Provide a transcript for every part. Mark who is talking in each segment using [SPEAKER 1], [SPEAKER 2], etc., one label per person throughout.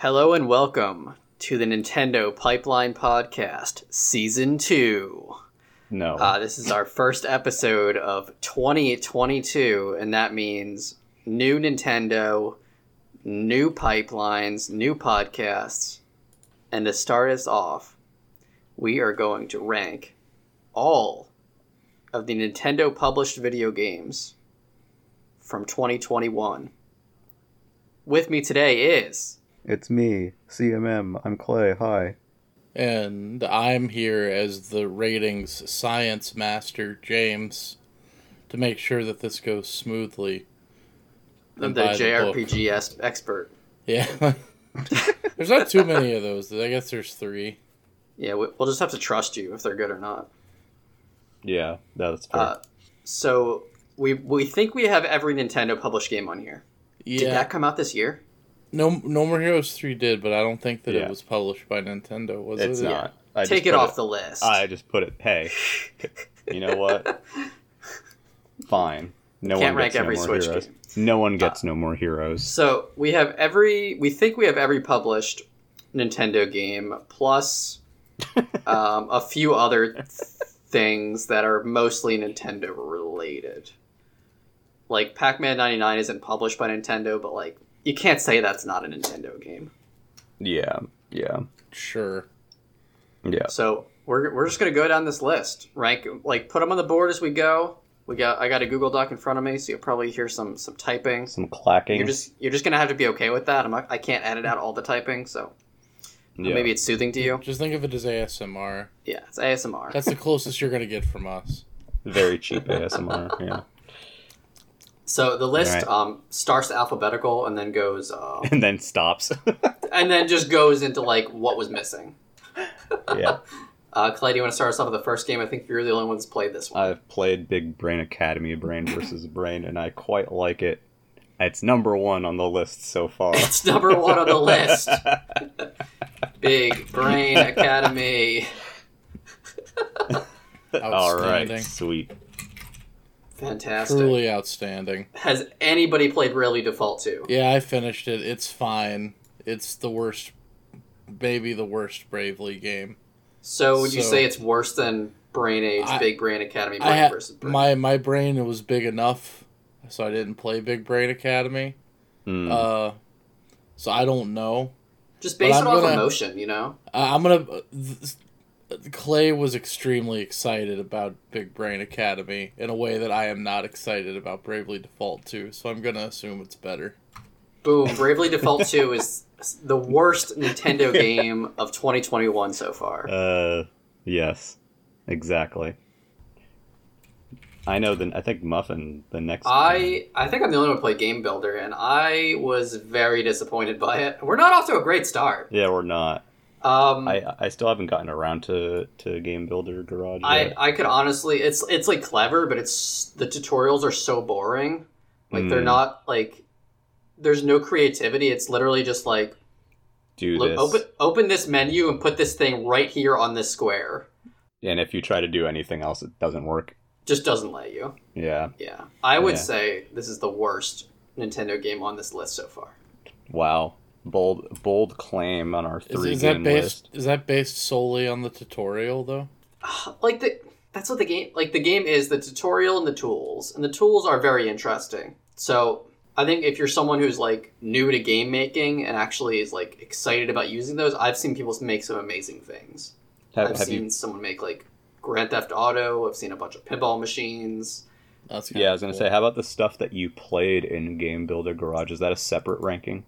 [SPEAKER 1] Hello and welcome to the Nintendo Pipeline Podcast, Season 2.
[SPEAKER 2] No.
[SPEAKER 1] Uh, this is our first episode of 2022, and that means new Nintendo, new pipelines, new podcasts. And to start us off, we are going to rank all of the Nintendo published video games from 2021. With me today is
[SPEAKER 2] it's me, CMM. I'm Clay. Hi.
[SPEAKER 3] And I'm here as the ratings science master, James, to make sure that this goes smoothly.
[SPEAKER 1] the
[SPEAKER 3] And the book.
[SPEAKER 1] JRPG es- expert.
[SPEAKER 3] Yeah. there's not too many of those. I guess there's three.
[SPEAKER 1] Yeah, we- we'll just have to trust you if they're good or not.
[SPEAKER 2] Yeah, that's fair.
[SPEAKER 1] Uh, so we we think we have every Nintendo published game on here.
[SPEAKER 3] Yeah.
[SPEAKER 1] Did that come out this year?
[SPEAKER 3] No, no More Heroes 3 did, but I don't think that
[SPEAKER 2] Yeah.
[SPEAKER 3] it was published by Nintendo, was it?
[SPEAKER 2] it's
[SPEAKER 3] it?
[SPEAKER 2] not. I
[SPEAKER 1] Take it
[SPEAKER 2] put
[SPEAKER 1] off the list.
[SPEAKER 2] I just put it. Hey, you know what? Fine. No
[SPEAKER 1] Can't
[SPEAKER 2] one
[SPEAKER 1] rank
[SPEAKER 2] gets
[SPEAKER 1] every
[SPEAKER 2] no more
[SPEAKER 1] Switch
[SPEAKER 2] heroes.
[SPEAKER 1] game.
[SPEAKER 2] No one gets no more heroes.
[SPEAKER 1] So we have every. We think we have every published Nintendo game plus um, a few other th- things that are mostly Nintendo related. Like Pac-Man '99 isn't published by Nintendo, but like you can't say that's not a Nintendo game.
[SPEAKER 2] Yeah, yeah,
[SPEAKER 3] Sure.
[SPEAKER 2] yeah.
[SPEAKER 1] So we're, we're just gonna go down this list, rank like put them on the board as we go. We got I got a Google Doc in front of me, so you'll probably hear some some typing.
[SPEAKER 2] Some clacking.
[SPEAKER 1] You're just you're just gonna have to be okay with that. I'm not, I can't edit out all the typing, so
[SPEAKER 2] yeah.
[SPEAKER 1] maybe it's soothing to you.
[SPEAKER 3] Just think of it as ASMR.
[SPEAKER 1] Yeah, it's ASMR.
[SPEAKER 3] That's the closest you're going to get from us.
[SPEAKER 2] very cheap ASMR. Yeah,
[SPEAKER 1] so the list
[SPEAKER 2] Alright.
[SPEAKER 1] um, starts alphabetical and then goes uh,
[SPEAKER 2] and then stops.
[SPEAKER 1] and then just goes into like what was missing.
[SPEAKER 2] yeah,
[SPEAKER 1] Uh, Clay, do you want to start us off with the first game? I think you're the only one that's played this one.
[SPEAKER 2] I've played Big Brain Academy, Brain versus Brain, and I quite like it. It's number one on the list so far.
[SPEAKER 1] it's number one on the list. Big Brain Academy.
[SPEAKER 2] All right,
[SPEAKER 3] Outstanding.
[SPEAKER 2] sweet.
[SPEAKER 1] Fantastic.
[SPEAKER 3] Truly outstanding.
[SPEAKER 1] Has anybody played Bravely Default 2?
[SPEAKER 3] Yeah, I finished it. It's fine. It's the worst, maybe the worst Bravely game.
[SPEAKER 1] So would you say it's worse than Brain Age,
[SPEAKER 3] I-
[SPEAKER 1] Big Brain Academy,
[SPEAKER 3] I
[SPEAKER 1] Brain
[SPEAKER 3] had
[SPEAKER 1] versus Brain?
[SPEAKER 3] my my brain was big enough, so I didn't play Big Brain Academy.
[SPEAKER 2] Mm.
[SPEAKER 3] Uh, so I don't know.
[SPEAKER 1] Just based
[SPEAKER 3] but
[SPEAKER 1] it
[SPEAKER 3] I'm
[SPEAKER 1] off
[SPEAKER 3] gonna-
[SPEAKER 1] emotion, you know?
[SPEAKER 3] I I'm gonna. Th- Clay was extremely excited about Big Brain Academy in a way that I am not excited about Bravely Default 2, so I'm gonna assume it's better.
[SPEAKER 1] Boom. Bravely Default 2 is the worst Nintendo game of 2021 so far.
[SPEAKER 2] Uh, yes, exactly. I know. Then I think Muffin the next.
[SPEAKER 1] I I think I'm the only one who played Game Builder, and I was very disappointed by it. We're not off to a great start.
[SPEAKER 2] Yeah, we're not.
[SPEAKER 1] Um, I,
[SPEAKER 2] I I still haven't gotten around to to Game Builder Garage.
[SPEAKER 1] I,
[SPEAKER 2] yet.
[SPEAKER 1] could honestly, it's it's like clever, but it's the tutorials are so boring. Like they're
[SPEAKER 2] Mm.
[SPEAKER 1] not like there's no creativity. It's literally just like
[SPEAKER 2] do
[SPEAKER 1] look,
[SPEAKER 2] this,
[SPEAKER 1] open open this menu and put this thing right here on this square.
[SPEAKER 2] and if you try to do anything else, it doesn't work.
[SPEAKER 1] Just doesn't let you.
[SPEAKER 2] Yeah.
[SPEAKER 1] Yeah, I would
[SPEAKER 2] Yeah.
[SPEAKER 1] say this is the worst Nintendo game on this list so far.
[SPEAKER 2] Wow. Bold bold claim on our three
[SPEAKER 3] is that
[SPEAKER 2] game
[SPEAKER 3] based?
[SPEAKER 2] list.
[SPEAKER 3] Is that based solely on the tutorial though?
[SPEAKER 1] Uh, like the that's what the game like the game is the tutorial and the tools and the tools are very interesting so i think if you're someone who's like new to game making and actually is like excited about using those i've seen people make some amazing things
[SPEAKER 2] Have,
[SPEAKER 1] i've
[SPEAKER 2] have
[SPEAKER 1] seen
[SPEAKER 2] you?
[SPEAKER 1] someone make like grand theft auto i've seen a bunch of pinball machines
[SPEAKER 3] That's
[SPEAKER 2] Yeah, I was gonna
[SPEAKER 3] cool.
[SPEAKER 2] say, how about the stuff that you played in Game Builder Garage? Is that a separate ranking?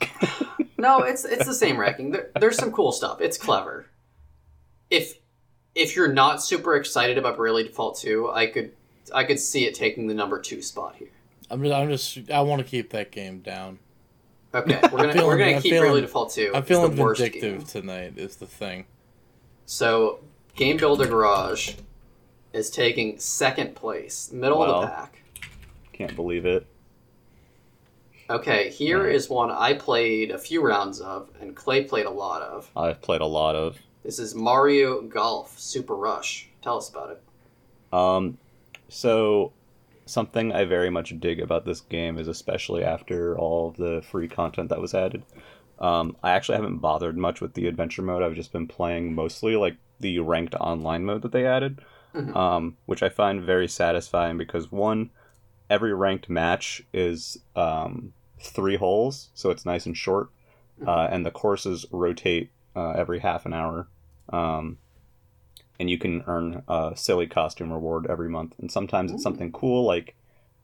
[SPEAKER 1] no it's it's the same ranking there, there's some cool stuff it's clever if if you're not super excited about Bravely Default 2 i could i could see it taking the number two spot here
[SPEAKER 3] I'm just, I'm just. I want to keep that game down.
[SPEAKER 1] Okay, we're gonna
[SPEAKER 3] feeling-
[SPEAKER 1] we're gonna
[SPEAKER 3] I'm
[SPEAKER 1] keep
[SPEAKER 3] feeling-
[SPEAKER 1] Bravely Default 2.
[SPEAKER 3] I'm feeling
[SPEAKER 1] the worst
[SPEAKER 3] vindictive
[SPEAKER 1] game.
[SPEAKER 3] tonight. Is the thing.
[SPEAKER 1] So, Game Builder Garage is taking second place, middle of the pack.
[SPEAKER 2] Can't believe it.
[SPEAKER 1] Okay, here is one I played a few rounds of, and Clay played a lot of.
[SPEAKER 2] I've played a lot of.
[SPEAKER 1] This is Mario Golf Super Rush. Tell us about it.
[SPEAKER 2] Um, so something I very much dig about this game is especially after all the free content that was added, Um, I actually haven't bothered much with the adventure mode. I've just been playing mostly like the ranked online mode that they added,
[SPEAKER 1] Mhm.
[SPEAKER 2] um, which I find very satisfying because one, every ranked match is um, three holes, so it's nice and short, uh, and the courses rotate uh, every half an hour. Um, and you can earn a silly costume reward every month. And sometimes it's
[SPEAKER 1] Ooh.
[SPEAKER 2] something cool, like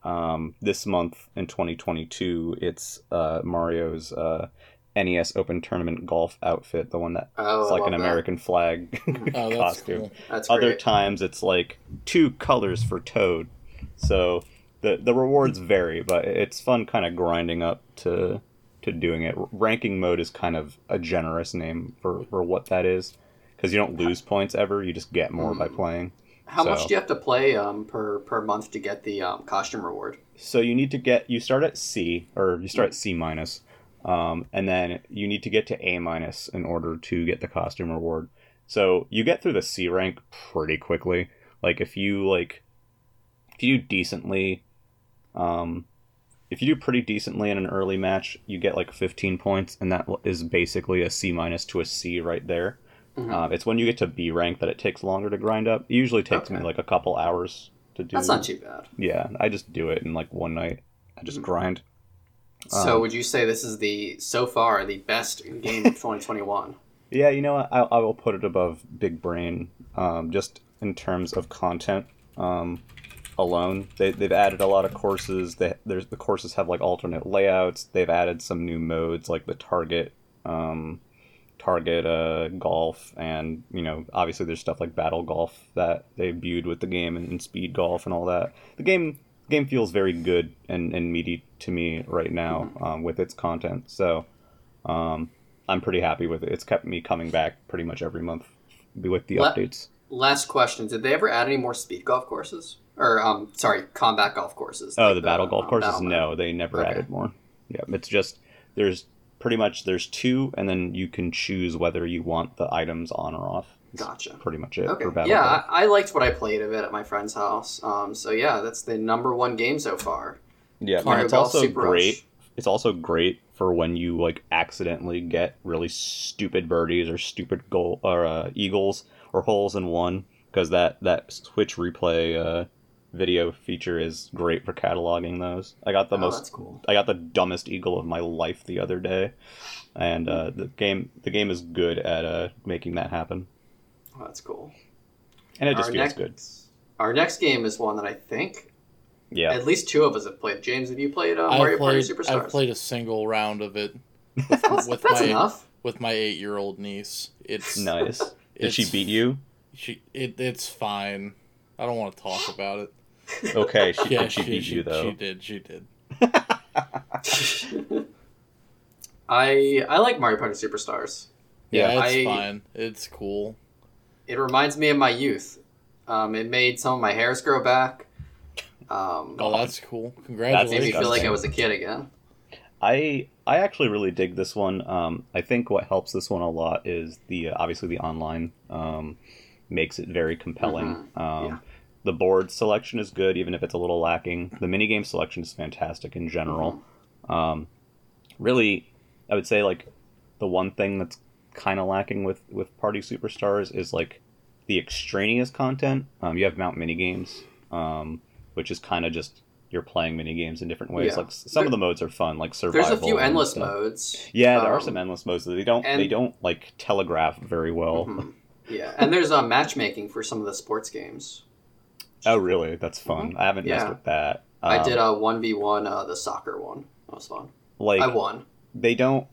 [SPEAKER 2] um, this month in 2022, it's uh, Mario's uh, NES Open Tournament golf outfit, the one that
[SPEAKER 1] Oh,
[SPEAKER 2] like an
[SPEAKER 1] that.
[SPEAKER 2] American flag
[SPEAKER 3] Oh, that's
[SPEAKER 2] costume.
[SPEAKER 3] cool.
[SPEAKER 1] That's
[SPEAKER 2] Other
[SPEAKER 1] great.
[SPEAKER 2] times it's like two colors for Toad. So the the rewards vary, but it's fun kind of grinding up to to doing it. Ranking mode is kind of a generous name for, for what that is because you don't lose points ever, you just get more by
[SPEAKER 1] Mm.
[SPEAKER 2] playing.
[SPEAKER 1] How much do you have to play um, per per month to get the um, costume reward?
[SPEAKER 2] So you need to get you start at C or you start at C minus, um, and then you need to get to A minus in order to get the costume reward. So you get through the C rank pretty quickly. Like if you like, if you decently, um, if you do pretty decently in an early match, you get like 15 points, and that is basically a C minus to a C right there.
[SPEAKER 1] Mhm.
[SPEAKER 2] Um, it's when you get to B rank that it takes longer to grind up. It usually takes me like a couple hours to do.
[SPEAKER 1] That's not too bad.
[SPEAKER 2] Yeah, I just do it in like one night. I just
[SPEAKER 1] Mhm.
[SPEAKER 2] grind.
[SPEAKER 1] So
[SPEAKER 2] Um,
[SPEAKER 1] would you say this is the so far the best game of 2021?
[SPEAKER 2] Yeah, you know what? I, I will put it above Big Brain, um, just in terms of content um, alone. They, they've added a lot of courses. They, there's the courses have like alternate layouts. They've added some new modes like the target, um, target uh, golf, and you know obviously there's stuff like battle golf that they imbued with the game and, and speed golf and all that. The game game feels very good and, and meaty to me right now um, with its content. So. Um, I'm pretty happy with it. It's kept me coming back pretty much every month with the updates.
[SPEAKER 1] Last question: Did they ever add any more speed golf courses? Or um, sorry, combat golf courses?
[SPEAKER 2] Oh,
[SPEAKER 1] like
[SPEAKER 2] the battle golf
[SPEAKER 1] um,
[SPEAKER 2] courses?
[SPEAKER 1] battle?
[SPEAKER 2] No, they never
[SPEAKER 1] Okay.
[SPEAKER 2] added more. Yeah, it's just there's pretty much there's two, and then you can choose whether you want the items on or off. That's
[SPEAKER 1] Gotcha.
[SPEAKER 2] Pretty much it
[SPEAKER 1] Okay.
[SPEAKER 2] for battle
[SPEAKER 1] Yeah,
[SPEAKER 2] golf.
[SPEAKER 1] I, I liked what I played of it at my friend's house. Um, so yeah, that's the number one game so far.
[SPEAKER 2] Yeah, and it's
[SPEAKER 1] Golf
[SPEAKER 2] also
[SPEAKER 1] Super
[SPEAKER 2] great.
[SPEAKER 1] Rush.
[SPEAKER 2] It's also great for when you like accidentally get really stupid birdies or stupid goal or uh, eagles or holes in one because that that Switch replay uh, video feature is great for cataloging those. I got the
[SPEAKER 1] Oh,
[SPEAKER 2] most
[SPEAKER 1] cool.
[SPEAKER 2] I got the dumbest eagle of my life the other day, and uh, the game the game is good at uh, making that happen,
[SPEAKER 1] Oh, that's cool.
[SPEAKER 2] and it just
[SPEAKER 1] Our
[SPEAKER 2] feels
[SPEAKER 1] next-
[SPEAKER 2] good.
[SPEAKER 1] Our next game is one that I think
[SPEAKER 2] Yeah,
[SPEAKER 1] at least two of us have played. James, have you played uh,
[SPEAKER 3] I've
[SPEAKER 1] Mario
[SPEAKER 3] played.
[SPEAKER 1] Party Superstars?
[SPEAKER 3] I've played a single round of it
[SPEAKER 1] That's,
[SPEAKER 3] with
[SPEAKER 1] that's
[SPEAKER 3] my
[SPEAKER 1] enough.
[SPEAKER 3] with my eight year old niece. It's
[SPEAKER 2] nice. Did she beat you?
[SPEAKER 3] She it, it's fine. I don't want to talk about it.
[SPEAKER 2] Okay, she,
[SPEAKER 3] yeah,
[SPEAKER 2] did she, beat you though.
[SPEAKER 3] She did. She did.
[SPEAKER 1] I I like Mario Party Superstars.
[SPEAKER 3] Yeah,
[SPEAKER 2] Yeah,
[SPEAKER 3] it's
[SPEAKER 1] I-
[SPEAKER 3] fine. It's cool.
[SPEAKER 1] It reminds me of my youth. Um, it made some of my hairs grow back. Um,
[SPEAKER 3] Oh, that's cool. Congratulations.
[SPEAKER 1] That made me feel like. I was a kid again.
[SPEAKER 2] I I actually really dig this one. Um, I think what helps this one a lot is the uh, obviously the online um, makes it very compelling.
[SPEAKER 1] Mhm.
[SPEAKER 2] Um,
[SPEAKER 1] Yeah.
[SPEAKER 2] The board selection is good, even if it's a little lacking. The minigame selection is fantastic in general. Um, really, I would say like the one thing that's kind of lacking with with Party Superstars is like the extraneous content. Um, you have Mount minigames, um, which is kind of just you're playing minigames in different ways.
[SPEAKER 1] Yeah.
[SPEAKER 2] Like some of the modes are fun, like survival.
[SPEAKER 1] There's a few endless
[SPEAKER 2] stuff.
[SPEAKER 1] modes.
[SPEAKER 2] Yeah, there are
[SPEAKER 1] Um,
[SPEAKER 2] some endless modes that they don't
[SPEAKER 1] and-
[SPEAKER 2] they don't like telegraph very well.
[SPEAKER 1] mhm. Yeah, and there's uh, matchmaking for some of the sports games.
[SPEAKER 2] Oh, really? That's fun. I haven't messed
[SPEAKER 1] Mm-hmm.
[SPEAKER 2] With that.
[SPEAKER 1] I
[SPEAKER 2] Um,
[SPEAKER 1] did a one v one, uh, the soccer one. That was fun.
[SPEAKER 2] like
[SPEAKER 1] I won.
[SPEAKER 2] they don't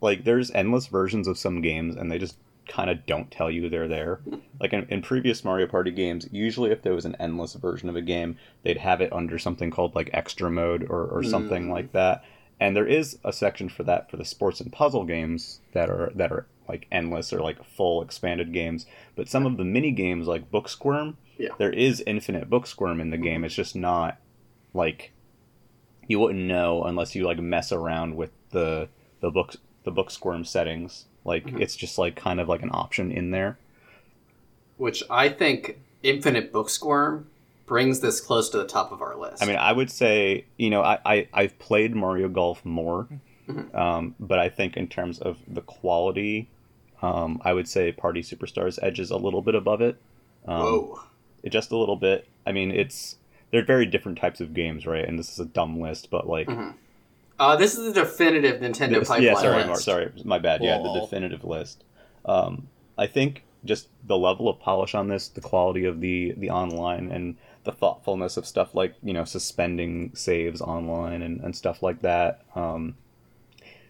[SPEAKER 2] like there's endless versions of some games and they just kind of don't tell you they're there like in, in previous mario party games usually if there was an endless version of a game they'd have it under something called like extra mode or, or something
[SPEAKER 1] Mm.
[SPEAKER 2] like that and there is a section for that for the sports and puzzle games that are that are like endless or like full expanded games but some of the mini games like Booksquirm
[SPEAKER 1] Yeah.
[SPEAKER 2] there is infinite Booksquirm in the game it's just not like you wouldn't know unless you like mess around with the the book the Booksquirm settings. Like
[SPEAKER 1] Mhm.
[SPEAKER 2] it's just like kind of like an option in there.
[SPEAKER 1] Which I think Infinite Booksquirm brings this close to the top of our list.
[SPEAKER 2] I mean, I would say you know I, I I've played Mario Golf more Um, but I think in terms of the quality, um, I would say Party Superstars edges a little bit above it. Um,
[SPEAKER 1] Whoa.
[SPEAKER 2] it just a little bit. I mean, it's they're very different types of games, right? And this is a dumb list, but like,
[SPEAKER 1] Uh, this is the definitive Nintendo
[SPEAKER 2] this-
[SPEAKER 1] pipeline
[SPEAKER 2] yeah, sorry,
[SPEAKER 1] list.
[SPEAKER 2] Mark, sorry, my bad. Yeah, the definitive list. Um, I think just the level of polish on this, the quality of the the online, and the thoughtfulness of stuff like you know suspending saves online and, and stuff like that. Um,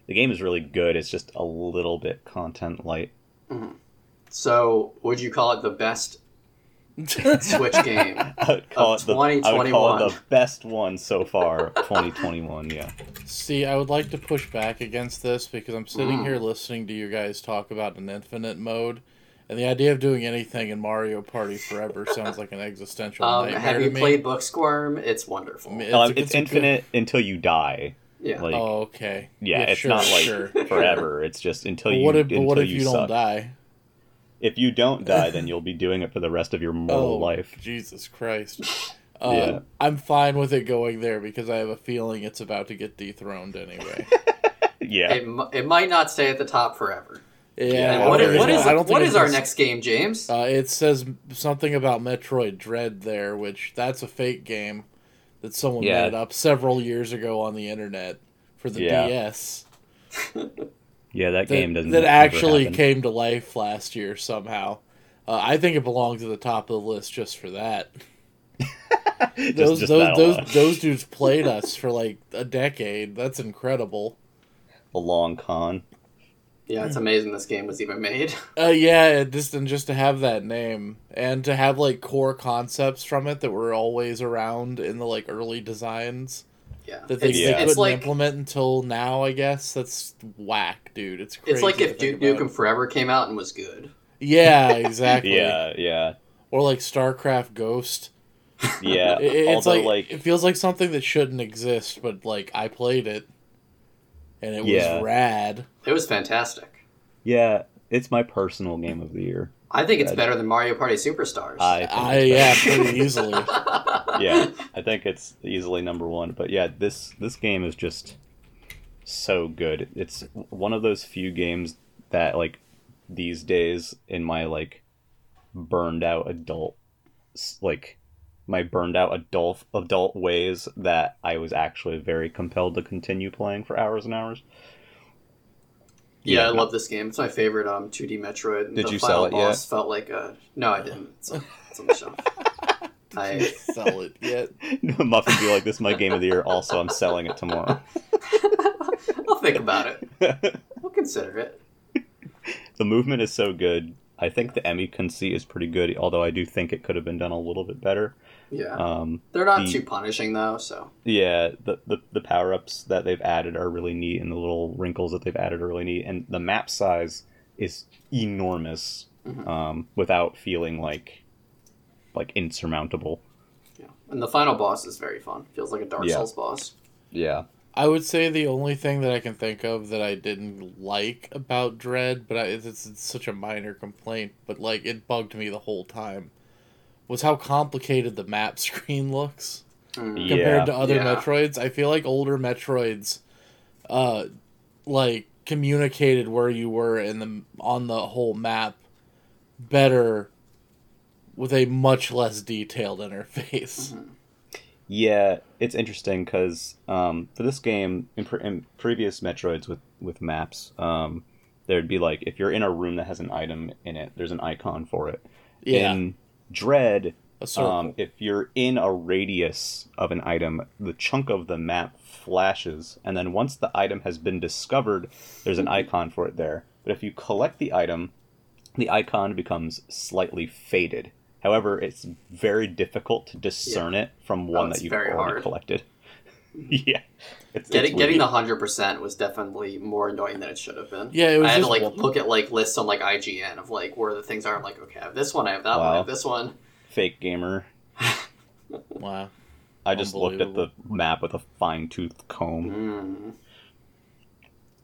[SPEAKER 2] the game is really good. It's just a little bit content light.
[SPEAKER 1] So, would you call it the best Switch game?
[SPEAKER 2] I would call
[SPEAKER 1] Of
[SPEAKER 2] it the I would call it the best one so far, 2021. Yeah.
[SPEAKER 3] See, I would like to push back against this because I'm sitting
[SPEAKER 1] Mm.
[SPEAKER 3] here listening to you guys talk about an infinite mode, and the idea of doing anything in Mario Party Forever sounds like an existential
[SPEAKER 1] Um,
[SPEAKER 3] nightmare
[SPEAKER 1] have
[SPEAKER 3] to
[SPEAKER 1] you
[SPEAKER 3] me.
[SPEAKER 1] played Booksquirm? It's wonderful.
[SPEAKER 3] I mean,
[SPEAKER 2] Um,
[SPEAKER 3] a-
[SPEAKER 2] it's,
[SPEAKER 3] a good-
[SPEAKER 2] infinite until you die.
[SPEAKER 1] yeah.
[SPEAKER 2] Like,
[SPEAKER 3] oh, okay.
[SPEAKER 2] yeah, it's
[SPEAKER 3] sure,
[SPEAKER 2] not like
[SPEAKER 3] sure.
[SPEAKER 2] forever. It's just until
[SPEAKER 3] But
[SPEAKER 2] you.
[SPEAKER 3] what if,
[SPEAKER 2] until
[SPEAKER 3] what if
[SPEAKER 2] you,
[SPEAKER 3] you, don't
[SPEAKER 2] suck.
[SPEAKER 3] die?
[SPEAKER 2] If you don't die, then you'll be doing it for the rest of your mortal
[SPEAKER 3] Oh,
[SPEAKER 2] life.
[SPEAKER 3] Jesus Christ. Uh,
[SPEAKER 2] Yeah.
[SPEAKER 3] I'm fine with it going there because I have a feeling it's about to get dethroned anyway.
[SPEAKER 2] Yeah.
[SPEAKER 1] It, it might not stay at the top forever.
[SPEAKER 3] Yeah.
[SPEAKER 1] What
[SPEAKER 3] don't
[SPEAKER 1] is, what
[SPEAKER 3] think I don't think
[SPEAKER 1] what is our next game, James?
[SPEAKER 3] Uh, it says something about Metroid Dread there, which that's a fake game that someone
[SPEAKER 2] Yeah.
[SPEAKER 3] made up several years ago on the internet for the
[SPEAKER 2] Yeah.
[SPEAKER 3] DS.
[SPEAKER 2] yeah, that
[SPEAKER 3] That,
[SPEAKER 2] game doesn't.
[SPEAKER 3] that actually came to life last year somehow. Uh, I think it belongs at the top of the list just for that. Those
[SPEAKER 2] just
[SPEAKER 3] those
[SPEAKER 2] that
[SPEAKER 3] those, those dudes played us for like a decade. That's incredible.
[SPEAKER 2] a long con.
[SPEAKER 1] Yeah,
[SPEAKER 3] Hmm.
[SPEAKER 1] it's amazing this game was even made.
[SPEAKER 3] Uh, yeah, just and just to have that name and to have like core concepts from it that were always around in the like early designs
[SPEAKER 1] Yeah,
[SPEAKER 3] that they,
[SPEAKER 1] it's,
[SPEAKER 3] they
[SPEAKER 2] Yeah.
[SPEAKER 3] couldn't
[SPEAKER 1] it's like
[SPEAKER 3] implement until now. I guess that's whack, dude. It's crazy
[SPEAKER 1] it's like if Duke. Nukem Forever came out and was good.
[SPEAKER 3] Yeah, exactly.
[SPEAKER 2] Yeah, yeah,
[SPEAKER 3] Or like StarCraft Ghost.
[SPEAKER 2] yeah.
[SPEAKER 3] It- it's
[SPEAKER 2] Although,
[SPEAKER 3] like,
[SPEAKER 2] like,
[SPEAKER 3] it feels like something that shouldn't exist, but like I played it, and it
[SPEAKER 2] Yeah.
[SPEAKER 3] was rad.
[SPEAKER 1] It was fantastic.
[SPEAKER 2] yeah, it's my personal game of the year.
[SPEAKER 1] I think it's
[SPEAKER 2] Yeah.
[SPEAKER 1] better than Mario Party Superstars.
[SPEAKER 2] I, think
[SPEAKER 3] I
[SPEAKER 2] it's
[SPEAKER 3] yeah, pretty easily.
[SPEAKER 2] yeah, I think it's easily number one. But yeah, this this game is just so good. It's one of those few games that like these days in my like burned out adult like my burned out adult adult ways that I was actually very compelled to continue playing for hours and hours.
[SPEAKER 1] Yeah,
[SPEAKER 2] Yeah.
[SPEAKER 1] I love this game. It's my favorite um 2D Metroid.
[SPEAKER 2] Did
[SPEAKER 1] the
[SPEAKER 2] you
[SPEAKER 1] final
[SPEAKER 2] sell it yet?
[SPEAKER 1] Felt like a no, I didn't. It's, on- it's on the shelf. I
[SPEAKER 3] Sell it yet?
[SPEAKER 2] Muffin be like, "This is my game of the year." Also, I'm selling it tomorrow.
[SPEAKER 1] I'll think about it. I'll consider it.
[SPEAKER 2] the movement is so good. I think the EMMI conceit is pretty good, although I do think it could have been done a little bit better.
[SPEAKER 1] Yeah,
[SPEAKER 2] Um,
[SPEAKER 1] they're not
[SPEAKER 2] the-
[SPEAKER 1] too punishing though. So
[SPEAKER 2] yeah, the, the, the power ups that they've added are really neat, and the little wrinkles that they've added are really neat. And the map size is enormous
[SPEAKER 1] Mhm.
[SPEAKER 2] um, without feeling like like insurmountable.
[SPEAKER 1] yeah, and the final boss is very fun. Feels like a Dark
[SPEAKER 2] Yeah.
[SPEAKER 1] Souls boss.
[SPEAKER 2] Yeah.
[SPEAKER 3] I would say the only thing that I can think of that I didn't like about Dread, but I, it's, it's such a minor complaint, but like it bugged me the whole time, was how complicated the map screen looks
[SPEAKER 1] Mm.
[SPEAKER 2] Yeah.
[SPEAKER 3] compared to other
[SPEAKER 1] Yeah.
[SPEAKER 3] Metroids. I feel like older Metroids, uh, like communicated where you were in the on the whole map better with a much less detailed interface.
[SPEAKER 1] Mhm.
[SPEAKER 2] Yeah, it's interesting because um, for this game, in, pre- in previous Metroids with with maps, um, there'd be like if you're in a room that has an item in it, there's an icon for it.
[SPEAKER 3] Yeah,
[SPEAKER 2] In Dread, um, if you're in a radius of an item, the chunk of the map flashes, and then once the item has been discovered, there's an icon for it there. But if you collect the item, the icon becomes slightly faded. However, it's very difficult to discern it from one
[SPEAKER 1] Oh,
[SPEAKER 2] that you've already
[SPEAKER 1] hard.
[SPEAKER 2] collected. yeah, it's,
[SPEAKER 1] Getting
[SPEAKER 2] it's
[SPEAKER 1] getting the hundred percent was definitely more annoying than it should have been.
[SPEAKER 3] yeah, it was
[SPEAKER 1] I had to like
[SPEAKER 3] one-
[SPEAKER 1] look at like lists on like IGN of like where the things are. I'm like, okay, I have this one, I have that one, I have this one.
[SPEAKER 2] fake gamer.
[SPEAKER 3] wow.
[SPEAKER 2] I just looked at the map with a fine tooth comb
[SPEAKER 1] Mm.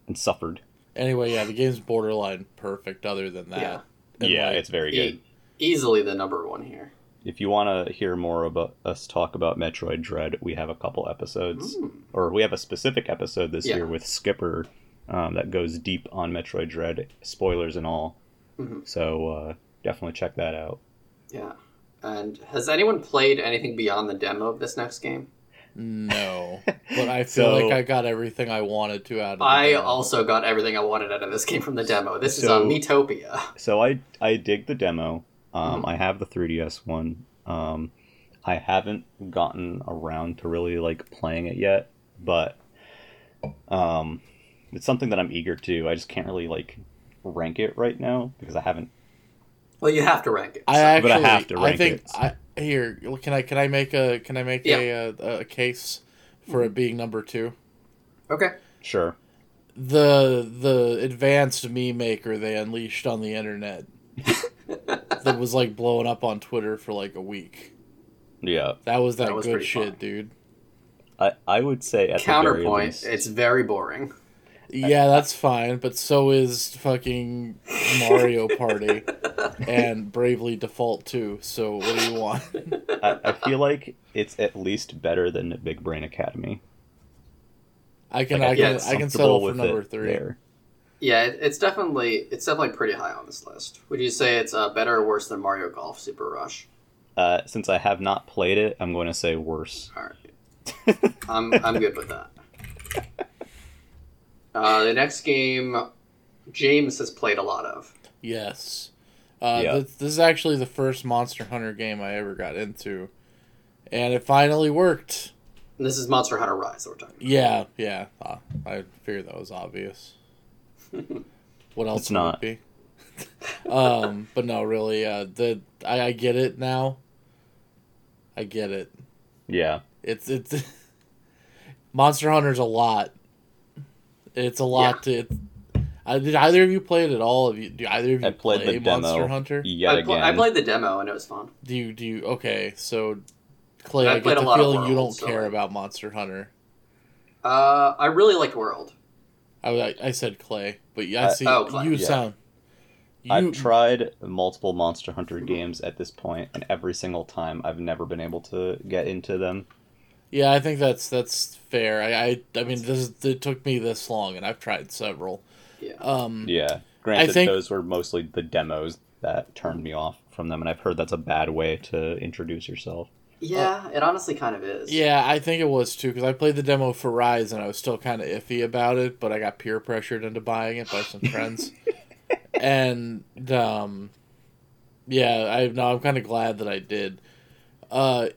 [SPEAKER 2] and suffered.
[SPEAKER 3] Anyway, yeah, the game's borderline perfect. Other than that,
[SPEAKER 1] Yeah.
[SPEAKER 2] Yeah,
[SPEAKER 3] like,
[SPEAKER 2] it's very good.
[SPEAKER 1] E- easily the number one here.
[SPEAKER 2] If you want to hear more about us talk about Metroid Dread, we have a couple episodes, or we have a specific episode this
[SPEAKER 1] Yeah.
[SPEAKER 2] year with Skipper um, that goes deep on Metroid Dread, spoilers and all.
[SPEAKER 1] Mhm.
[SPEAKER 2] So uh, definitely check that out.
[SPEAKER 1] Yeah. And has anyone played anything beyond the demo of this next game?
[SPEAKER 3] No, but I feel
[SPEAKER 2] So-
[SPEAKER 3] like I got everything I wanted to out of. the
[SPEAKER 1] I
[SPEAKER 3] demo.
[SPEAKER 1] also got everything I wanted out of this game from the demo. This is
[SPEAKER 2] So-
[SPEAKER 1] on Miitopia.
[SPEAKER 2] So I I dig the demo. Um,
[SPEAKER 1] Mhm.
[SPEAKER 2] I have the 3DS one. Um, I haven't gotten around to really like playing it yet, but um, it's something that I'm eager to. I just can't really like rank it right now because I haven't.
[SPEAKER 1] Well, you have to rank it.
[SPEAKER 3] I actually,
[SPEAKER 2] But I have to
[SPEAKER 3] I
[SPEAKER 2] rank
[SPEAKER 3] think
[SPEAKER 2] it.
[SPEAKER 3] I here. Can I can I make a can I make a, a a case for it being number two?
[SPEAKER 1] Okay.
[SPEAKER 2] Sure.
[SPEAKER 3] The the advanced meme maker they unleashed on the internet that was like blowing up on Twitter for like a week.
[SPEAKER 2] Yeah.
[SPEAKER 3] That was that,
[SPEAKER 1] That was
[SPEAKER 3] good shit,
[SPEAKER 1] fun.
[SPEAKER 3] dude.
[SPEAKER 2] I I would say at the very
[SPEAKER 1] Counterpoint,
[SPEAKER 2] least.
[SPEAKER 1] it's very boring.
[SPEAKER 3] Yeah, that's fine, but so is fucking Mario Party and Bravely Default too. So what do you want?
[SPEAKER 2] I, I feel like it's at least better than Big Brain Academy.
[SPEAKER 3] I can
[SPEAKER 2] Like,
[SPEAKER 3] I
[SPEAKER 2] feel
[SPEAKER 3] can I can settle for number three.
[SPEAKER 2] there.
[SPEAKER 1] Yeah, it, it's definitely it's definitely pretty high on this list. Would you say it's uh, better or worse than Mario Golf Super Rush?
[SPEAKER 2] Uh, since I have not played it, I'm going to say worse.
[SPEAKER 1] All right, I'm I'm good with that. Uh, the next game, James has played a lot of.
[SPEAKER 3] Yes. Uh,
[SPEAKER 2] Yeah.
[SPEAKER 3] th- this is actually the first Monster Hunter game I ever got into, and it finally worked.
[SPEAKER 1] And this is Monster Hunter Rise that we're talking.
[SPEAKER 3] Yeah, yeah. Uh, I figured that was obvious. What else
[SPEAKER 2] It's
[SPEAKER 3] would
[SPEAKER 2] not.
[SPEAKER 3] it be? um, but no, really. Uh, the I, I get it now. I get it.
[SPEAKER 2] Yeah.
[SPEAKER 3] It's it's Monster Hunter's a lot. It's a lot to. Uh, did either of you play it at all? Have you, do either of you
[SPEAKER 2] I played
[SPEAKER 3] play
[SPEAKER 2] the demo
[SPEAKER 3] Monster Hunter?
[SPEAKER 2] yet
[SPEAKER 1] I, pl-
[SPEAKER 2] again.
[SPEAKER 1] I played the demo and it was fun.
[SPEAKER 3] Do you do you okay? So, Clay,
[SPEAKER 1] I
[SPEAKER 3] I, get
[SPEAKER 1] a
[SPEAKER 3] the
[SPEAKER 1] lot of
[SPEAKER 3] feeling you don't
[SPEAKER 1] so,
[SPEAKER 3] care about Monster Hunter.
[SPEAKER 1] Uh, I really liked World.
[SPEAKER 3] I, I, I said Clay, but yeah, I see
[SPEAKER 1] oh,
[SPEAKER 3] you
[SPEAKER 2] yeah.
[SPEAKER 3] sound. You,
[SPEAKER 2] I've tried multiple Monster Hunter games at this point, and every single time I've never been able to get into them.
[SPEAKER 3] yeah, I think that's that's fair. I I, I mean, this it took me this long, and I've tried several.
[SPEAKER 1] Yeah.
[SPEAKER 3] Um,
[SPEAKER 2] Yeah. Granted,
[SPEAKER 3] think-
[SPEAKER 2] those were mostly the demos that turned me off from them, and I've heard that's a bad way to introduce yourself.
[SPEAKER 1] Yeah, it honestly kind of is.
[SPEAKER 3] Yeah, I think it was too because I played the demo for Rise and I was still kind of iffy about it, but I got peer pressured into buying it by some friends, and um, yeah, I no, I'm kind of glad that I did. Uh,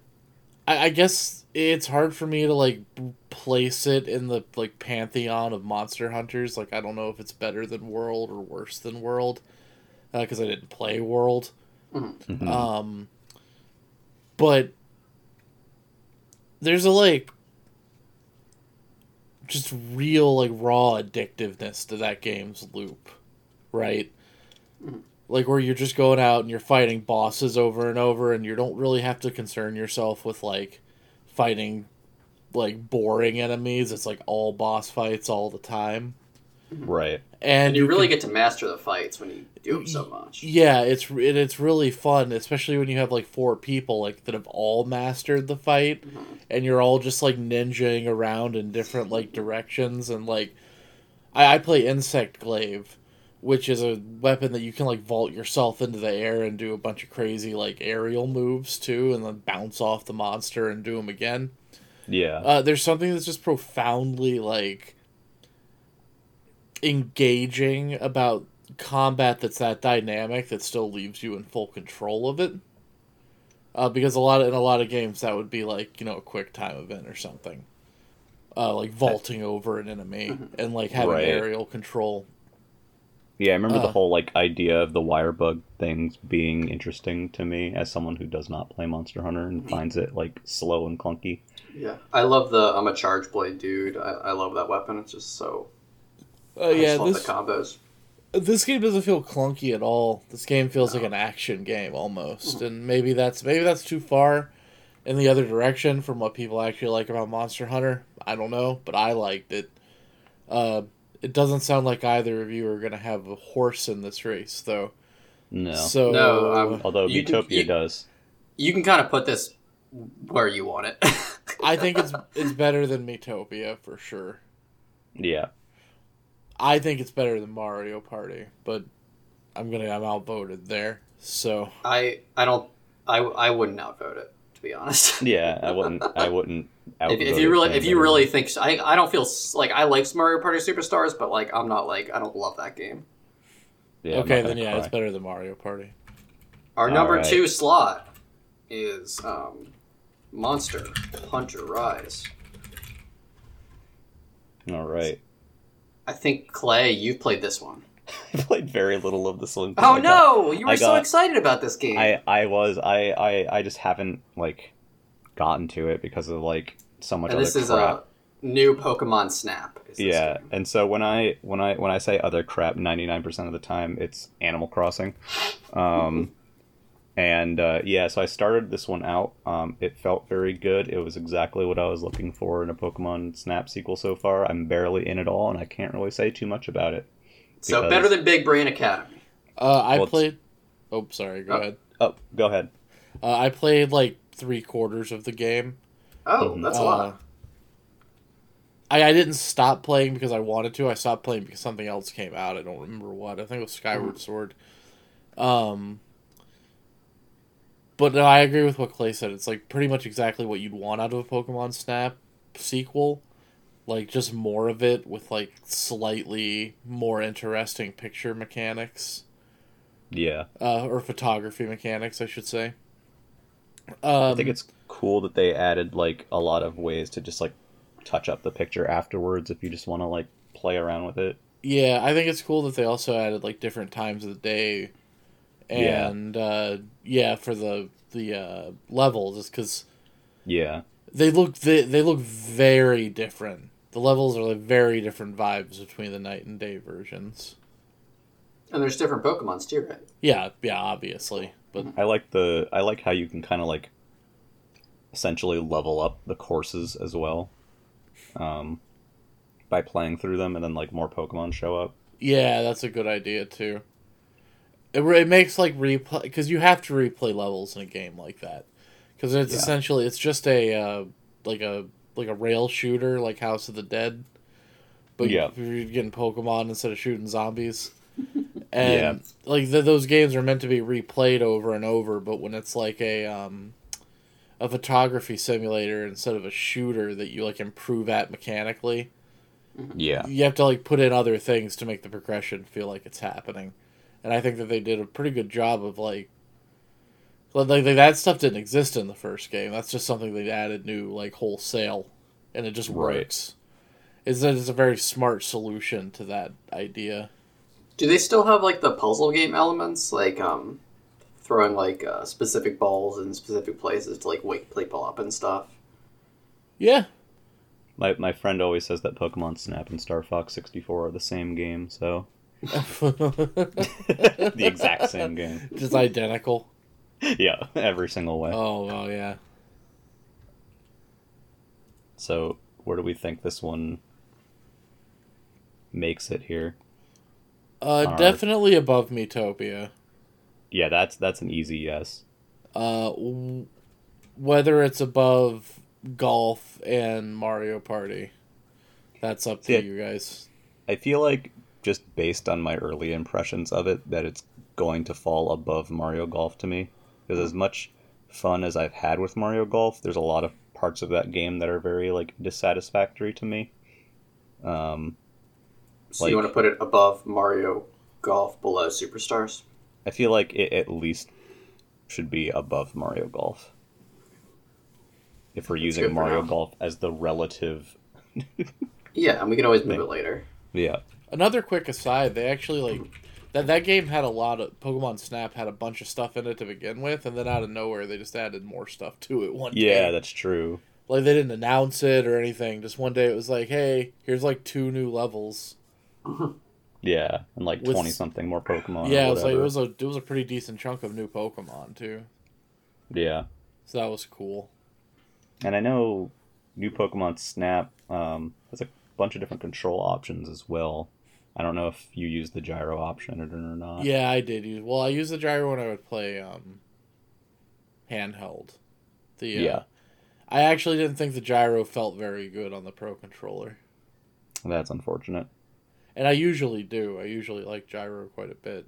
[SPEAKER 3] I, I guess it's hard for me to like place it in the like pantheon of monster hunters. Like I don't know if it's better than World or worse than World, because I didn't play World.
[SPEAKER 2] Mhm.
[SPEAKER 3] Um, but there's a like just real like raw addictiveness to that game's loop, right? Mm. Like where you're just going out and you're fighting bosses over and over, and you don't really have to concern yourself with like fighting like boring enemies. It's like all boss fights all the time,
[SPEAKER 2] Right.
[SPEAKER 3] and,
[SPEAKER 1] And you really
[SPEAKER 3] can-
[SPEAKER 1] get to master the fights when you do them so much.
[SPEAKER 3] yeah, it's it, it's really fun, especially when you have like four people like that have all mastered the fight, and you're all just like ninjaing around in different like directions, and like I, I play Insect Glaive, which is a weapon that you can like vault yourself into the air and do a bunch of crazy like aerial moves too, and then bounce off the monster and do them again.
[SPEAKER 2] Yeah.
[SPEAKER 3] Uh, there's something that's just profoundly like engaging about combat that's that dynamic that still leaves you in full control of it. Uh, because a lot of, in a lot of games that would be like you know a quick time event or something, uh, like vaulting over an enemy and like having
[SPEAKER 2] Right.
[SPEAKER 3] aerial control.
[SPEAKER 2] Yeah, I remember the
[SPEAKER 3] Uh.
[SPEAKER 2] whole like idea of the wire bug things being interesting to me as someone who does not play Monster Hunter and finds it like slow and clunky.
[SPEAKER 1] Yeah, I love the I'm a charge blade dude. I, I love that weapon. It's just so.
[SPEAKER 3] Uh,
[SPEAKER 1] I
[SPEAKER 3] yeah,
[SPEAKER 1] just love
[SPEAKER 3] this
[SPEAKER 1] the combos.
[SPEAKER 3] this game doesn't feel clunky at all. This game feels like an action game almost, and maybe that's maybe that's too far in the other direction from what people actually like about Monster Hunter. I don't know, but I liked it. Uh, it doesn't sound like either of you are gonna have a horse in this race, though.
[SPEAKER 2] No.
[SPEAKER 3] So
[SPEAKER 1] No, um,
[SPEAKER 2] Although
[SPEAKER 1] You-
[SPEAKER 2] Utopia
[SPEAKER 1] you-
[SPEAKER 2] does.
[SPEAKER 1] You can kind of put this where you want it.
[SPEAKER 3] I think it's it's better than Miitopia for sure.
[SPEAKER 2] Yeah.
[SPEAKER 3] I think it's better than Mario Party, but I'm gonna I'm outvoted there. So
[SPEAKER 1] I I don't I I wouldn't outvote it to be honest.
[SPEAKER 2] Yeah, I wouldn't. I wouldn't.
[SPEAKER 1] if, if you really if you
[SPEAKER 2] better.
[SPEAKER 1] really think so, I I don't feel like I like Mario Party Superstars, but like I'm not like I don't love that game.
[SPEAKER 2] Yeah,
[SPEAKER 3] okay, then
[SPEAKER 2] gonna
[SPEAKER 3] yeah, it's better than Mario Party.
[SPEAKER 1] Our number
[SPEAKER 2] Alright.
[SPEAKER 1] two slot is um, Monster Hunter Rise.
[SPEAKER 2] All right.
[SPEAKER 1] I think Clay, you've played this one.
[SPEAKER 2] I played very little of this one.
[SPEAKER 1] Oh
[SPEAKER 2] I got-
[SPEAKER 1] no, you were
[SPEAKER 2] I
[SPEAKER 1] so excited about this game.
[SPEAKER 2] I I was I I I just haven't like gotten to it because of like so much
[SPEAKER 1] and
[SPEAKER 2] other
[SPEAKER 1] this is
[SPEAKER 2] crap.
[SPEAKER 1] a new Pokemon Snap. is
[SPEAKER 2] yeah,
[SPEAKER 1] game.
[SPEAKER 2] and so when I when I when I say other crap, ninety nine percent of the time it's Animal Crossing, um, and uh, yeah, so I started this one out. Um, it felt very good. It was exactly what I was looking for in a Pokemon Snap sequel so far. I'm barely in it all, and I can't really say too much about it.
[SPEAKER 1] So better than Big Brain Academy.
[SPEAKER 3] Uh, I
[SPEAKER 2] Well,
[SPEAKER 3] played. Oh, sorry. Go
[SPEAKER 1] Oh.
[SPEAKER 3] ahead.
[SPEAKER 2] Oh, go ahead.
[SPEAKER 3] Uh, I played like three quarters of the game.
[SPEAKER 1] Oh,
[SPEAKER 2] Mhm.
[SPEAKER 1] that's a
[SPEAKER 3] Uh,
[SPEAKER 1] lot.
[SPEAKER 3] I, I didn't stop playing because I wanted to. I stopped playing because something else came out. I don't remember what. I think it was Skyward Sword. Um, but no, I agree with what Clay said. It's like pretty much exactly what you'd want out of a Pokemon Snap sequel. Like just more of it with like slightly more interesting picture mechanics
[SPEAKER 2] Yeah,
[SPEAKER 3] uh, or photography mechanics, I should say. Um,
[SPEAKER 2] I think it's cool that they added like a lot of ways to just like touch up the picture afterwards if you just want to like play around with it.
[SPEAKER 3] Yeah, I think it's cool that they also added like different times of the day,
[SPEAKER 2] Yeah.
[SPEAKER 3] and uh, yeah, for the the uh, levels, is because
[SPEAKER 2] Yeah,
[SPEAKER 3] they look they, they look very different. The levels are like very different vibes between the night and day versions.
[SPEAKER 1] And there's different Pokemons too, right?
[SPEAKER 3] Yeah, yeah, obviously, but
[SPEAKER 2] I like the I like how you can kind of like essentially level up the courses as well, um, by playing through them, and then like more Pokemon show up.
[SPEAKER 3] yeah, that's a good idea too. It, it makes like replay because you have to replay levels in a game like that because it's
[SPEAKER 2] Yeah.
[SPEAKER 3] essentially it's just a uh, like a like a rail shooter like House of the Dead, but
[SPEAKER 2] Yeah.
[SPEAKER 3] you're getting Pokemon instead of shooting zombies.
[SPEAKER 2] Yeah.
[SPEAKER 3] And like th those games are meant to be replayed over and over, but when it's like a um, a photography simulator instead of a shooter that you like improve at mechanically,
[SPEAKER 2] Yeah,
[SPEAKER 3] you have to like put in other things to make the progression feel like it's happening and i think that they did a pretty good job of like like, like that stuff didn't exist in the first game. That's just something they added new like wholesale and it just
[SPEAKER 2] Right.
[SPEAKER 3] works. It's a, it's a very smart solution to that idea.
[SPEAKER 1] Do they still have like the puzzle game elements, like um, throwing like uh, specific balls in specific places to like wake people up and stuff?
[SPEAKER 3] yeah.
[SPEAKER 2] My my friend always says that Pokemon Snap and Star Fox sixty four are the same game, so the exact same game.
[SPEAKER 3] just identical
[SPEAKER 2] Yeah, every single way.
[SPEAKER 3] oh well yeah
[SPEAKER 2] So where do we think this one makes it here?
[SPEAKER 3] uh
[SPEAKER 2] Alright.
[SPEAKER 3] definitely above Miitopia
[SPEAKER 2] Yeah, that's that's an easy yes.
[SPEAKER 3] uh w- whether it's above golf and Mario Party. That's up to
[SPEAKER 2] Yeah.
[SPEAKER 3] you guys.
[SPEAKER 2] I feel like just based on my early impressions of it that it's going to fall above Mario Golf to me because as much fun as I've had with Mario Golf, there's a lot of parts of that game that are very like dissatisfactory to me. Um,
[SPEAKER 1] So you want to put it above Mario Golf, below Superstars?
[SPEAKER 2] I feel like it at least should be above Mario Golf. If we're
[SPEAKER 1] That's
[SPEAKER 2] using Mario. Golf as the relative,
[SPEAKER 1] Yeah, and we can always move
[SPEAKER 2] Yeah.
[SPEAKER 1] it later.
[SPEAKER 2] yeah,
[SPEAKER 3] Another quick aside, they actually like that that game had a lot of Pokemon Snap had a bunch of stuff in it to begin with, and then out of nowhere they just added more stuff to it one
[SPEAKER 2] yeah,
[SPEAKER 3] day.
[SPEAKER 2] Yeah, that's true.
[SPEAKER 3] Like they didn't announce it or anything. Just one day it was like, hey, here's like two new levels.
[SPEAKER 2] Yeah, and like twenty something more Pokemon.
[SPEAKER 3] yeah, it was like it was a it was a pretty decent chunk of new Pokemon too.
[SPEAKER 2] yeah.
[SPEAKER 3] So that was cool.
[SPEAKER 2] And I know new Pokemon Snap um, has a bunch of different control options as well. I don't know if you use the gyro option or or not.
[SPEAKER 3] Yeah, I did use. Well, I used the gyro when I would play um, handheld. The uh,
[SPEAKER 2] Yeah.
[SPEAKER 3] I actually didn't think the gyro felt very good on the pro controller,
[SPEAKER 2] That's unfortunate.
[SPEAKER 3] and I usually do. I usually like gyro quite a bit.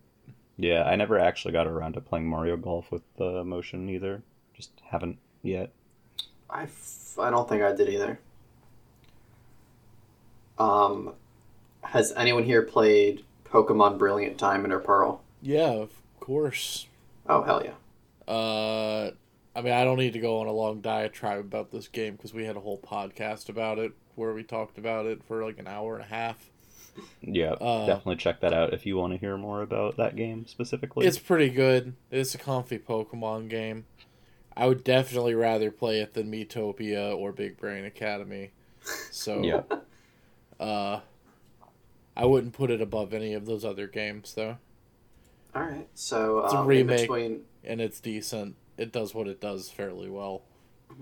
[SPEAKER 2] Yeah, I never actually got around to playing Mario Golf with the motion either. Just haven't yet.
[SPEAKER 1] I, f- I don't think I did either. Um, has anyone here played Pokemon Brilliant Diamond or Pearl?
[SPEAKER 3] Yeah, of course.
[SPEAKER 1] Oh hell yeah!
[SPEAKER 3] Uh, I mean, I don't need to go on a long diatribe about this game because we had a whole podcast about it where we talked about it for like an hour and a half.
[SPEAKER 2] Yeah,
[SPEAKER 3] Uh,
[SPEAKER 2] definitely check that out if you want to hear more about that game specifically.
[SPEAKER 3] It's pretty good. It's a comfy Pokemon game. I would definitely rather play it than Miitopia or Big Brain Academy. So,
[SPEAKER 2] yeah,
[SPEAKER 3] uh, I wouldn't put it above any of those other games though.
[SPEAKER 1] All right, so
[SPEAKER 3] It's a
[SPEAKER 1] um, in
[SPEAKER 3] remake.
[SPEAKER 1] between
[SPEAKER 3] And it's decent. It does what it does fairly well.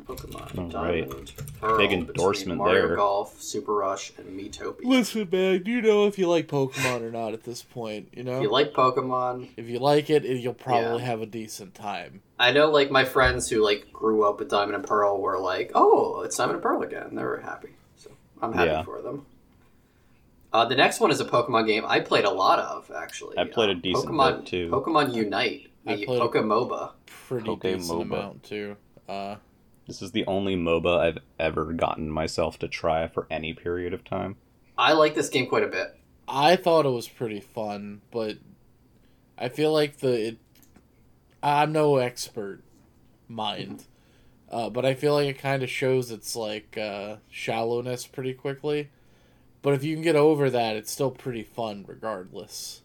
[SPEAKER 1] Pokemon
[SPEAKER 2] All right.
[SPEAKER 1] Diamond, Pearl,
[SPEAKER 2] Big endorsement
[SPEAKER 1] Mario
[SPEAKER 2] there.
[SPEAKER 1] Golf, Super Rush, and Miitopia.
[SPEAKER 3] Listen, man, do you know if you like Pokemon or not at this point. You know,
[SPEAKER 1] If you like Pokemon,
[SPEAKER 3] if you like it, you'll probably
[SPEAKER 1] Yeah.
[SPEAKER 3] have a decent time.
[SPEAKER 1] I know like my friends who like grew up with Diamond and Pearl were like, "Oh, it's Diamond and Pearl again." They were happy, so I'm happy
[SPEAKER 2] Yeah.
[SPEAKER 1] for them. Uh, the next one is a Pokemon game I played a lot of actually.
[SPEAKER 2] I played a
[SPEAKER 1] Uh,
[SPEAKER 2] decent
[SPEAKER 1] Pokemon
[SPEAKER 2] bit, too.
[SPEAKER 1] Pokemon Unite,
[SPEAKER 3] I
[SPEAKER 1] the
[SPEAKER 3] played a-
[SPEAKER 1] Pokemoba.
[SPEAKER 3] Pretty
[SPEAKER 2] Poke
[SPEAKER 3] decent
[SPEAKER 2] MOBA.
[SPEAKER 3] amount too. Uh,
[SPEAKER 2] this is the only MOBA I've ever gotten myself to try for any period of time.
[SPEAKER 1] I like this game quite a bit.
[SPEAKER 3] I thought it was pretty fun, but I feel like the it, I'm no expert mind, uh, but I feel like it kind of shows its like uh, shallowness pretty quickly. But if you can get over that, it's still pretty fun regardless.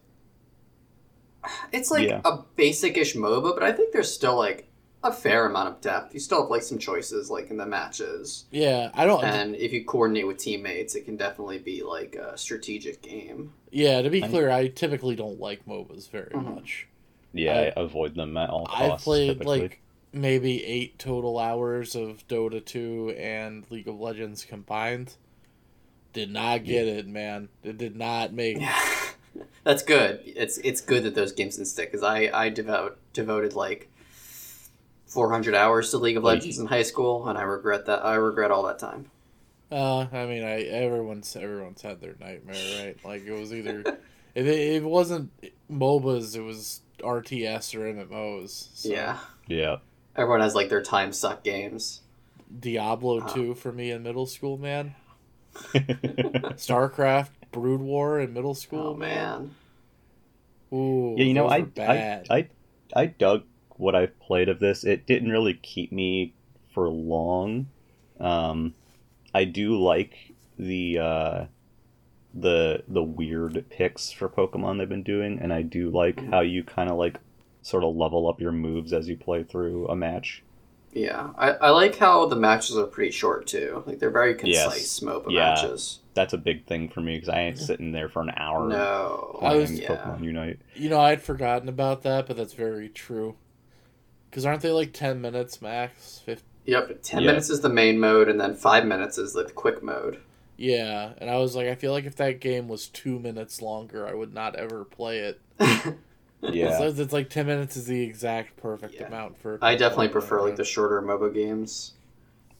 [SPEAKER 1] It's like
[SPEAKER 2] Yeah.
[SPEAKER 1] a basic-ish MOBA, but I think there's still like a fair amount of depth. You still have like some choices like in the matches,
[SPEAKER 3] Yeah, I don't.
[SPEAKER 1] and if you coordinate with teammates, it can definitely be like a strategic game.
[SPEAKER 3] yeah, to be
[SPEAKER 2] I-
[SPEAKER 3] clear, I typically don't like MOBAs very
[SPEAKER 1] Mhm.
[SPEAKER 3] much.
[SPEAKER 2] Yeah,
[SPEAKER 3] I-
[SPEAKER 2] I, avoid them at all costs.
[SPEAKER 3] I've played
[SPEAKER 2] typically.
[SPEAKER 3] like maybe eight total hours of Dota 2 and League of Legends combined. Did not get it, man. It did not make.
[SPEAKER 1] That's good. It's it's good that those games didn't stick because I I devote devoted like 400 hours to League of
[SPEAKER 2] Well,
[SPEAKER 1] Legends in high school, and I regret that. I regret all that time.
[SPEAKER 3] Uh, I mean, I everyone's everyone's had their nightmare, right? Like it was either if it, it wasn't MOBAs, it was RTS or MMOs. So
[SPEAKER 1] Yeah,
[SPEAKER 2] yeah,
[SPEAKER 1] everyone has like their time suck games.
[SPEAKER 3] Diablo
[SPEAKER 1] Ah.
[SPEAKER 3] 2 for me in middle school, man. StarCraft, Brood War in middle school,
[SPEAKER 1] Oh man,
[SPEAKER 3] Ooh,
[SPEAKER 2] yeah. You know, I,
[SPEAKER 3] bad.
[SPEAKER 2] I I I dug what I've played of this. It didn't really keep me for long. Um, I do like the uh, the the weird picks for Pokemon they've been doing, and I do like
[SPEAKER 1] Mhm.
[SPEAKER 2] how you kind of like sort of level up your moves as you play through a match.
[SPEAKER 1] Yeah. I, I like how the matches are pretty short too. Like they're very
[SPEAKER 2] Yes.
[SPEAKER 1] concise MOBA
[SPEAKER 2] Yeah.
[SPEAKER 1] matches.
[SPEAKER 2] That's a big thing for me because I ain't sitting there for an hour
[SPEAKER 1] No,
[SPEAKER 3] I was-
[SPEAKER 2] playing
[SPEAKER 1] yeah.
[SPEAKER 2] Pokemon Unite.
[SPEAKER 3] You know, I'd forgotten about that, but that's very true. Because aren't they like 10 minutes max? 15?
[SPEAKER 1] Yep, ten
[SPEAKER 2] Yeah.
[SPEAKER 1] minutes is the main mode, and then five minutes is like the quick mode.
[SPEAKER 3] Yeah, and I was like, I feel like if that game was two minutes longer, I would not ever play it.
[SPEAKER 2] Yeah.
[SPEAKER 3] So it's like 10 minutes is the exact perfect
[SPEAKER 1] Yeah.
[SPEAKER 3] amount for.
[SPEAKER 1] I definitely prefer like the shorter MOBA games.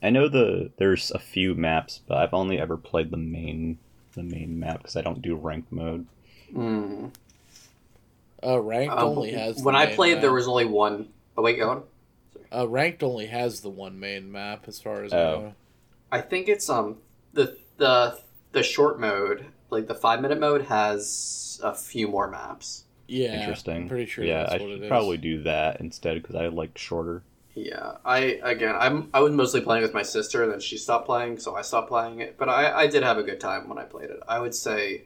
[SPEAKER 2] I know the there's a few maps, but I've only ever played the main the main map because I don't do ranked mode.
[SPEAKER 1] Mm.
[SPEAKER 3] Uh, ranked
[SPEAKER 1] Uh,
[SPEAKER 3] only has. the
[SPEAKER 1] when I
[SPEAKER 3] main
[SPEAKER 1] played, there was only one. Oh wait, go on.
[SPEAKER 3] Uh, ranked only has the one main map, as far as I
[SPEAKER 2] Oh.
[SPEAKER 3] know.
[SPEAKER 1] I think it's um the the the short mode, like the five minute mode, has a few more maps.
[SPEAKER 3] Yeah,
[SPEAKER 2] Interesting.
[SPEAKER 3] I'm pretty sure
[SPEAKER 2] yeah,
[SPEAKER 3] that's
[SPEAKER 2] I
[SPEAKER 3] what it
[SPEAKER 2] should
[SPEAKER 3] is.
[SPEAKER 2] probably do that instead because I like shorter.
[SPEAKER 1] Yeah, I again, I'm I was mostly playing with my sister, and then she stopped playing, so I stopped playing it. But I I did have a good time when I played it. I would say.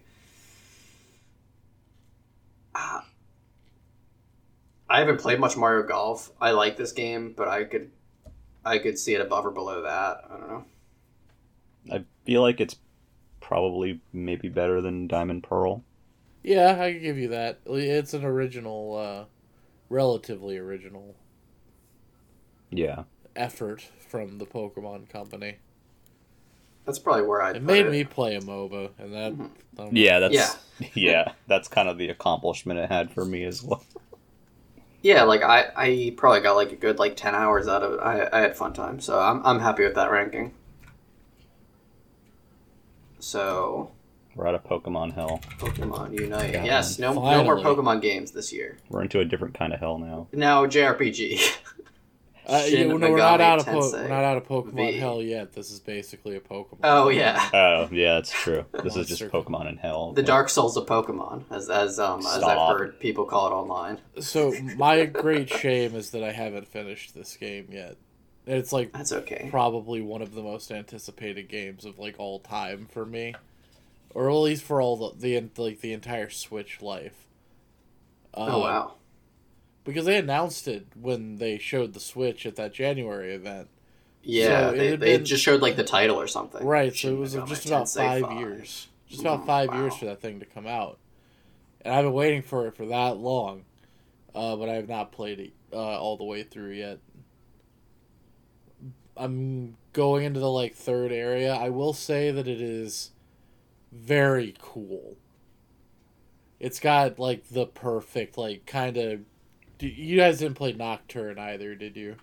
[SPEAKER 1] Ah, I haven't played much Mario Golf. I like this game, but I could, I could see it above or below that. I don't know.
[SPEAKER 2] I feel like it's probably maybe better than Diamond Pearl.
[SPEAKER 3] Yeah, I can give you that. It's an original, uh, relatively original
[SPEAKER 2] Yeah,
[SPEAKER 3] effort from the Pokemon Company.
[SPEAKER 1] That's probably where I.
[SPEAKER 3] It made me play a MOBA, and that.
[SPEAKER 1] Mhm.
[SPEAKER 3] I don't
[SPEAKER 2] yeah, that's yeah. that's kind of the accomplishment it had for me as well.
[SPEAKER 1] yeah, like I, I probably got like a good like ten hours out of it. I, I had fun time, so I'm I'm happy with that ranking. So
[SPEAKER 2] We're out of Pokemon hell.
[SPEAKER 1] Pokemon Unite.
[SPEAKER 2] Yeah,
[SPEAKER 1] yes, no, no more. Pokemon games this year.
[SPEAKER 2] We're into a different kind of hell now.
[SPEAKER 1] Now JRPG.
[SPEAKER 3] Uh, yeah,
[SPEAKER 1] Shin
[SPEAKER 3] no, we're not
[SPEAKER 1] Megami
[SPEAKER 3] out of po- we're not out of Pokemon
[SPEAKER 1] V.
[SPEAKER 3] Hell yet. This is basically a Pokemon.
[SPEAKER 1] oh yeah,
[SPEAKER 2] Oh yeah, that's true. This is just Pokemon in hell.
[SPEAKER 1] the
[SPEAKER 2] but-
[SPEAKER 1] Dark Souls of Pokemon, as as um as I've heard people call it online.
[SPEAKER 3] So my great shame is that I haven't finished this game yet. It's like
[SPEAKER 1] That's okay.
[SPEAKER 3] probably one of the most anticipated games of like all time for me, or at least for all the, the like the entire Switch life.
[SPEAKER 1] Oh
[SPEAKER 3] Uh,
[SPEAKER 1] wow.
[SPEAKER 3] Because they announced it when they showed the Switch at that January event.
[SPEAKER 1] Yeah,
[SPEAKER 3] so
[SPEAKER 1] they, they
[SPEAKER 3] been-
[SPEAKER 1] just showed like the title or something.
[SPEAKER 3] Right, so it was just about
[SPEAKER 1] Tensei
[SPEAKER 3] five, years. Just about
[SPEAKER 1] Mhm,
[SPEAKER 3] five
[SPEAKER 1] wow.
[SPEAKER 3] years for that thing to come out. And I've been waiting for it for that long. Uh, but I have not played it uh, all the way through yet. I'm going into the like third area. I will say that it is very cool. It's got like the perfect like kind of you guys didn't play Nocturne either, did you?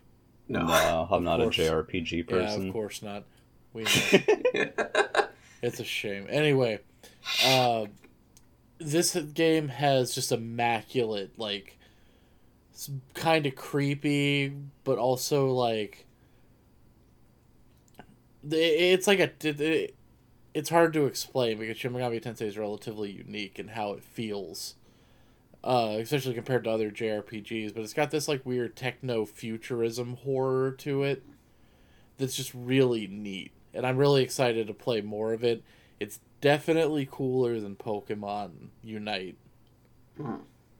[SPEAKER 1] No.
[SPEAKER 2] No, I'm not a
[SPEAKER 3] course.
[SPEAKER 2] JRPG
[SPEAKER 3] Yeah,
[SPEAKER 2] person.
[SPEAKER 3] of course not. We know. It's a shame. Anyway, uh, this game has just immaculate, like, kind of creepy, but also like, the- it's like a. It, it- it's hard to explain because Shin Megami Tensei is relatively unique in how it feels, uh, especially compared to other JRPGs. But it's got this like weird techno futurism horror to it that's just really neat, and I'm really excited to play more of it. It's definitely cooler than Pokemon Unite.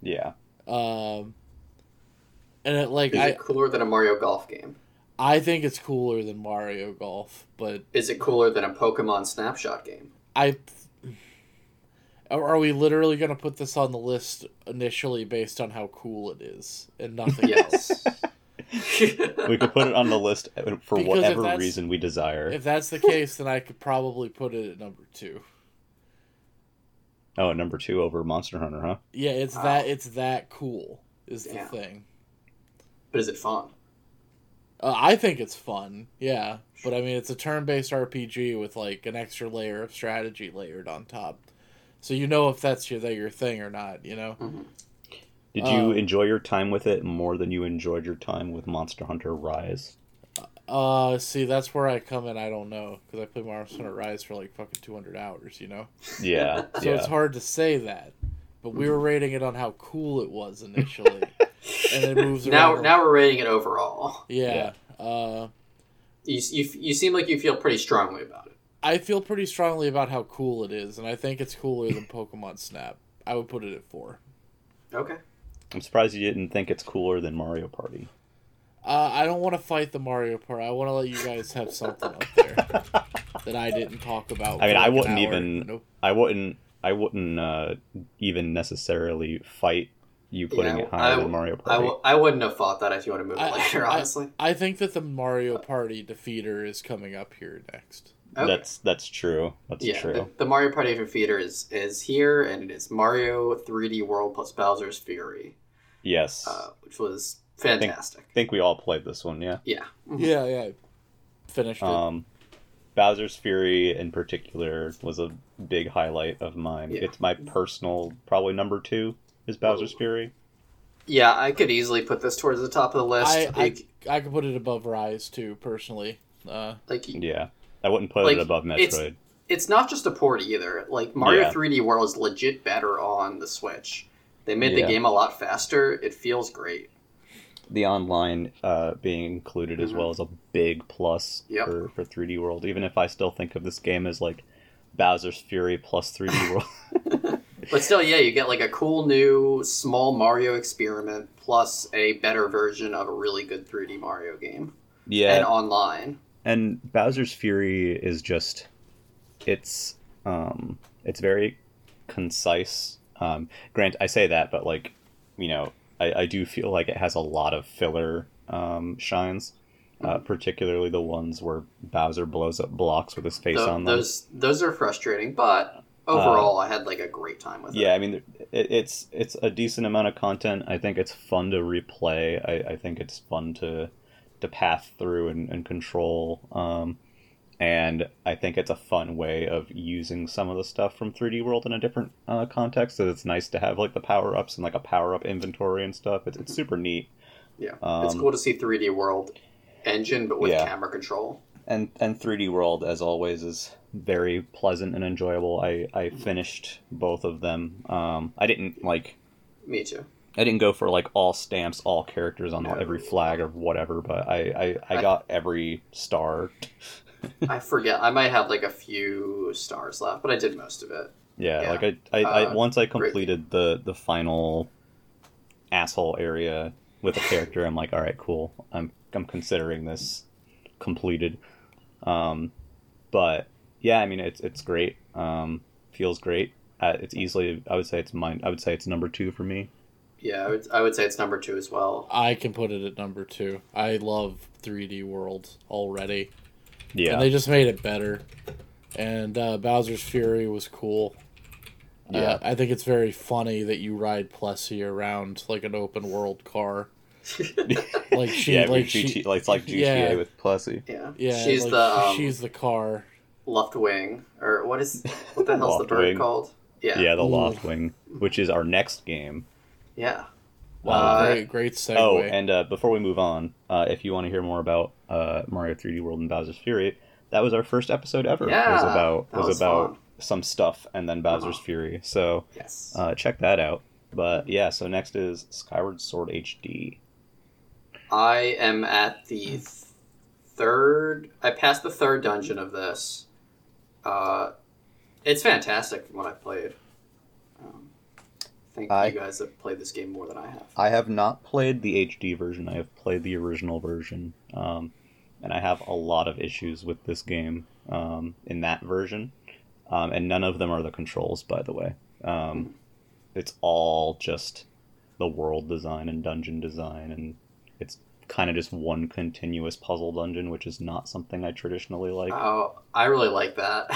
[SPEAKER 2] Yeah.
[SPEAKER 3] Um, and it, like
[SPEAKER 1] Is
[SPEAKER 3] I,
[SPEAKER 1] it cooler than a Mario Golf game?
[SPEAKER 3] I think it's cooler than Mario Golf, but
[SPEAKER 1] Is it cooler than a Pokemon Snapshot game?
[SPEAKER 3] I. Are are we literally going to put this on the list initially based on how cool it is and nothing else?
[SPEAKER 2] We could put it on the list for
[SPEAKER 3] Because
[SPEAKER 2] whatever reason we desire.
[SPEAKER 3] If that's the case, then I could probably put it at number two.
[SPEAKER 2] Oh, number two over Monster Hunter, huh?
[SPEAKER 3] Yeah, it's
[SPEAKER 1] Wow.
[SPEAKER 3] that it's that cool is the thing.
[SPEAKER 1] but is it fun?
[SPEAKER 3] Uh, I think it's fun, yeah. But I mean, it's a turn-based RPG with like an extra layer of strategy layered on top, so you know if that's your that your thing or not. You know,
[SPEAKER 2] Did you
[SPEAKER 3] Uh,
[SPEAKER 2] enjoy your time with it more than you enjoyed your time with Monster Hunter Rise?
[SPEAKER 3] uh, see, that's where I come in. I don't know because I played Monster Hunter Rise for like fucking two hundred hours. You know,
[SPEAKER 2] Yeah.
[SPEAKER 3] so
[SPEAKER 2] yeah.
[SPEAKER 3] it's hard to say that. But we were rating it on how cool it was initially, and it moves
[SPEAKER 1] Now,
[SPEAKER 3] around.
[SPEAKER 1] now we're rating it overall.
[SPEAKER 3] yeah. Uh,
[SPEAKER 1] You, you, you seem like you feel pretty strongly about it.
[SPEAKER 3] I feel pretty strongly about how cool it is, and I think it's cooler than Pokemon Snap. I would put it at four.
[SPEAKER 1] Okay.
[SPEAKER 2] I'm surprised you didn't think it's cooler than Mario Party.
[SPEAKER 3] Uh, I don't want to fight the Mario part. I want to let you guys have something up there that I didn't talk about.
[SPEAKER 2] I mean,
[SPEAKER 3] for
[SPEAKER 2] I wouldn't even-
[SPEAKER 3] Nope.
[SPEAKER 2] I wouldn't. I wouldn't uh, even necessarily fight you putting
[SPEAKER 1] Yeah,
[SPEAKER 2] it higher
[SPEAKER 1] I-
[SPEAKER 2] than Mario Party.
[SPEAKER 1] w- I wouldn't have thought that if you would have moved
[SPEAKER 3] I-
[SPEAKER 1] it later, honestly.
[SPEAKER 3] I think that the Mario Party defeater is coming up here next.
[SPEAKER 1] Okay.
[SPEAKER 2] That's that's true. That's
[SPEAKER 1] yeah,
[SPEAKER 2] true.
[SPEAKER 1] The, the Mario Party Defeater is is here, and it is Mario 3D World plus Bowser's Fury,
[SPEAKER 2] yes.
[SPEAKER 1] uh, which was fantastic.
[SPEAKER 2] I think we all played this one. Yeah.
[SPEAKER 1] Yeah. Mhm.
[SPEAKER 3] Yeah, yeah. Finished it.
[SPEAKER 2] Um, Bowser's Fury in particular was a big highlight of mine.
[SPEAKER 1] Yeah.
[SPEAKER 2] It's my personal, probably number two is Bowser's Fury.
[SPEAKER 1] Yeah, I could easily put this towards the top of the list.
[SPEAKER 3] I,
[SPEAKER 1] like,
[SPEAKER 3] I I could put it above Rise too, personally. Uh,
[SPEAKER 1] like
[SPEAKER 2] Yeah, I wouldn't put
[SPEAKER 1] Like,
[SPEAKER 2] it above
[SPEAKER 1] it's-
[SPEAKER 2] Metroid.
[SPEAKER 1] it's not just a port either. Like Mario
[SPEAKER 2] Yeah.
[SPEAKER 1] 3D World is legit better on the Switch. They made
[SPEAKER 2] Yeah.
[SPEAKER 1] the game a lot faster. It feels great.
[SPEAKER 2] The online uh, being included as
[SPEAKER 1] Mhm.
[SPEAKER 2] well is a big plus
[SPEAKER 1] Yep.
[SPEAKER 2] for, for 3D World. Even if I still think of this game as like Bowser's Fury plus 3D World.
[SPEAKER 1] But still, yeah, you get like a cool new small Mario experiment plus a better version of a really good 3D Mario game.
[SPEAKER 2] yeah,
[SPEAKER 1] And online.
[SPEAKER 2] and Bowser's Fury is just it's um it's very concise. Um grant I say that, but like, you know, I, I do feel like it has a lot of filler um shines. Uh, particularly the ones where Bowser blows up blocks with his face on them.
[SPEAKER 1] those those are frustrating, but overall, I had like a great time with it.
[SPEAKER 2] Yeah, I mean, it, it's it's a decent amount of content. I think it's fun to replay. I, I think it's fun to to path through and, and control. Um, and I think it's a fun way of using some of the stuff from 3D World in a different uh, context. So it's nice to have like the power ups and like a power up inventory and stuff. It's, it's super neat.
[SPEAKER 1] Yeah,
[SPEAKER 2] Um,
[SPEAKER 1] it's cool to see 3D World engine, but with
[SPEAKER 2] Yeah.
[SPEAKER 1] camera control.
[SPEAKER 2] and and 3D World as always is very pleasant and enjoyable. I I finished both of them. Um, I didn't like
[SPEAKER 1] Me too.
[SPEAKER 2] I didn't go for like all stamps, all characters on
[SPEAKER 1] No.
[SPEAKER 2] every flag or whatever, but I I, I
[SPEAKER 1] I-
[SPEAKER 2] got every star.
[SPEAKER 1] I forget. I might have like a few stars left, but I did most of it.
[SPEAKER 2] Yeah,
[SPEAKER 1] Yeah.
[SPEAKER 2] like I I, I
[SPEAKER 1] Uh,
[SPEAKER 2] once I
[SPEAKER 1] great.
[SPEAKER 2] completed the the final asshole area with a character, I'm like, all right, cool. I'm I'm considering this completed. Um, but yeah, I mean it's it's great. Um, feels great. Uh, it's easily I would say it's mine. I would say it's number two for me.
[SPEAKER 1] Yeah, I would, I would say it's number two as well.
[SPEAKER 3] I can put it at number two. I love 3D World already.
[SPEAKER 2] Yeah,
[SPEAKER 3] And they just made it better. And uh, Bowser's Fury was cool.
[SPEAKER 2] Yeah.
[SPEAKER 3] Uh, I think it's very funny that you ride Plessie around like an open world car. Like she,
[SPEAKER 2] yeah,
[SPEAKER 3] like
[SPEAKER 2] GT
[SPEAKER 3] she,
[SPEAKER 2] like it's like GTA
[SPEAKER 3] yeah.
[SPEAKER 2] with Plessie.
[SPEAKER 1] yeah,
[SPEAKER 3] yeah,
[SPEAKER 1] she's
[SPEAKER 3] like,
[SPEAKER 1] the um,
[SPEAKER 3] she's the car.
[SPEAKER 1] left wing, or what is what the hell's the bird
[SPEAKER 2] wing.
[SPEAKER 1] called? Yeah,
[SPEAKER 2] Yeah, the
[SPEAKER 3] Ooh.
[SPEAKER 2] Lost Wing, which is our next game.
[SPEAKER 1] yeah.
[SPEAKER 3] Wow,
[SPEAKER 1] Uh,
[SPEAKER 3] great, great segue.
[SPEAKER 2] Oh, and uh, before we move on, uh, if you want to hear more about uh, Mario 3D World and Bowser's Fury, that was our first episode ever.
[SPEAKER 1] Yeah,
[SPEAKER 2] was about
[SPEAKER 1] that
[SPEAKER 2] was,
[SPEAKER 1] was
[SPEAKER 2] about
[SPEAKER 1] fun.
[SPEAKER 2] some stuff and then Bowser's
[SPEAKER 1] Uh-huh.
[SPEAKER 2] Fury. So
[SPEAKER 1] Yes.
[SPEAKER 2] uh, check that out. But yeah, so next is Skyward Sword HD.
[SPEAKER 1] I am at the third. I passed the third dungeon of this. Uh, it's fantastic from what I've played. I think
[SPEAKER 2] I-
[SPEAKER 1] you guys have played this game more than I have.
[SPEAKER 2] I have not played the HD version. I have played the original version, um, and I have a lot of issues with this game um, in that version. Um, and none of them are the controls, by the way. Um, it's all just the world design and dungeon design, and it's kind of just one continuous puzzle dungeon, which is not something I traditionally like.
[SPEAKER 1] Oh, I really like that.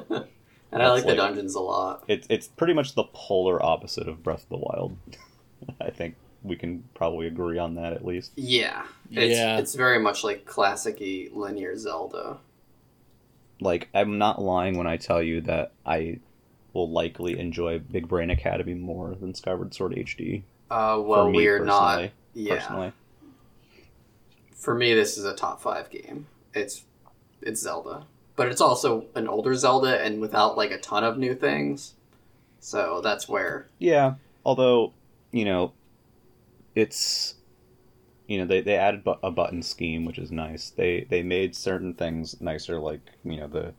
[SPEAKER 1] and I
[SPEAKER 2] That's
[SPEAKER 1] like the
[SPEAKER 2] like-
[SPEAKER 1] dungeons a lot.
[SPEAKER 2] It's it's pretty much the polar opposite of Breath of the Wild. I think we can probably agree on that at least.
[SPEAKER 1] Yeah. It's,
[SPEAKER 3] Yeah.
[SPEAKER 1] it's very much like classic linear Zelda.
[SPEAKER 2] like I'm not lying when I tell you that I will likely enjoy Big Brain Academy more than Skyward Sword HD.
[SPEAKER 1] Uh, well, we're not. Yeah.
[SPEAKER 2] Personally,
[SPEAKER 1] For me, this is a top five game. It's it's Zelda, but it's also an older Zelda and without like a ton of new things. So that's where
[SPEAKER 2] yeah. Although you know, it's you know they, they added bu- a button scheme which is nice. They they made certain things nicer, like you know the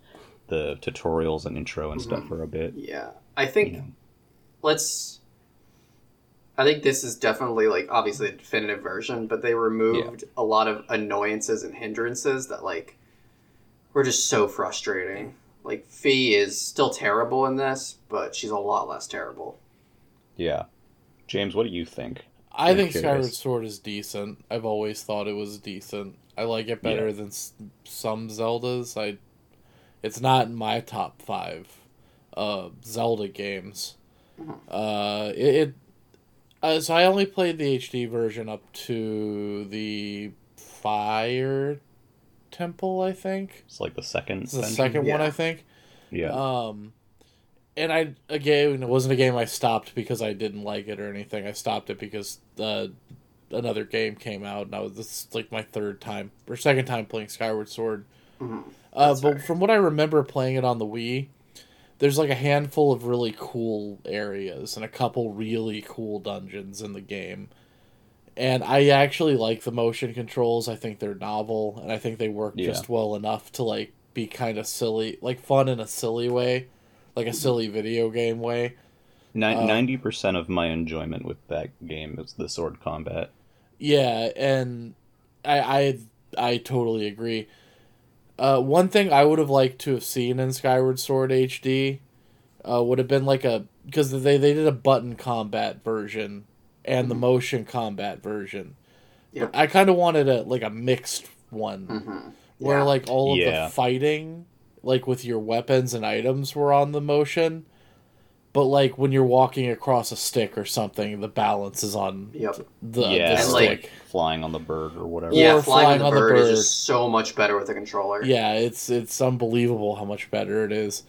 [SPEAKER 2] the tutorials and intro and stuff
[SPEAKER 1] Mhm.
[SPEAKER 2] for a bit.
[SPEAKER 1] Yeah, I think
[SPEAKER 2] Yeah.
[SPEAKER 1] let's. I think this is definitely like obviously a definitive version, but they removed a lot of annoyances and hindrances that like were just so frustrating. Like Fi is still terrible in this, but she's a lot less terrible.
[SPEAKER 2] Yeah, James, what do you think?
[SPEAKER 3] I
[SPEAKER 2] I'm
[SPEAKER 3] think
[SPEAKER 2] curious.
[SPEAKER 3] Skyward Sword is decent. I've always thought it was decent. I like it better
[SPEAKER 2] Yeah.
[SPEAKER 3] than s- some Zeldas. I, it's not in my top five, uh, Zelda games.
[SPEAKER 1] Mhm.
[SPEAKER 3] Uh, it, it uh, so I only played the HD version up to the Fire Temple. I think
[SPEAKER 2] It's like the second.
[SPEAKER 3] it's the
[SPEAKER 2] dungeon?
[SPEAKER 3] second one. I think.
[SPEAKER 2] Yeah.
[SPEAKER 3] Um, and I again, it wasn't a game I stopped because I didn't like it or anything. I stopped it because uh, another game came out, and I was this is like my third time or second time playing Skyward Sword.
[SPEAKER 1] Mhm.
[SPEAKER 3] Uh, but
[SPEAKER 1] fair.
[SPEAKER 3] from what I remember playing it on the Wii, there's like a handful of really cool areas and a couple really cool dungeons in the game. And I actually like the motion controls. I think they're novel, and I think they work
[SPEAKER 2] Yeah.
[SPEAKER 3] just well enough to like be kind of silly, like fun in a silly way, like a silly video game way. uh,
[SPEAKER 2] Ninety percent of my enjoyment with that game is the sword combat.
[SPEAKER 3] Yeah, and I I I totally agree. Uh, one thing I would have liked to have seen in Skyward Sword HD uh, would have been like a because they they did a button combat version and the motion combat version.
[SPEAKER 1] Yeah.
[SPEAKER 3] But I kind of wanted a like a mixed one
[SPEAKER 1] Mhm.
[SPEAKER 3] where
[SPEAKER 1] Yeah.
[SPEAKER 3] like all of
[SPEAKER 2] Yeah.
[SPEAKER 3] the fighting like with your weapons and items were on the motion. But like when you're walking across a stick or something, the balance is on
[SPEAKER 1] Yep.
[SPEAKER 3] the,
[SPEAKER 2] yeah,
[SPEAKER 3] the
[SPEAKER 1] And,
[SPEAKER 2] like flying on the bird or whatever.
[SPEAKER 3] Or
[SPEAKER 1] Yeah,
[SPEAKER 3] flying
[SPEAKER 1] flying, on the,
[SPEAKER 3] on the
[SPEAKER 1] bird, is just so much better with a controller.
[SPEAKER 3] yeah, it's it's unbelievable how much better it is.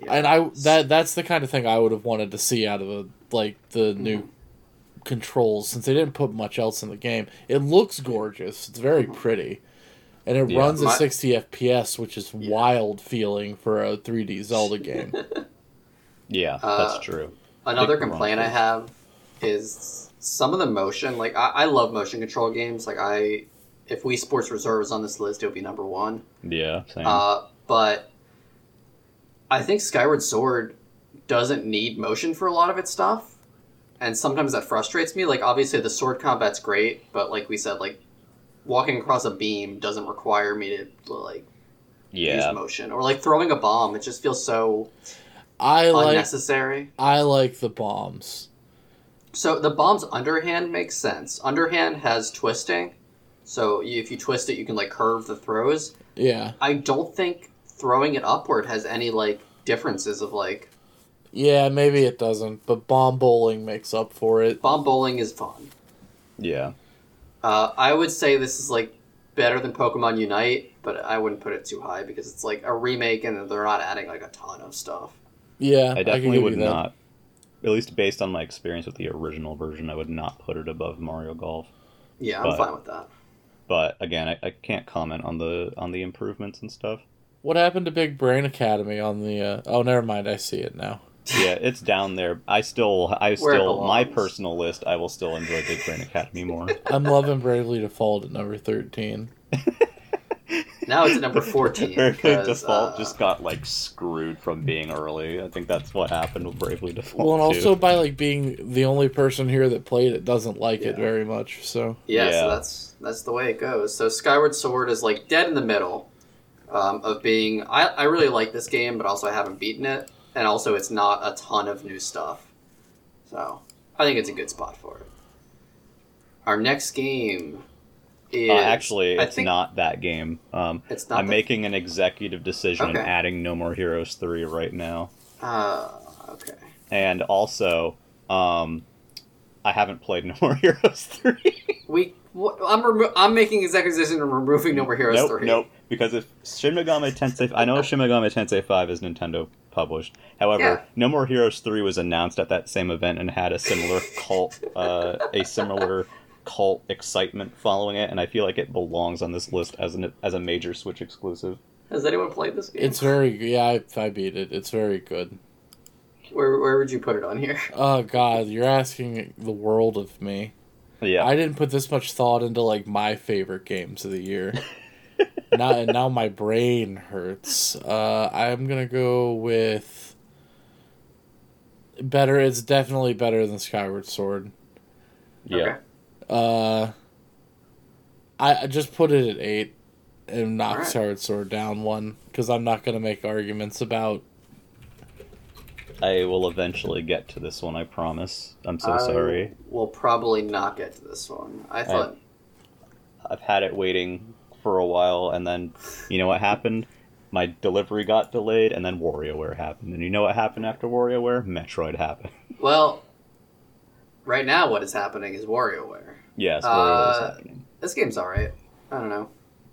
[SPEAKER 1] Yeah.
[SPEAKER 3] And I that that's the kind of thing I would have wanted to see out of a, like the new controls since they didn't put much else in the game. It looks gorgeous. It's very pretty. And it
[SPEAKER 2] Yeah.
[SPEAKER 3] runs at
[SPEAKER 1] My-
[SPEAKER 3] 60 FPS, which is wild feeling for a 3D Zelda game.
[SPEAKER 2] Yeah,
[SPEAKER 1] Uh,
[SPEAKER 2] that's true.
[SPEAKER 1] Another complaint I have is some of the motion. Like I, I love motion control games. Like I, if Wii Sports Resort was on this list, it would be number one.
[SPEAKER 2] Yeah, same.
[SPEAKER 1] Uh, but I think Skyward Sword doesn't need motion for a lot of its stuff, and sometimes that frustrates me. Like obviously the sword combat's great, but like we said, like walking across a beam doesn't require me to like
[SPEAKER 2] yeah,
[SPEAKER 1] use motion, or like throwing a bomb. It just feels so
[SPEAKER 3] I like
[SPEAKER 1] unnecessary.
[SPEAKER 3] I like the bombs.
[SPEAKER 1] So the bomb's underhand makes sense. Underhand has twisting, so if you twist it, you can like curve the throws.
[SPEAKER 3] Yeah.
[SPEAKER 1] I don't think throwing it upward has any like differences of like
[SPEAKER 3] Yeah, maybe it doesn't, but bomb bowling makes up for it.
[SPEAKER 1] bomb bowling is fun.
[SPEAKER 2] yeah.
[SPEAKER 1] Uh, I would say this is like better than Pokemon Unite, but I wouldn't put it too high because it's like a remake and they're not adding like a ton of stuff.
[SPEAKER 3] Yeah,
[SPEAKER 2] I definitely
[SPEAKER 3] give
[SPEAKER 2] would not. At least based on my experience with the original version, I would not put it above Mario Golf.
[SPEAKER 1] Yeah, I'm
[SPEAKER 2] But-
[SPEAKER 1] fine with that.
[SPEAKER 2] But again, I, I can't comment on the on the improvements and stuff.
[SPEAKER 3] What happened to Big Brain Academy on the? Uh... Oh, never mind. I see it now.
[SPEAKER 2] Yeah, it's down there. I still, I still, my personal list. I will still enjoy Big Brain Academy more.
[SPEAKER 3] I'm loving Bravely Default at number thirteen.
[SPEAKER 1] Now it's at number fourteen.
[SPEAKER 2] Bravely
[SPEAKER 1] because,
[SPEAKER 2] Default
[SPEAKER 1] uh,
[SPEAKER 2] just got like screwed from being early. I think that's what happened with Bravely Default.
[SPEAKER 3] Well, and
[SPEAKER 2] too.
[SPEAKER 3] also by like being the only person here that played it doesn't like it very much. So
[SPEAKER 1] Yeah,
[SPEAKER 2] Yeah.
[SPEAKER 1] so that's that's the way it goes. So Skyward Sword is like dead in the middle um, of being. I, I really like this game, but also I haven't beaten it, and also it's not a ton of new stuff. So I think it's a good spot for it. Our next game is
[SPEAKER 2] Uh, actually, it's
[SPEAKER 1] think
[SPEAKER 2] not that game. Um,
[SPEAKER 1] It's not.
[SPEAKER 2] I'm
[SPEAKER 1] the-
[SPEAKER 2] making an executive decision and adding No More Heroes three right now,
[SPEAKER 1] Uh, okay.
[SPEAKER 2] and also, um, I haven't played No More Heroes three.
[SPEAKER 1] We. Wh- I'm remo- I'm making executive decision and removing No More Heroes
[SPEAKER 2] nope,
[SPEAKER 1] three.
[SPEAKER 2] nope. Because if Shin Megami Tensei, I know Shin Megami Tensei five is Nintendo published. However,
[SPEAKER 1] Yeah.
[SPEAKER 2] No More Heroes three was announced at that same event and had a similar cult, uh, a similar cult excitement following it, and I feel like it belongs on this list as an as a major Switch exclusive.
[SPEAKER 1] Has anyone played this game?
[SPEAKER 3] it's very good. yeah. I, I beat it. It's very good.
[SPEAKER 1] Where Where would you put it on here?
[SPEAKER 3] Oh God, you're asking the world of me.
[SPEAKER 2] Yeah,
[SPEAKER 3] I didn't put this much thought into like my favorite games of the year. now and now my brain hurts. Uh, I'm gonna go with better. It's definitely better than Skyward Sword.
[SPEAKER 2] yeah.
[SPEAKER 1] Okay.
[SPEAKER 3] Uh, I I just put it at eight and knock
[SPEAKER 1] Alright.
[SPEAKER 3] Skyward Sword down one because I'm not gonna make arguments about.
[SPEAKER 2] I will eventually get to this one. I promise. I'm so
[SPEAKER 1] I
[SPEAKER 2] sorry.
[SPEAKER 1] Will probably not get to this one. I thought.
[SPEAKER 2] I've had it waiting for a while, and then you know what happened? My delivery got delayed, and then WarioWare happened. And you know what happened after WarioWare? Metroid happened.
[SPEAKER 1] Well, right now what is happening is WarioWare.
[SPEAKER 2] yes,
[SPEAKER 1] Uh,
[SPEAKER 2] WarioWare is happening.
[SPEAKER 1] This game's alright. I don't know.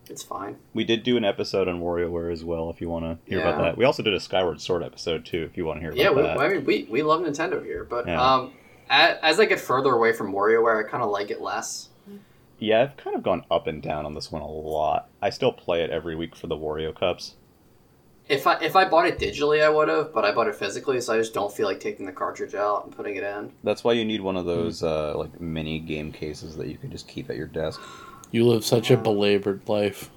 [SPEAKER 1] It's fine.
[SPEAKER 2] We did do an episode on WarioWare as well. If you want to hear about that, we also did a Skyward Sword episode too. If you want to hear about
[SPEAKER 1] Yeah, we,
[SPEAKER 2] that.
[SPEAKER 1] I mean, we, we love Nintendo here, but
[SPEAKER 2] Yeah.
[SPEAKER 1] um, a as I get further away from WarioWare, I kind of like it less.
[SPEAKER 2] Yeah, I've kind of gone up and down on this one a lot. I still play it every week for the Wario Cups.
[SPEAKER 1] If I if I bought it digitally, I would have, but I bought it physically, so I just don't feel like taking the cartridge out and putting it in.
[SPEAKER 2] That's why you need one of those uh, like mini game cases that you can just keep at your desk.
[SPEAKER 3] You live such a belabored life.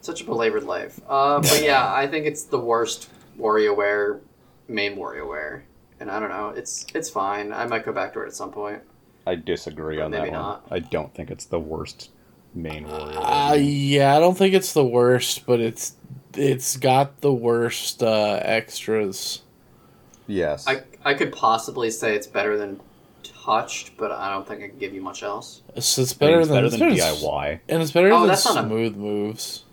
[SPEAKER 1] Such a belabored life. Uh, but yeah, I think it's the worst WarioWare main WarioWare, and I don't know. It's it's fine. I might go back to it at some point.
[SPEAKER 2] I disagree
[SPEAKER 1] Or
[SPEAKER 2] on that
[SPEAKER 1] maybe
[SPEAKER 2] one.
[SPEAKER 1] not.
[SPEAKER 2] I don't think it's the worst main Wario.
[SPEAKER 3] Uh, yeah, I don't think it's the worst, but it's it's got the worst uh, extras.
[SPEAKER 2] yes.
[SPEAKER 1] I I could possibly say it's better than Touched, but I don't think I can give you much else.
[SPEAKER 3] So it's
[SPEAKER 2] I mean,
[SPEAKER 3] better
[SPEAKER 2] it's
[SPEAKER 3] than
[SPEAKER 2] better
[SPEAKER 3] it's
[SPEAKER 2] than
[SPEAKER 3] better
[SPEAKER 2] DIY.
[SPEAKER 3] and it's better
[SPEAKER 1] Oh,
[SPEAKER 3] than
[SPEAKER 1] that's not a-
[SPEAKER 3] smooth moves.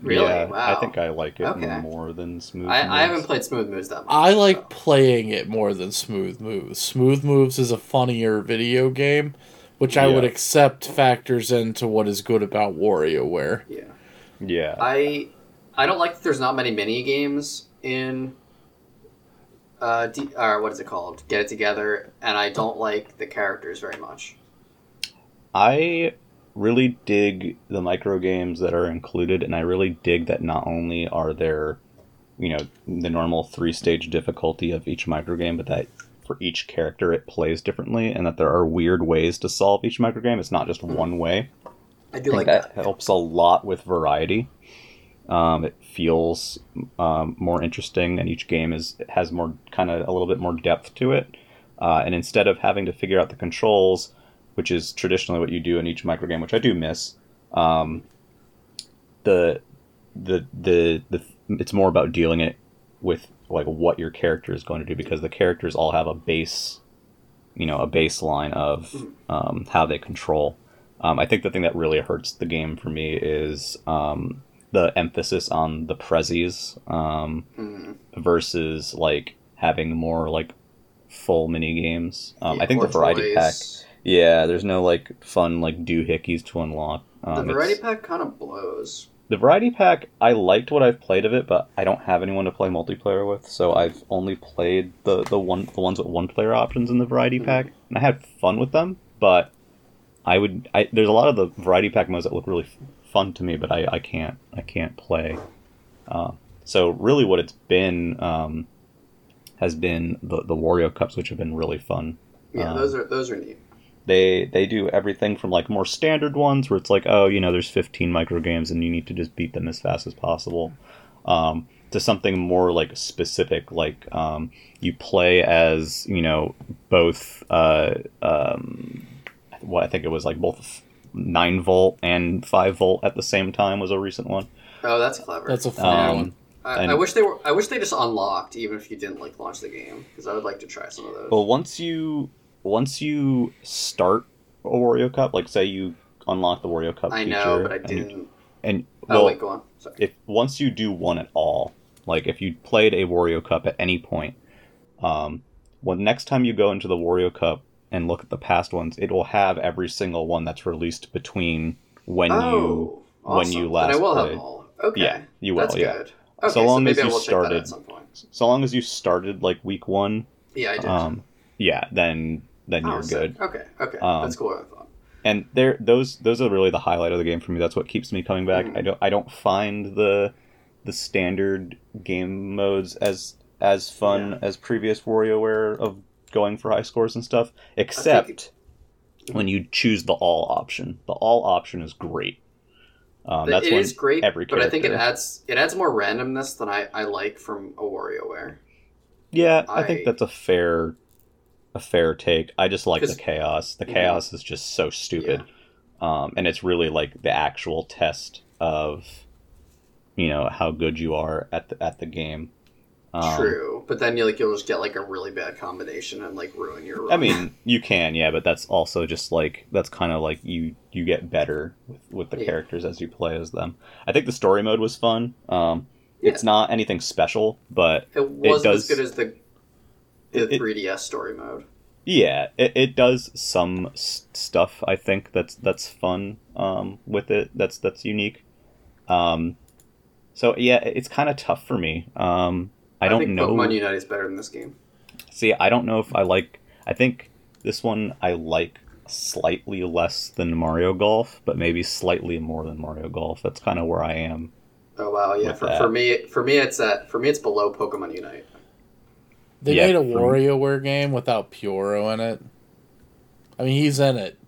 [SPEAKER 1] Really?
[SPEAKER 2] Yeah,
[SPEAKER 1] wow.
[SPEAKER 2] I think I like it
[SPEAKER 1] Okay.
[SPEAKER 2] more than Smooth.
[SPEAKER 1] I, I haven't played Smooth Moves that much.
[SPEAKER 3] I like
[SPEAKER 1] so.
[SPEAKER 3] playing it more than Smooth Moves. Smooth Moves is a funnier video game, which I would accept factors into what is good about WarioWare.
[SPEAKER 1] Yeah.
[SPEAKER 2] Yeah,
[SPEAKER 1] I I don't like that there's not many mini games in uh D, or what is it called? Get it together, and I don't like the characters very much.
[SPEAKER 2] I really dig the micro games that are included, and I really dig that not only are there, you know, the normal three stage difficulty of each micro game, but that for each character it plays differently, and that there are weird ways to solve each micro game. It's not just one way.
[SPEAKER 1] I do
[SPEAKER 2] I
[SPEAKER 1] like that.
[SPEAKER 2] that helps a lot with variety. Um, it feels um, more interesting, and each game is has more kind of a little bit more depth to it. Uh, and instead of having to figure out the controls, which is traditionally what you do in each micro game, which I do miss, um, the, the the the it's more about dealing it with like what your character is going to do because the characters all have a base, you know, a baseline of um, how they control. Um, I think the thing that really hurts the game for me is um, the emphasis on the prezzies um,
[SPEAKER 1] Mhm.
[SPEAKER 2] versus like having more like full mini games. Um,
[SPEAKER 1] Yeah,
[SPEAKER 2] I think the variety pack. Yeah, there's no like fun like doohickeys to unlock.
[SPEAKER 1] The
[SPEAKER 2] Um,
[SPEAKER 1] variety pack kind of blows.
[SPEAKER 2] the variety pack, I liked what I've played of it, but I don't have anyone to play multiplayer with, so I've only played the the one the ones with one player options in the variety
[SPEAKER 1] Mhm.
[SPEAKER 2] pack, and I had fun with them. But I would, I, there's a lot of the variety pack modes that look really fun to me, but I, I can't I can't play. Uh, so really, what it's been um, has been the the Wario Cups, which have been really fun
[SPEAKER 1] Yeah,
[SPEAKER 2] Um,
[SPEAKER 1] those are those are neat.
[SPEAKER 2] they they do everything from like more standard ones where it's like oh you know there's 15 micro games and you need to just beat them as fast as possible um, to something more like specific like um, you play as you know both uh, um, what I think it was like both 9 volt and 5 volt at the same time was a recent one
[SPEAKER 1] Oh, that's clever.
[SPEAKER 3] That's a fun
[SPEAKER 2] Um,
[SPEAKER 3] one.
[SPEAKER 1] I,
[SPEAKER 2] and-
[SPEAKER 1] I wish they were. I wish they just unlocked, even if you didn't like launch the game, because I would like to try some of those.
[SPEAKER 2] Well, once you once you start a Wario Cup, like say you unlock the Wario Cup
[SPEAKER 1] I
[SPEAKER 2] feature,
[SPEAKER 1] know, but I
[SPEAKER 2] and
[SPEAKER 1] didn't.
[SPEAKER 2] and
[SPEAKER 1] oh
[SPEAKER 2] well,
[SPEAKER 1] wait, go on. Sorry.
[SPEAKER 2] if once you do one at all, like if you played a Wario Cup at any point, um, when next time you go into the Wario Cup and look at the past ones, it will have every single one that's released between when you
[SPEAKER 1] oh,
[SPEAKER 2] when you last
[SPEAKER 1] then I will have
[SPEAKER 2] played.
[SPEAKER 1] them all. Okay,
[SPEAKER 2] Yeah, you will,
[SPEAKER 1] That's
[SPEAKER 2] yeah.
[SPEAKER 1] good. Okay,
[SPEAKER 2] So long
[SPEAKER 1] maybe
[SPEAKER 2] as you
[SPEAKER 1] will check that out
[SPEAKER 2] started-
[SPEAKER 1] at some point.
[SPEAKER 2] so long as you started like week one,
[SPEAKER 1] Yeah, I did.
[SPEAKER 2] um, yeah, then then
[SPEAKER 1] oh,
[SPEAKER 2] you're
[SPEAKER 1] sick.
[SPEAKER 2] good.
[SPEAKER 1] Okay, okay,
[SPEAKER 2] Um,
[SPEAKER 1] that's cool. I thought.
[SPEAKER 2] and there those those are really the highlight of the game for me that's what keeps me coming back
[SPEAKER 1] Mhm.
[SPEAKER 2] i don't i don't find the the standard game modes as as fun
[SPEAKER 1] Yeah.
[SPEAKER 2] as previous WarioWare of going for high scores and stuff except when you choose the all option the all option is great um, that's
[SPEAKER 1] it is great,
[SPEAKER 2] every
[SPEAKER 1] but I think it adds it adds more randomness than I, I like from a WarioWare.
[SPEAKER 2] yeah i,
[SPEAKER 1] I-
[SPEAKER 2] think that's a fair a fair take i just like the chaos the
[SPEAKER 1] Mhm.
[SPEAKER 2] chaos is just so stupid um, and it's really like the actual test of you know how good you are at the at the game. Um,
[SPEAKER 1] True, but then you like you'll just get like a really bad combination and like ruin your. Run.
[SPEAKER 2] I mean, you can, yeah, but that's also just like that's kind of like you you get better with with the
[SPEAKER 1] Yeah.
[SPEAKER 2] characters as you play as them. I think the story mode was fun. Um,
[SPEAKER 1] Yeah.
[SPEAKER 2] It's not anything special, but
[SPEAKER 1] it wasn't
[SPEAKER 2] does-
[SPEAKER 1] as good as the the
[SPEAKER 2] It- it-
[SPEAKER 1] 3DS story mode.
[SPEAKER 2] yeah, it, it does some stuff. I think that's that's fun um, with it. That's that's unique. Um, so yeah, it's kind of tough for me. Um, I don't
[SPEAKER 1] think
[SPEAKER 2] know.
[SPEAKER 1] Pokemon Unite is better than this game.
[SPEAKER 2] See, I don't know if I like. I think this one I like slightly less than Mario Golf, but maybe slightly more than Mario Golf. That's kind of where I am.
[SPEAKER 1] Oh wow, yeah. For,
[SPEAKER 2] that.
[SPEAKER 1] for me, for me, it's at for me, it's below Pokemon Unite.
[SPEAKER 3] They
[SPEAKER 2] Yeah,
[SPEAKER 3] made a
[SPEAKER 2] from-
[SPEAKER 3] WarioWare game without Pyoro in it. I mean, he's in it,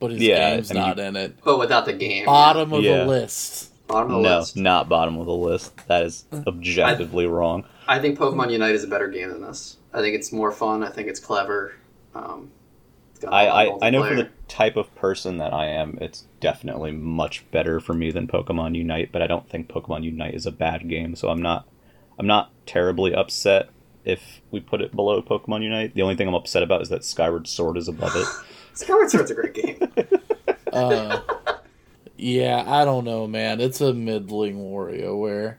[SPEAKER 3] but his
[SPEAKER 2] Yeah,
[SPEAKER 3] game's
[SPEAKER 2] I mean,
[SPEAKER 3] not in it.
[SPEAKER 1] But without the game,
[SPEAKER 3] Bottom of
[SPEAKER 2] Yeah.
[SPEAKER 3] the list.
[SPEAKER 1] Bottom of the
[SPEAKER 2] no,
[SPEAKER 1] list.
[SPEAKER 2] not bottom of the list. That is objectively wrong.
[SPEAKER 1] I think Pokemon Unite is a better game than this. I think it's more fun. I think it's clever. Um, it's got
[SPEAKER 2] I,
[SPEAKER 1] a
[SPEAKER 2] I, I know for the type of person that I am, it's definitely much better for me than Pokemon Unite. But I don't think Pokemon Unite is a bad game, so I'm not I'm not terribly upset if we put it below Pokemon Unite. The only thing I'm upset about is that Skyward Sword is above it.
[SPEAKER 1] Skyward Sword's a great game.
[SPEAKER 3] Uh, Yeah, I don't know, man. It's a middling WarioWare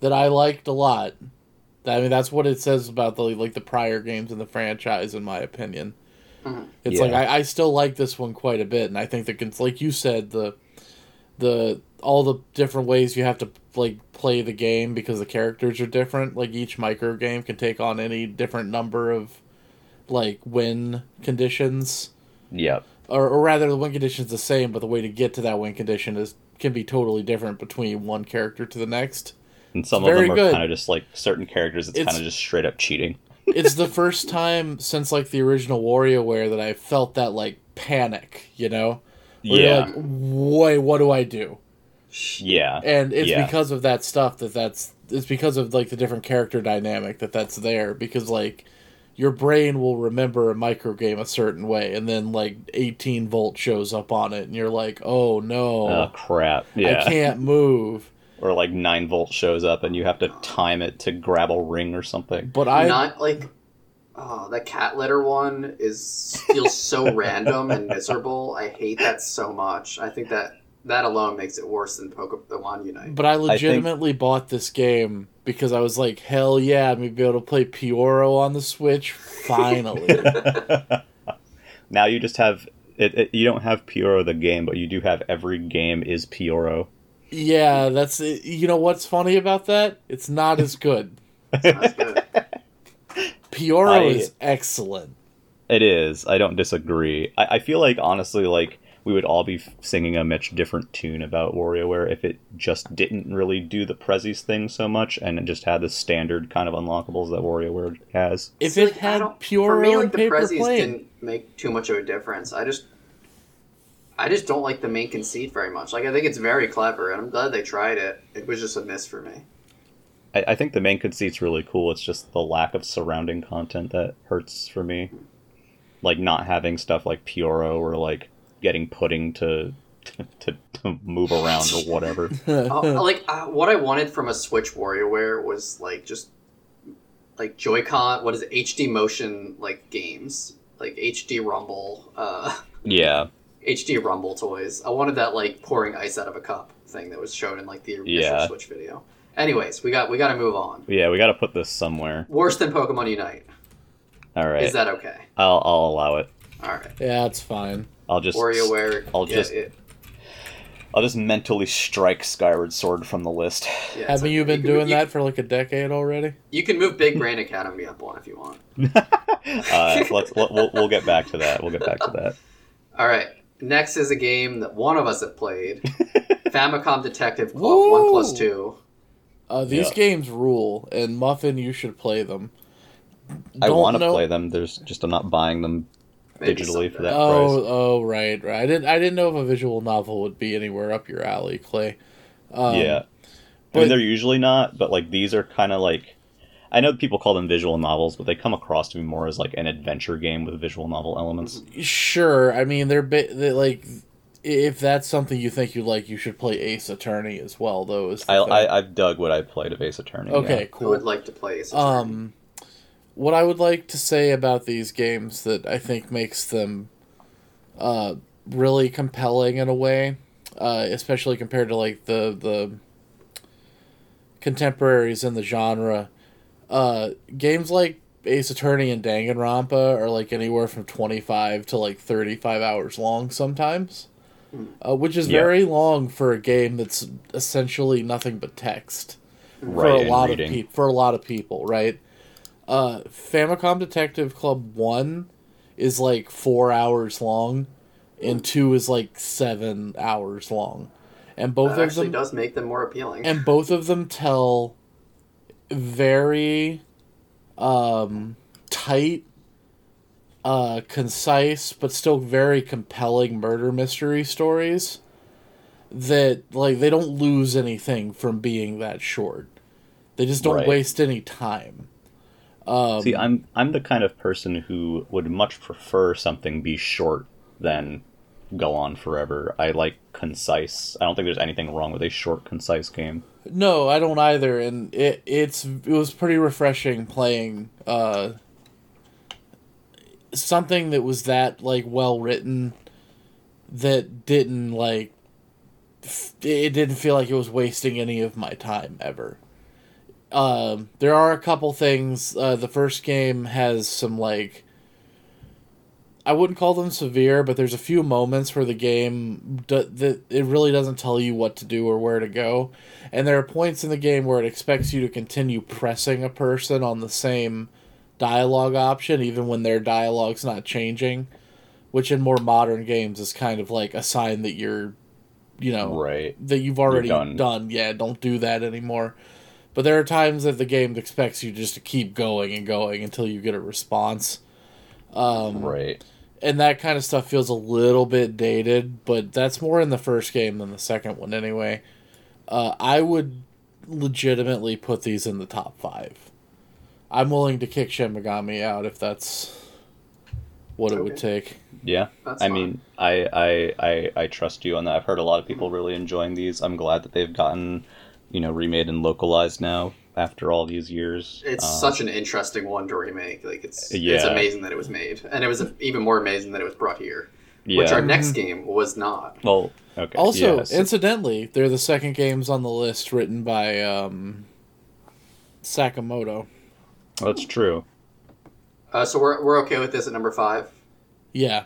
[SPEAKER 3] that I liked a lot. I mean, that's what it says about the like the prior games in the franchise, in my opinion.
[SPEAKER 1] Mhm.
[SPEAKER 3] It's
[SPEAKER 2] Yeah.
[SPEAKER 3] like I, I still like this one quite a bit, and I think that it's like you said the the all the different ways you have to like play the game because the characters are different. Like each micro game can take on any different number of like win conditions
[SPEAKER 2] Yep.
[SPEAKER 3] Or, or rather the win condition is the same but the way to get to that win condition is can be totally different between one character to the next
[SPEAKER 2] And some
[SPEAKER 3] It's
[SPEAKER 2] of them are
[SPEAKER 3] good.
[SPEAKER 2] kind of just like certain characters. It's,
[SPEAKER 3] It's-
[SPEAKER 2] kind of just straight up cheating.
[SPEAKER 3] it's the first time since like the original WarioWare that I felt that like panic, you know? Where you're
[SPEAKER 2] Yeah.
[SPEAKER 3] like, wait, what do I do?
[SPEAKER 2] yeah.
[SPEAKER 3] And it's
[SPEAKER 2] Yeah.
[SPEAKER 3] because of that stuff that that's it's because of like the different character dynamic that that's there because like your brain will remember a micro game a certain way and then like 18 volt shows up on it and you're like, "Oh no.
[SPEAKER 2] Oh crap!
[SPEAKER 3] I can't move."
[SPEAKER 2] Or like nine volt shows up and you have to time it to grab a ring or something.
[SPEAKER 3] But I
[SPEAKER 1] Not like oh, the cat litter one is feels so random and miserable. I hate that so much. I think that that alone makes it worse than Pokemon Unite.
[SPEAKER 3] But I legitimately bought this game because I was like, hell yeah, I'm gonna be able to play Pyoro on the Switch finally.
[SPEAKER 2] now you just have it, it. You don't have Pyoro the game, but you do have every game is Pyoro.
[SPEAKER 3] yeah, that's you know what's funny about that? It's not as good.
[SPEAKER 1] That's good.
[SPEAKER 3] Pyoro
[SPEAKER 2] I-
[SPEAKER 3] is excellent.
[SPEAKER 2] It is. I don't disagree. I, I feel like honestly, like we would all be singing a much different tune about WarioWare if it just didn't really do the Prezzies thing so much and it just had the standard kind of unlockables that WarioWare has.
[SPEAKER 3] If it
[SPEAKER 1] like,
[SPEAKER 3] had
[SPEAKER 1] don't- for me,
[SPEAKER 3] and
[SPEAKER 1] like the
[SPEAKER 3] Paper
[SPEAKER 1] Prezzies
[SPEAKER 3] Plane,
[SPEAKER 1] didn't make too much of a difference. I just, I just don't like the main conceit very much. Like I think it's very clever, and I'm glad they tried it. It was just a miss for me.
[SPEAKER 2] I, I think the main conceit's really cool. It's just the lack of surrounding content that hurts for me. Like not having stuff like Pyoro or like getting pudding to to, to move around or whatever.
[SPEAKER 1] Uh, like uh, what I wanted from a Switch WarioWare was like just like Joy-Con. What is it? HD motion like games, like HD Rumble, uh,
[SPEAKER 2] yeah.
[SPEAKER 1] HD Rumble toys. I wanted that like pouring ice out of a cup thing that was shown in like the initial
[SPEAKER 2] Yeah.
[SPEAKER 1] Switch video. Anyways, we got we got to move on.
[SPEAKER 2] Yeah, we got to put this somewhere.
[SPEAKER 1] Worse than Pokemon Unite.
[SPEAKER 2] All right.
[SPEAKER 1] Is that okay?
[SPEAKER 2] I'll I'll allow it.
[SPEAKER 1] All right.
[SPEAKER 3] yeah, it's fine.
[SPEAKER 2] I'll just
[SPEAKER 1] WarioWare.
[SPEAKER 2] I'll
[SPEAKER 1] yeah,
[SPEAKER 2] just-
[SPEAKER 1] it-
[SPEAKER 2] I'll just mentally strike Skyward Sword from the list.
[SPEAKER 1] yeah,
[SPEAKER 3] Haven't
[SPEAKER 1] okay.
[SPEAKER 3] you been
[SPEAKER 1] can-
[SPEAKER 3] doing
[SPEAKER 1] you-
[SPEAKER 3] that for like a decade already?
[SPEAKER 1] You can move Big Brain Academy up one if you want.
[SPEAKER 2] uh, let's we'll, we'll- we'll get back to that. We'll get back to that.
[SPEAKER 1] All right. Next is a game that one of us have played. Famicom Detective Club
[SPEAKER 3] Woo!
[SPEAKER 1] One Plus Two.
[SPEAKER 3] Uh, these
[SPEAKER 2] Yeah.
[SPEAKER 3] games rule, and Muffin, you should play them.
[SPEAKER 2] I
[SPEAKER 3] Don't
[SPEAKER 2] want to
[SPEAKER 3] know-
[SPEAKER 2] play them. There's just I'm not buying them
[SPEAKER 1] Maybe
[SPEAKER 2] digitally for that
[SPEAKER 3] Oh,
[SPEAKER 2] price.
[SPEAKER 3] oh, right, right. I didn't, I didn't know if a visual novel would be anywhere up your alley, Clay. Um,
[SPEAKER 2] yeah, I
[SPEAKER 3] but-
[SPEAKER 2] mean they're usually not, but like these are kind of like I know people call them visual novels, but they come across to me more as like an adventure game with visual novel elements.
[SPEAKER 3] Sure. I mean, they're, ba- they like if that's something you think you like, you should play Ace Attorney as well. Though is
[SPEAKER 2] I, I I've dug what I played of Ace Attorney.
[SPEAKER 3] okay,
[SPEAKER 2] yeah.
[SPEAKER 1] I would like to play Ace Attorney.
[SPEAKER 3] Um, what I would like to say about these games that I think makes them uh, really compelling in a way, uh, especially compared to like the the contemporaries in the genre, uh, games like Ace Attorney and Danganronpa are like anywhere from twenty five to like thirty five hours long sometimes. Uh, which is
[SPEAKER 2] Yeah.
[SPEAKER 3] very long for a game that's essentially nothing but text
[SPEAKER 2] right.
[SPEAKER 3] for a lot
[SPEAKER 2] reading.
[SPEAKER 3] of people for a lot of people, right? Uh, Famicom Detective Club one is like four hours long, and two is like seven hours long, and both
[SPEAKER 1] that
[SPEAKER 3] of
[SPEAKER 1] actually
[SPEAKER 3] them
[SPEAKER 1] does make them more appealing.
[SPEAKER 3] and both of them tell very um, tight, uh, concise, but still very compelling murder mystery stories. That like they don't lose anything from being that short. They just don't
[SPEAKER 2] Right.
[SPEAKER 3] waste any time. Um,
[SPEAKER 2] See, I'm I'm the kind of person who would much prefer something be short than go on forever. I like concise. I don't think there's anything wrong with a short, concise game.
[SPEAKER 3] No, I don't either, and it it's it was pretty refreshing playing uh something that was that like well written that didn't like it didn't feel like it was wasting any of my time ever. Um, there are a couple things. Uh, the first game has some like I wouldn't call them severe, but there's a few moments where the game do, that it really doesn't tell you what to do or where to go, and there are points in the game where it expects you to continue pressing a person on the same dialogue option even when their dialogue's not changing, which in more modern games is kind of like a sign that you're, you know,
[SPEAKER 2] Right.
[SPEAKER 3] that you've already
[SPEAKER 2] done.
[SPEAKER 3] done. Yeah, don't do that anymore. But there are times that the game expects you just to keep going and going until you get a response. Um,
[SPEAKER 2] Right.
[SPEAKER 3] and that kind of stuff feels a little bit dated, but that's more in the first game than the second one anyway. Uh, I would legitimately put these in the top five. I'm willing to kick Shin Megami out if that's what it would take.
[SPEAKER 2] Yeah.
[SPEAKER 1] That's
[SPEAKER 2] I
[SPEAKER 1] fine.
[SPEAKER 2] mean, I, I I I trust you on that. I've heard a lot of people really enjoying these. I'm glad that they've gotten, you know, remade and localized now after all these years.
[SPEAKER 1] It's
[SPEAKER 2] Um,
[SPEAKER 1] such an interesting one to remake. Like it's it's amazing that it was made, and it was even more amazing that it was brought here.
[SPEAKER 2] yeah.
[SPEAKER 1] Which our next game was not.
[SPEAKER 2] well, okay.
[SPEAKER 3] Also,
[SPEAKER 2] yes.
[SPEAKER 3] incidentally, they're the second games on the list written by um, Sakamoto.
[SPEAKER 2] that's true.
[SPEAKER 1] Uh, so we're we're okay with this at number five.
[SPEAKER 3] Yeah.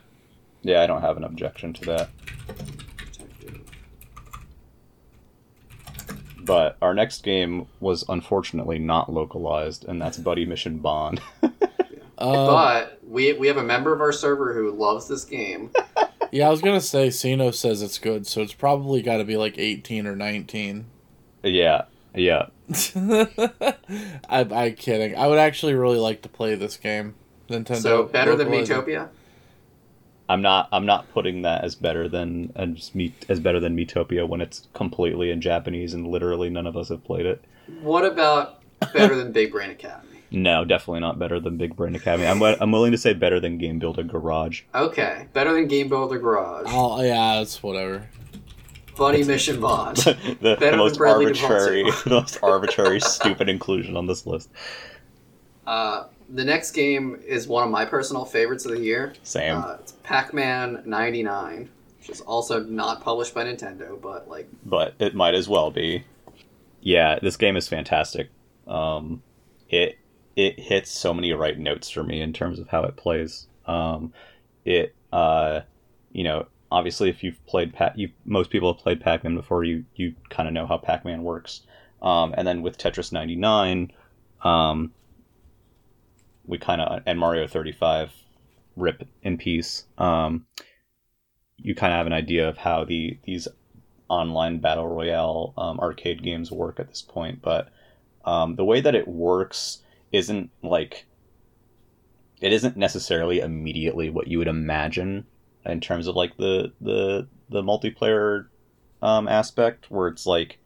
[SPEAKER 2] Yeah, I don't have an objection to that. But our next game was unfortunately not localized, and that's Buddy Mission Bond.
[SPEAKER 3] Uh,
[SPEAKER 1] but we we have a member of our server who loves this game.
[SPEAKER 3] yeah, I was gonna say Sino says it's good, so it's probably got to be like eighteen or nineteen.
[SPEAKER 2] yeah, yeah.
[SPEAKER 3] I, I'm kidding. I would actually really like to play this game. Nintendo.
[SPEAKER 1] so better than
[SPEAKER 3] localize it.
[SPEAKER 1] Miitopia.
[SPEAKER 2] I'm not. I'm not putting that as better than as me as better than Miitopia when it's completely in Japanese and literally none of us have played it.
[SPEAKER 1] What about better than Big Brain Academy?
[SPEAKER 2] No, definitely not better than Big Brain Academy. I'm I'm willing to say better than Game Builder Garage.
[SPEAKER 1] Okay, better than Game Builder Garage.
[SPEAKER 3] Oh yeah, it's whatever.
[SPEAKER 1] Buddy Mission Bond.
[SPEAKER 2] the, the
[SPEAKER 1] than
[SPEAKER 2] most
[SPEAKER 1] Bradley
[SPEAKER 2] arbitrary, the most arbitrary, stupid inclusion on this list.
[SPEAKER 1] Uh, the next game is one of my personal favorites of the year.
[SPEAKER 2] Same.
[SPEAKER 1] Uh, it's Pac-Man '99, which is also not published by Nintendo, but like
[SPEAKER 2] but it might as well be. Yeah, this game is fantastic. Um, it it hits so many right notes for me in terms of how it plays. Um, it uh, you know, obviously if you've played Pac, you most people have played Pac-Man before. You you kind of know how Pac-Man works. Um, and then with Tetris 99, um, we kind of and Mario 35, rip in peace. Um, you kind of have an idea of how the these online battle royale um, arcade games work at this point, but um, the way that it works isn't like it isn't necessarily immediately what you would imagine in terms of like the the the multiplayer um, aspect, where it's like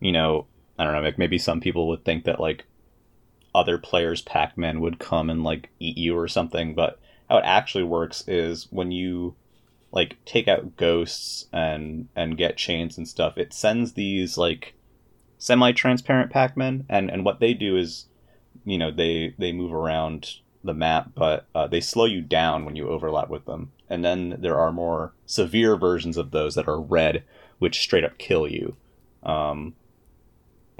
[SPEAKER 2] you know I don't know like maybe some people would think that like other players Pac-Man would come and like eat you or something, but how it actually works is when you like take out ghosts and and get chains and stuff it sends these like semi-transparent pac-men and and what they do is you know they they move around the map but uh, they slow you down when you overlap with them. And then there are more severe versions of those that are red which straight up kill you. Um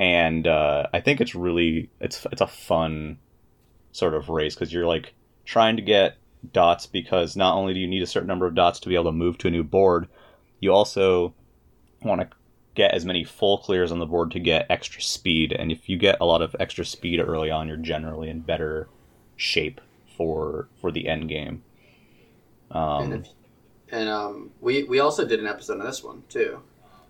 [SPEAKER 2] and uh, i think it's really it's it's a fun sort of race because you're like trying to get dots because not only do you need a certain number of dots to be able to move to a new board, you also want to get as many full clears on the board to get extra speed. And if you get a lot of extra speed early on, you're generally in better shape for for the end game.
[SPEAKER 1] and,
[SPEAKER 2] Um,
[SPEAKER 1] if, and um, we we also did an episode on this one too.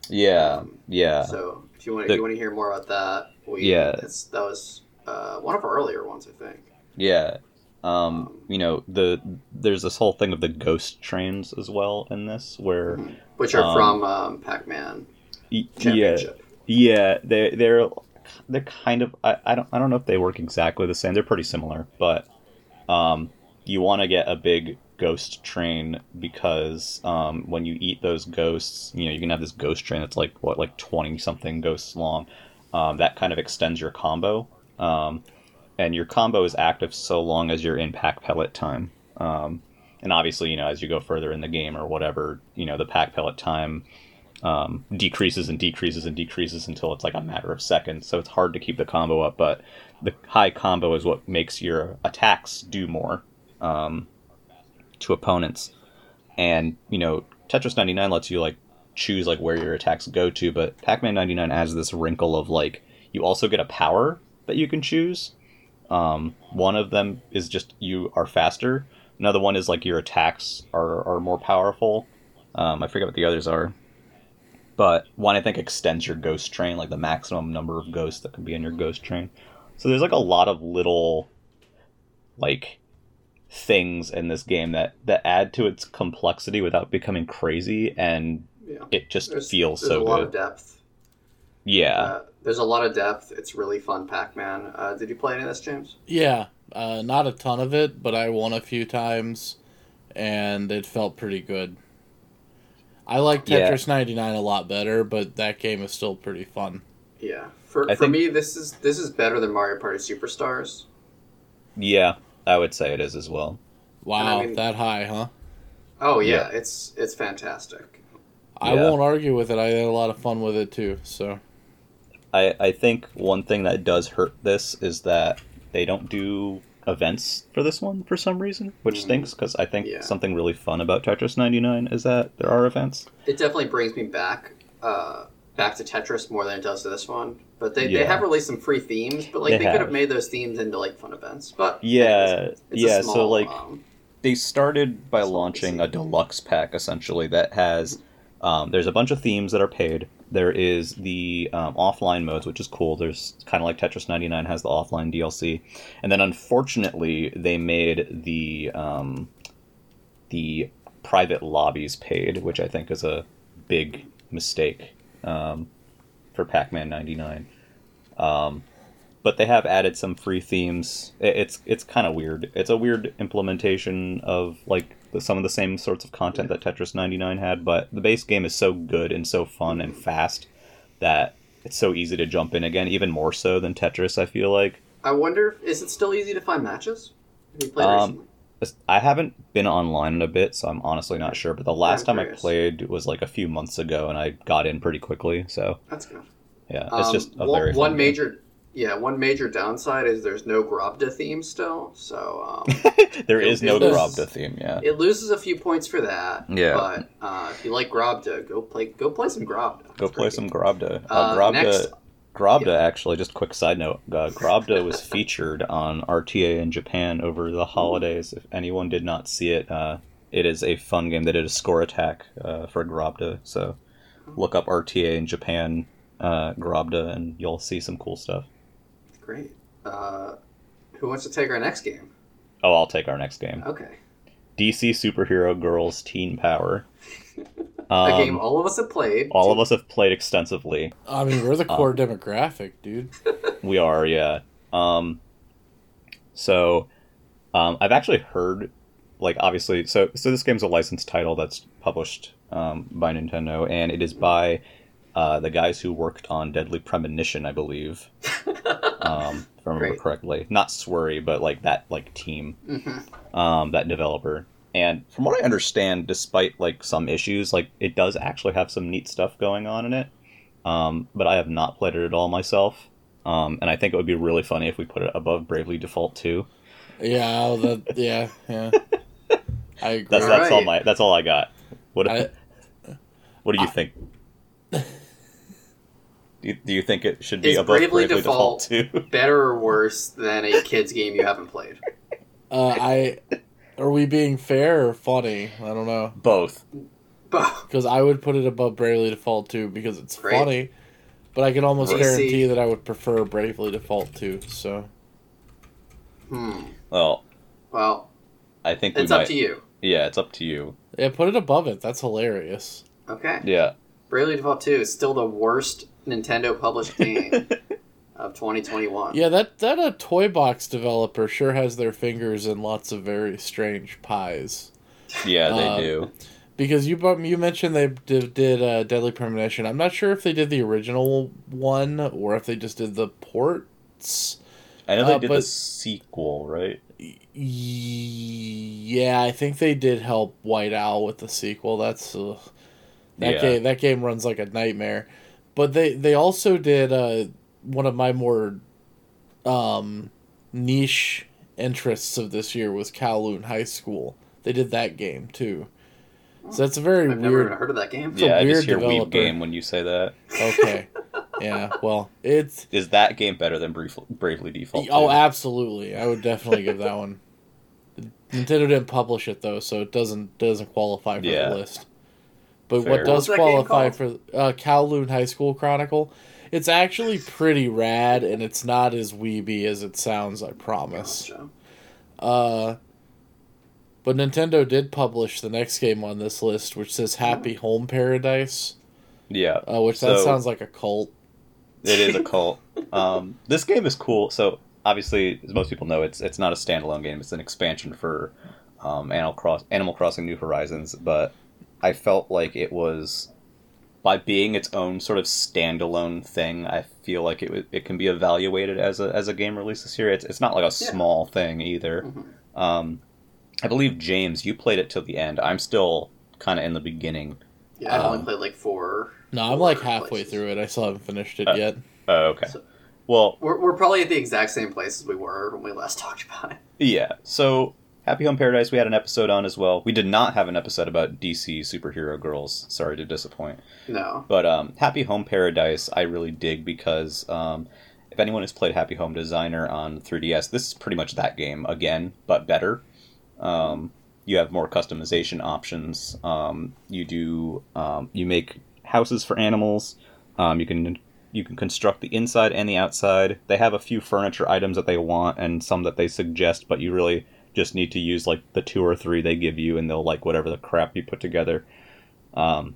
[SPEAKER 2] Yeah,
[SPEAKER 1] Um,
[SPEAKER 2] yeah,
[SPEAKER 1] So if you want
[SPEAKER 2] The-
[SPEAKER 1] if you want to hear more about that, we
[SPEAKER 2] Yeah.
[SPEAKER 1] it's, that was uh, one of our earlier ones, I think.
[SPEAKER 2] yeah. Um, you know the there's this whole thing of the ghost trains as well in this where
[SPEAKER 1] Which are
[SPEAKER 2] Um,
[SPEAKER 1] from um, Pac-Man
[SPEAKER 2] yeah Yeah, they they're they're kind of I, I don't I don't know if they work exactly the same. They're pretty similar, but um, you want to get a big ghost train because um, when you eat those ghosts, you know you can have this ghost train that's like what like twenty something ghosts long. Um, that kind of extends your combo, um, and your combo is active so long as you're in pack pellet time. Um, and obviously, you know, as you go further in the game or whatever, you know, the pack pellet time um, decreases and decreases and decreases until it's like a matter of seconds. So it's hard to keep the combo up, but the high combo is what makes your attacks do more um, to opponents. And you know, Tetris 99 lets you like choose like where your attacks go to, but Pac-Man 99 adds this wrinkle of like you also get a power that you can choose. Um, one of them is just you are faster. Another one is like your attacks are, are more powerful. Um, I forget what the others are. But one I think extends your ghost train, like the maximum number of ghosts that can be in your ghost train. So there's like a lot of little like things in this game that that add to its complexity without becoming crazy and
[SPEAKER 1] Yeah.
[SPEAKER 2] it just
[SPEAKER 1] There's,
[SPEAKER 2] feels
[SPEAKER 1] there's
[SPEAKER 2] so
[SPEAKER 1] a lot
[SPEAKER 2] good.
[SPEAKER 1] of depth.
[SPEAKER 2] yeah.
[SPEAKER 1] Uh, there's a lot of depth. It's really fun, Pac-Man. Uh, did you play any of this, James?
[SPEAKER 3] Yeah, uh, not a ton of it, but I won a few times, and it felt pretty good. I like
[SPEAKER 2] Yeah.
[SPEAKER 3] Tetris 99 a lot better, but that game is still pretty fun.
[SPEAKER 1] Yeah. For,
[SPEAKER 2] I
[SPEAKER 1] for
[SPEAKER 2] think-
[SPEAKER 1] me, this is this is better than Mario Party Superstars.
[SPEAKER 2] Yeah, I would say it is as well.
[SPEAKER 3] Wow,
[SPEAKER 1] I mean-
[SPEAKER 3] that high, huh?
[SPEAKER 1] Oh yeah, it's it's fantastic.
[SPEAKER 3] I
[SPEAKER 2] Yeah.
[SPEAKER 3] won't argue with it. I had a lot of fun with it too. So
[SPEAKER 2] I, I think one thing that does hurt this is that they don't do events for this one for some reason, which
[SPEAKER 1] Mm.
[SPEAKER 2] stinks because I think
[SPEAKER 1] Yeah.
[SPEAKER 2] something really fun about Tetris 99 is that there are events.
[SPEAKER 1] It definitely brings me back uh, back to Tetris more than it does to this one. But they, they have released some free themes, but like
[SPEAKER 2] They
[SPEAKER 1] they, could
[SPEAKER 2] have.
[SPEAKER 1] made those themes into like fun events. But
[SPEAKER 2] Yeah,
[SPEAKER 1] it's a
[SPEAKER 2] yeah, so, like,
[SPEAKER 1] um,
[SPEAKER 2] They started by launching a deluxe pack essentially that has um, there's a bunch of themes that are paid. There is the um, offline modes, which is cool. There's kind of like Tetris 99 has the offline DLC, and then unfortunately they made the um, the private lobbies paid, which I think is a big mistake um, for Pac-Man 99. Um, but they have added some free themes. It's it's kind of weird. It's a weird implementation of like the, some of the same sorts of content that Tetris 99 had, but the base game is so good and so fun and fast that it's so easy to jump in again, even more so than Tetris. I feel like.
[SPEAKER 1] I wonder, is it still easy to find matches? Have you played
[SPEAKER 2] Um,
[SPEAKER 1] recently?
[SPEAKER 2] I haven't been online in a bit, so I'm honestly not sure. But the last time I played was like a few months ago, and I got in pretty quickly. So
[SPEAKER 1] That's good.
[SPEAKER 2] yeah, it's
[SPEAKER 1] Um,
[SPEAKER 2] just a
[SPEAKER 1] one,
[SPEAKER 2] very
[SPEAKER 1] one
[SPEAKER 2] fun game.
[SPEAKER 1] major, yeah, one major downside is there's no Grobda theme still, so um,
[SPEAKER 2] there is no Grobda theme. Yeah,
[SPEAKER 1] it loses a few points for that.
[SPEAKER 2] Yeah.
[SPEAKER 1] but uh, if you like Grobda, go play go play some Grobda.
[SPEAKER 2] go
[SPEAKER 1] It's
[SPEAKER 2] play some Grobda. Uh,
[SPEAKER 1] Uh,
[SPEAKER 2] Grobda.
[SPEAKER 1] next-
[SPEAKER 2] Grobda,
[SPEAKER 1] yeah.
[SPEAKER 2] actually, just quick side note. Uh, Grobda was featured on RTA in Japan over the holidays. If anyone did not see it, uh, it is a fun game. They did a score attack uh, for Grobda, so look up RTA in Japan, uh, Grobda, and you'll see some cool stuff.
[SPEAKER 1] Great. Uh, who wants to take our next game?
[SPEAKER 2] Oh, I'll take our next game.
[SPEAKER 1] Okay,
[SPEAKER 2] DC Superhero Girls Teen Power.
[SPEAKER 1] a
[SPEAKER 2] Um,
[SPEAKER 1] game all of us have played.
[SPEAKER 2] all of us have played extensively.
[SPEAKER 3] I mean, we're the core demographic, dude.
[SPEAKER 2] We are, yeah. Um, so, um, I've actually heard, like, obviously, so so this game's a licensed title that's published um, by Nintendo, and it is by uh, the guys who worked on Deadly Premonition, I believe, um, if I remember
[SPEAKER 1] Great.
[SPEAKER 2] correctly. Not Swery, but like that like team,
[SPEAKER 1] Mhm.
[SPEAKER 2] um, that developer. And from what I understand, despite like some issues, like it does actually have some neat stuff going on in it. Um, but I have not played it at all myself. Um, and I think it would be really funny if we put it above Bravely Default 2.
[SPEAKER 3] Yeah, the, yeah, yeah. I agree.
[SPEAKER 2] That's that's all my that's all I got. What
[SPEAKER 3] I-
[SPEAKER 2] what do you think? Do you, do you think it should be
[SPEAKER 1] Is
[SPEAKER 2] above
[SPEAKER 1] Bravely
[SPEAKER 2] Bravely,
[SPEAKER 1] Default-
[SPEAKER 2] Default 2?
[SPEAKER 1] Better or worse than a kids game you haven't played?
[SPEAKER 3] Uh, I are we being fair or funny? I don't know
[SPEAKER 2] Both.
[SPEAKER 1] Both.
[SPEAKER 3] because I would put it above Bravely Default 2 because it's
[SPEAKER 1] Great.
[SPEAKER 3] funny, but I can almost
[SPEAKER 1] DC.
[SPEAKER 3] guarantee that I would prefer Bravely Default 2. So
[SPEAKER 1] Hmm.
[SPEAKER 2] Well,
[SPEAKER 1] Well,
[SPEAKER 2] I think we
[SPEAKER 1] it's
[SPEAKER 2] might.
[SPEAKER 1] up to you.
[SPEAKER 2] Yeah, it's up to you.
[SPEAKER 3] yeah, put it above it. That's hilarious.
[SPEAKER 1] Okay.
[SPEAKER 2] Yeah.
[SPEAKER 1] Bravely Default 2 is still the worst Nintendo published game of 2021.
[SPEAKER 3] Yeah, that that a Toybox developer sure has their fingers in lots of very strange pies.
[SPEAKER 2] Yeah, they
[SPEAKER 3] Uh,
[SPEAKER 2] do.
[SPEAKER 3] Because you you mentioned they did, did uh, Deadly Premonition. I'm not sure if they did the original one or if they just did the ports.
[SPEAKER 2] I know they
[SPEAKER 3] uh,
[SPEAKER 2] did the sequel, right?
[SPEAKER 3] Yeah, I think they did help White Owl with the sequel. That's uh, That
[SPEAKER 2] Yeah.
[SPEAKER 3] game that game runs like a nightmare. But they they also did uh, one of my more um, niche interests of this year was Kowloon High School. They did that game too. So that's a very
[SPEAKER 1] I've never heard of that game.
[SPEAKER 3] a
[SPEAKER 2] yeah, I
[SPEAKER 3] weird
[SPEAKER 2] just hear
[SPEAKER 3] developer.
[SPEAKER 2] Weeb Game when you say that.
[SPEAKER 3] Okay. yeah. Well, it's
[SPEAKER 2] Is that game better than Brief- Bravely Default?
[SPEAKER 3] oh,
[SPEAKER 2] 2?
[SPEAKER 3] absolutely. I would definitely give that one. Nintendo didn't publish it though, so it doesn't doesn't qualify for
[SPEAKER 2] Yeah.
[SPEAKER 3] the list. But
[SPEAKER 2] Fair.
[SPEAKER 3] what does
[SPEAKER 1] What's
[SPEAKER 3] qualify for uh, Kowloon High School Chronicle? It's actually pretty rad, and it's not as weeby as it sounds. I promise.
[SPEAKER 1] Gotcha.
[SPEAKER 3] Uh, but Nintendo did publish the next game on this list, which says Happy Home Paradise,
[SPEAKER 2] Yeah,
[SPEAKER 3] uh, which that
[SPEAKER 2] So-
[SPEAKER 3] sounds like a cult.
[SPEAKER 2] it is a cult. Um, this game is cool. So obviously, as most people know, it's it's not a standalone game. It's an expansion for um, Animal Cross Animal Crossing New Horizons. But I felt like it was by being its own sort of standalone thing. I feel like it it can be evaluated as a as a game release this year. It's it's not like a
[SPEAKER 1] Yeah.
[SPEAKER 2] small thing either.
[SPEAKER 1] Mhm.
[SPEAKER 2] Um, I believe James, you played it till the end. I'm still kind of in the beginning.
[SPEAKER 1] Yeah, I've
[SPEAKER 3] Um,
[SPEAKER 1] only played like four.
[SPEAKER 3] No, I'm like halfway
[SPEAKER 1] places.
[SPEAKER 3] through it. I still haven't finished it
[SPEAKER 2] Uh,
[SPEAKER 3] yet.
[SPEAKER 2] Oh, okay.
[SPEAKER 1] So-
[SPEAKER 2] Well,
[SPEAKER 1] We're, we're probably at the exact same place as we were when we last talked about it.
[SPEAKER 2] Yeah. So Happy Home Paradise we had an episode on as well. We did not have an episode about DC superhero girls. Sorry to disappoint.
[SPEAKER 1] No.
[SPEAKER 2] But um, Happy Home Paradise I really dig because um, if anyone has played Happy Home Designer on 3DS, this is pretty much that game again, but better. Um, you have more customization options. Um, you do um, you make houses for animals. Um, you can you can construct the inside and the outside. They have a few furniture items that they want and some that they suggest, but you really just need to use like the two or three they give you, and they'll like whatever the crap you put together. Um,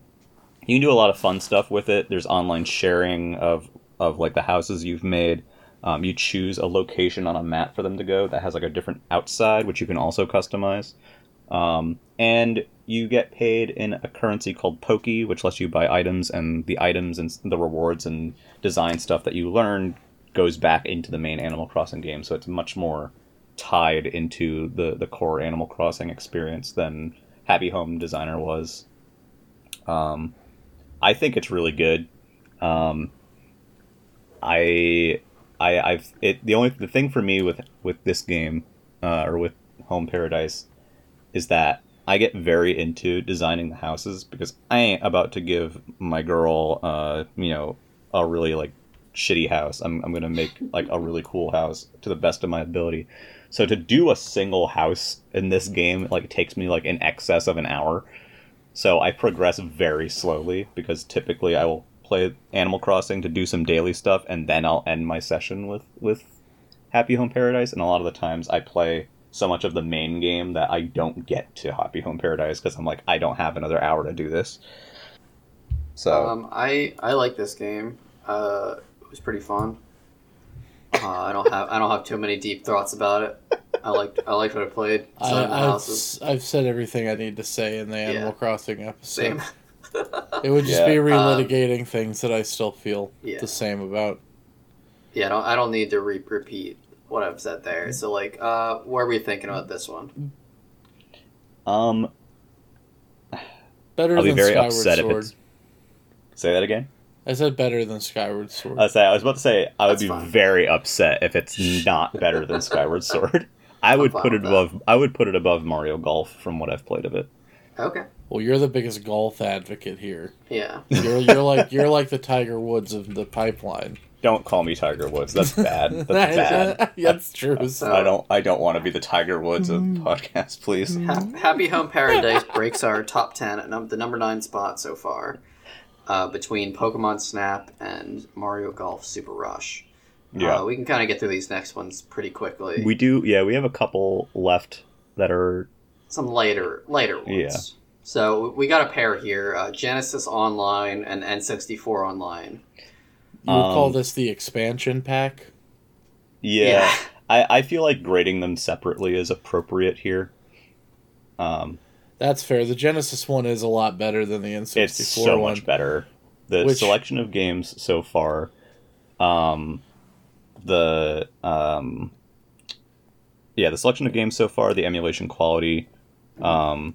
[SPEAKER 2] you can do a lot of fun stuff with it. There's online sharing of of like the houses you've made. Um, you choose a location on a map for them to go that has like a different outside, which you can also customize. Um, and you get paid in a currency called Poki, which lets you buy items, and the items and the rewards and design stuff that you learn goes back into the main Animal Crossing game. So it's much more tied into the the core Animal Crossing experience than Happy Home Designer was. Um, I think it's really good. Um, I, I, I've it. The only the thing for me with with this game, uh, or with Home Paradise, is that I get very into designing the houses because I ain't about to give my girl, uh, you know, a really like shitty house. I'm I'm gonna make like a really cool house to the best of my ability. So to do a single house in this game, like takes me like in excess of an hour. So I progress very slowly because typically I will play Animal Crossing to do some daily stuff and then I'll end my session with with Happy Home Paradise and a lot of the times I play so much of the main game that I don't get to Happy Home Paradise because I'm like I don't have another hour to do this. So
[SPEAKER 1] Um, I I like this game. Uh, it was pretty fun. Uh, I don't have I don't have too many deep thoughts about it. I liked I liked what I played.
[SPEAKER 3] I, I've. I've said everything I need to say in the Animal Crossing episode.
[SPEAKER 1] Same.
[SPEAKER 3] It would just
[SPEAKER 2] Yeah.
[SPEAKER 3] be relitigating things that I still feel
[SPEAKER 1] Yeah.
[SPEAKER 3] the same about.
[SPEAKER 1] Yeah, I don't I don't need to re- repeat what I've said there. So like, uh, what are we thinking about this one?
[SPEAKER 2] um
[SPEAKER 3] Better
[SPEAKER 2] I'll be
[SPEAKER 3] than
[SPEAKER 2] very
[SPEAKER 3] Skyward
[SPEAKER 2] upset if
[SPEAKER 3] Sword.
[SPEAKER 2] it's Say that again?
[SPEAKER 3] I said better than Skyward Sword.
[SPEAKER 2] I was, I was about to say I would be
[SPEAKER 1] fine.
[SPEAKER 2] very upset if it's not better than Skyward Sword. I would put it
[SPEAKER 1] with that.
[SPEAKER 2] above I would put it above Mario Golf from what I've played of it.
[SPEAKER 1] Okay.
[SPEAKER 3] well, you're the biggest golf advocate here.
[SPEAKER 1] Yeah.
[SPEAKER 3] You're you're like you're like the Tiger Woods of the pipeline.
[SPEAKER 2] Don't call me Tiger Woods. That's bad. That's bad.
[SPEAKER 3] That's true.
[SPEAKER 1] So-
[SPEAKER 2] I don't. I don't want to be the Tiger Woods of
[SPEAKER 3] Mm-hmm.
[SPEAKER 2] podcasts, please.
[SPEAKER 1] Ha- Happy Home Paradise breaks our top 10 at num- the number 9 spot so far uh, between Pokemon Snap and Mario Golf Super Rush.
[SPEAKER 2] Yeah,
[SPEAKER 1] Uh, we can kind of get through these next ones pretty quickly.
[SPEAKER 2] we do. Yeah, we have a couple left that are.
[SPEAKER 1] Some later later ones.
[SPEAKER 2] Yeah.
[SPEAKER 1] So we got a pair here uh, Genesis Online and N64 Online.
[SPEAKER 3] You would call
[SPEAKER 2] Um,
[SPEAKER 3] this the expansion pack.
[SPEAKER 2] Yeah,
[SPEAKER 1] Yeah.
[SPEAKER 2] I, I feel like grading them separately is appropriate here. Um,
[SPEAKER 3] That's fair. The Genesis one is a lot better than the N64
[SPEAKER 2] it's so
[SPEAKER 3] one.
[SPEAKER 2] much better. The
[SPEAKER 3] Which-
[SPEAKER 2] selection of games so far, um, the um, yeah, the selection of games so far, the emulation quality, um,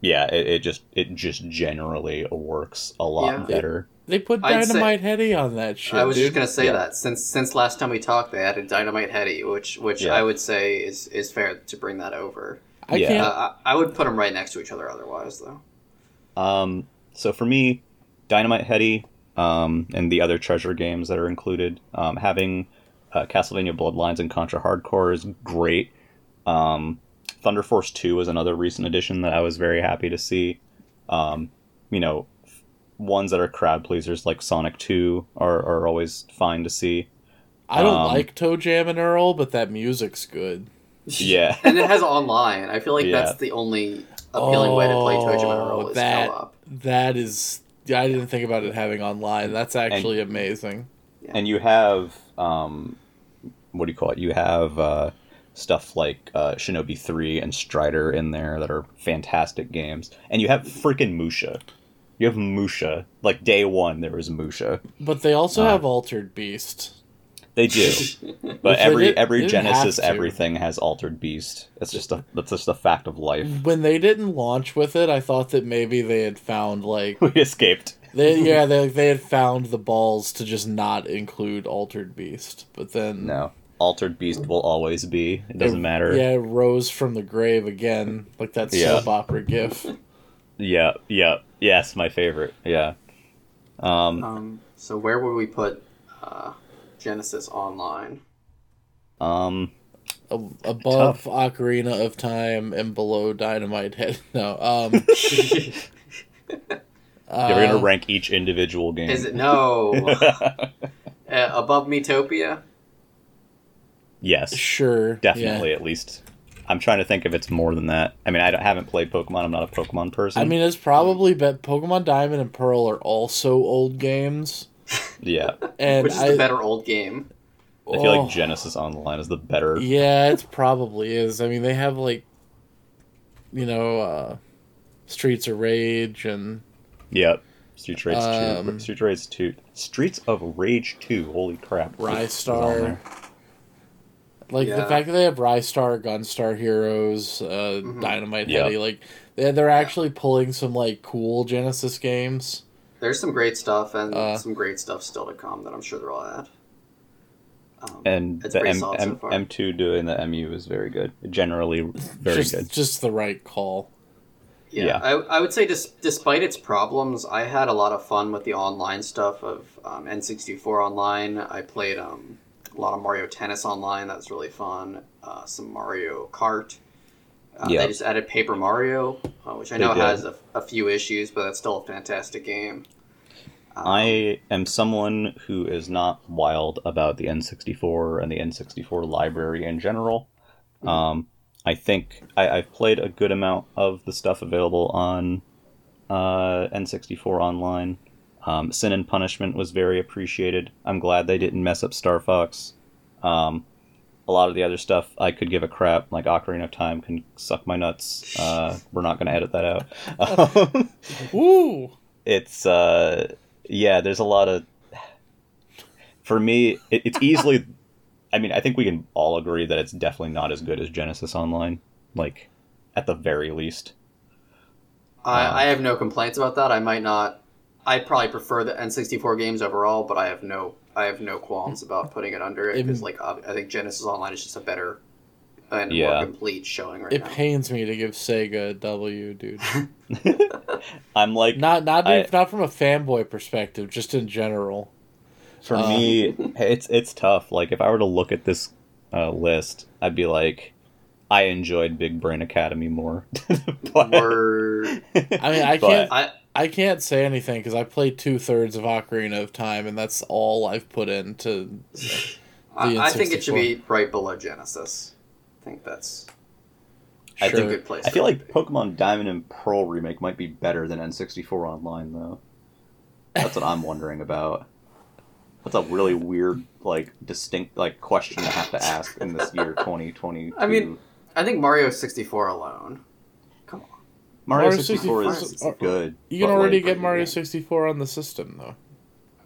[SPEAKER 2] yeah, it, it just it just generally works a lot
[SPEAKER 1] Yeah.
[SPEAKER 2] better.
[SPEAKER 3] They put
[SPEAKER 1] I'd say-
[SPEAKER 3] Dynamite Headdy on that shit.
[SPEAKER 1] I was
[SPEAKER 3] dude.
[SPEAKER 1] just gonna say
[SPEAKER 2] Yeah.
[SPEAKER 1] that since since last time we talked, they added Dynamite Headdy, which which
[SPEAKER 2] Yeah.
[SPEAKER 1] I would say is is fair to bring that over.
[SPEAKER 3] I
[SPEAKER 2] Yeah.
[SPEAKER 3] can't.
[SPEAKER 1] Uh, I, I would put them right next to each other otherwise, though.
[SPEAKER 2] Um, so for me, Dynamite Headdy, um, and the other treasure games that are included, um, having uh, Castlevania Bloodlines and Contra Hard Corps is great. Um, Thunder Force Two was another recent addition that I was very happy to see. Um, you know, f- ones that are crowd pleasers like Sonic Two are, are always fine to see.
[SPEAKER 3] I don't
[SPEAKER 2] um,
[SPEAKER 3] like Toe Jam and Earl, but that music's good.
[SPEAKER 2] Yeah.
[SPEAKER 1] and it has online. I feel like
[SPEAKER 2] Yeah.
[SPEAKER 1] that's the only appealing way to play ToeJam and Earl
[SPEAKER 3] Oh,
[SPEAKER 1] is
[SPEAKER 3] that-
[SPEAKER 1] co-op.
[SPEAKER 3] That is. I didn't think about it having online. That's actually amazing.
[SPEAKER 2] and you have um, what do you call it? You have uh, stuff like uh, Shinobi Three and Strider in there that are fantastic games, and you have freaking Musha. You have Musha. Like day one, there was Musha.
[SPEAKER 3] But they also
[SPEAKER 2] Uh,
[SPEAKER 3] have Altered Beast.
[SPEAKER 2] They do, but every
[SPEAKER 3] didn't-
[SPEAKER 2] every
[SPEAKER 3] they didn't have
[SPEAKER 2] Genesis everything has Altered Beast. It's just a that's just a fact of life.
[SPEAKER 3] When they didn't launch with it, I thought that maybe they had found like
[SPEAKER 2] We escaped.
[SPEAKER 3] they yeah they they had found the balls to just not include Altered Beast. But then
[SPEAKER 2] No, Altered Beast will always be. It doesn't matter.
[SPEAKER 3] Yeah, it rose from the grave again, like that
[SPEAKER 2] Yeah.
[SPEAKER 3] soap opera gif.
[SPEAKER 2] yeah, yeah. Yes, my favorite. Yeah. Um,
[SPEAKER 1] Um, so where would we put uh, Genesis Online?
[SPEAKER 2] um,
[SPEAKER 3] A- above Ocarina of Time and below Dynamite Head. No, um,
[SPEAKER 2] Yeah, we're gonna
[SPEAKER 3] uh,
[SPEAKER 2] rank each individual game.
[SPEAKER 1] Is it no uh, above Miitopia?
[SPEAKER 2] yes,
[SPEAKER 3] sure,
[SPEAKER 2] definitely
[SPEAKER 3] yeah.
[SPEAKER 2] at least. I'm trying to think if it's more than that. I mean, I don't- haven't played Pokemon. I'm not a Pokemon person.
[SPEAKER 3] I mean, it's probably bet Pokemon Diamond and Pearl are also old games,
[SPEAKER 2] yeah,
[SPEAKER 3] and
[SPEAKER 1] Which is
[SPEAKER 3] I,
[SPEAKER 1] the better old game?
[SPEAKER 2] I feel
[SPEAKER 3] oh,
[SPEAKER 2] like Genesis Online is the better.
[SPEAKER 3] Yeah, it probably is. I mean, they have like, you know, uh, Streets of Rage and
[SPEAKER 2] Yep. Streets Rage
[SPEAKER 3] Um,
[SPEAKER 2] two. Streets Rage two. Streets of Rage two. Holy crap! It's on
[SPEAKER 3] Ristar.
[SPEAKER 2] there.
[SPEAKER 3] Like the fact that they have Ristar, Gunstar Heroes, uh,
[SPEAKER 1] Mhm.
[SPEAKER 3] Dynamite
[SPEAKER 2] Yep.
[SPEAKER 3] Headdy, like they're, they're actually pulling some like cool Genesis games.
[SPEAKER 1] There's some great stuff and
[SPEAKER 3] Uh,
[SPEAKER 1] some great stuff still to come that I'm sure they'll add. Um,
[SPEAKER 2] And
[SPEAKER 1] It's
[SPEAKER 2] the
[SPEAKER 1] pretty
[SPEAKER 2] M,
[SPEAKER 1] solid so
[SPEAKER 2] M,
[SPEAKER 1] far.
[SPEAKER 2] M2 doing the MU is very good. Generally, very
[SPEAKER 3] just,
[SPEAKER 2] good.
[SPEAKER 3] Just the right call.
[SPEAKER 1] Yeah,
[SPEAKER 2] Yeah.
[SPEAKER 1] I, I would say dis- despite its problems, I had a lot of fun with the online stuff of um, N64 Online. I played um, a lot of Mario Tennis Online. That was really fun. Uh, some Mario Kart. Uh,
[SPEAKER 2] Yeah.
[SPEAKER 1] They just added Paper Mario, uh, which I
[SPEAKER 2] They
[SPEAKER 1] know
[SPEAKER 2] did.
[SPEAKER 1] has a, a few issues, but that's still a fantastic game. Um,
[SPEAKER 2] I am someone who is not wild about the N64 and the N64 library in general. Um, I think I, I've played a good amount of the stuff available on uh, N64 online. Um, Sin and Punishment was very appreciated. I'm glad they didn't mess up Star Fox. Um, a lot of the other stuff I could give a crap, like Ocarina of Time can suck my nuts. Uh, we're not going to edit that out.
[SPEAKER 3] Woo!
[SPEAKER 2] it's uh yeah there's a lot of for me it, it's easily i mean i think we can all agree that it's definitely not as good as genesis online like at the very least
[SPEAKER 1] I,
[SPEAKER 2] Um,
[SPEAKER 1] I have no complaints about that. I might not. I probably prefer the N64 games overall, but I have no I have no qualms about putting it under it because, like, ob- I think Genesis Online is just a better and
[SPEAKER 2] Yeah.
[SPEAKER 1] more complete showing right
[SPEAKER 3] It
[SPEAKER 1] now.
[SPEAKER 3] pains me to give Sega a W, dude.
[SPEAKER 2] i'm like
[SPEAKER 3] Not not
[SPEAKER 2] I-
[SPEAKER 3] not from a fanboy perspective, just in general.
[SPEAKER 2] for
[SPEAKER 3] um,
[SPEAKER 2] me it's it's tough like if i were to look at this uh, list i'd be like i enjoyed big brain academy more but,
[SPEAKER 1] Word.
[SPEAKER 3] I mean, I can't
[SPEAKER 1] I
[SPEAKER 3] I can't say anything because I played two thirds of Ocarina of Time, and that's all I've put into.
[SPEAKER 1] I,
[SPEAKER 3] The
[SPEAKER 1] I think it should be right below Genesis. I think that's
[SPEAKER 2] I
[SPEAKER 1] a
[SPEAKER 3] Sure.
[SPEAKER 1] good place.
[SPEAKER 2] I feel like
[SPEAKER 1] be.
[SPEAKER 2] Pokemon Diamond and Pearl remake might be better than N64 Online though. That's what I'm wondering about. That's a really weird, like, distinct, like, question to have to ask in this year 2022.
[SPEAKER 1] I mean, I think Mario 64 alone. Come on.
[SPEAKER 2] Mario,
[SPEAKER 3] Mario
[SPEAKER 2] 64 is
[SPEAKER 1] 64
[SPEAKER 2] good.
[SPEAKER 3] You can already get Mario
[SPEAKER 1] yeah.
[SPEAKER 3] 64 on the system, though.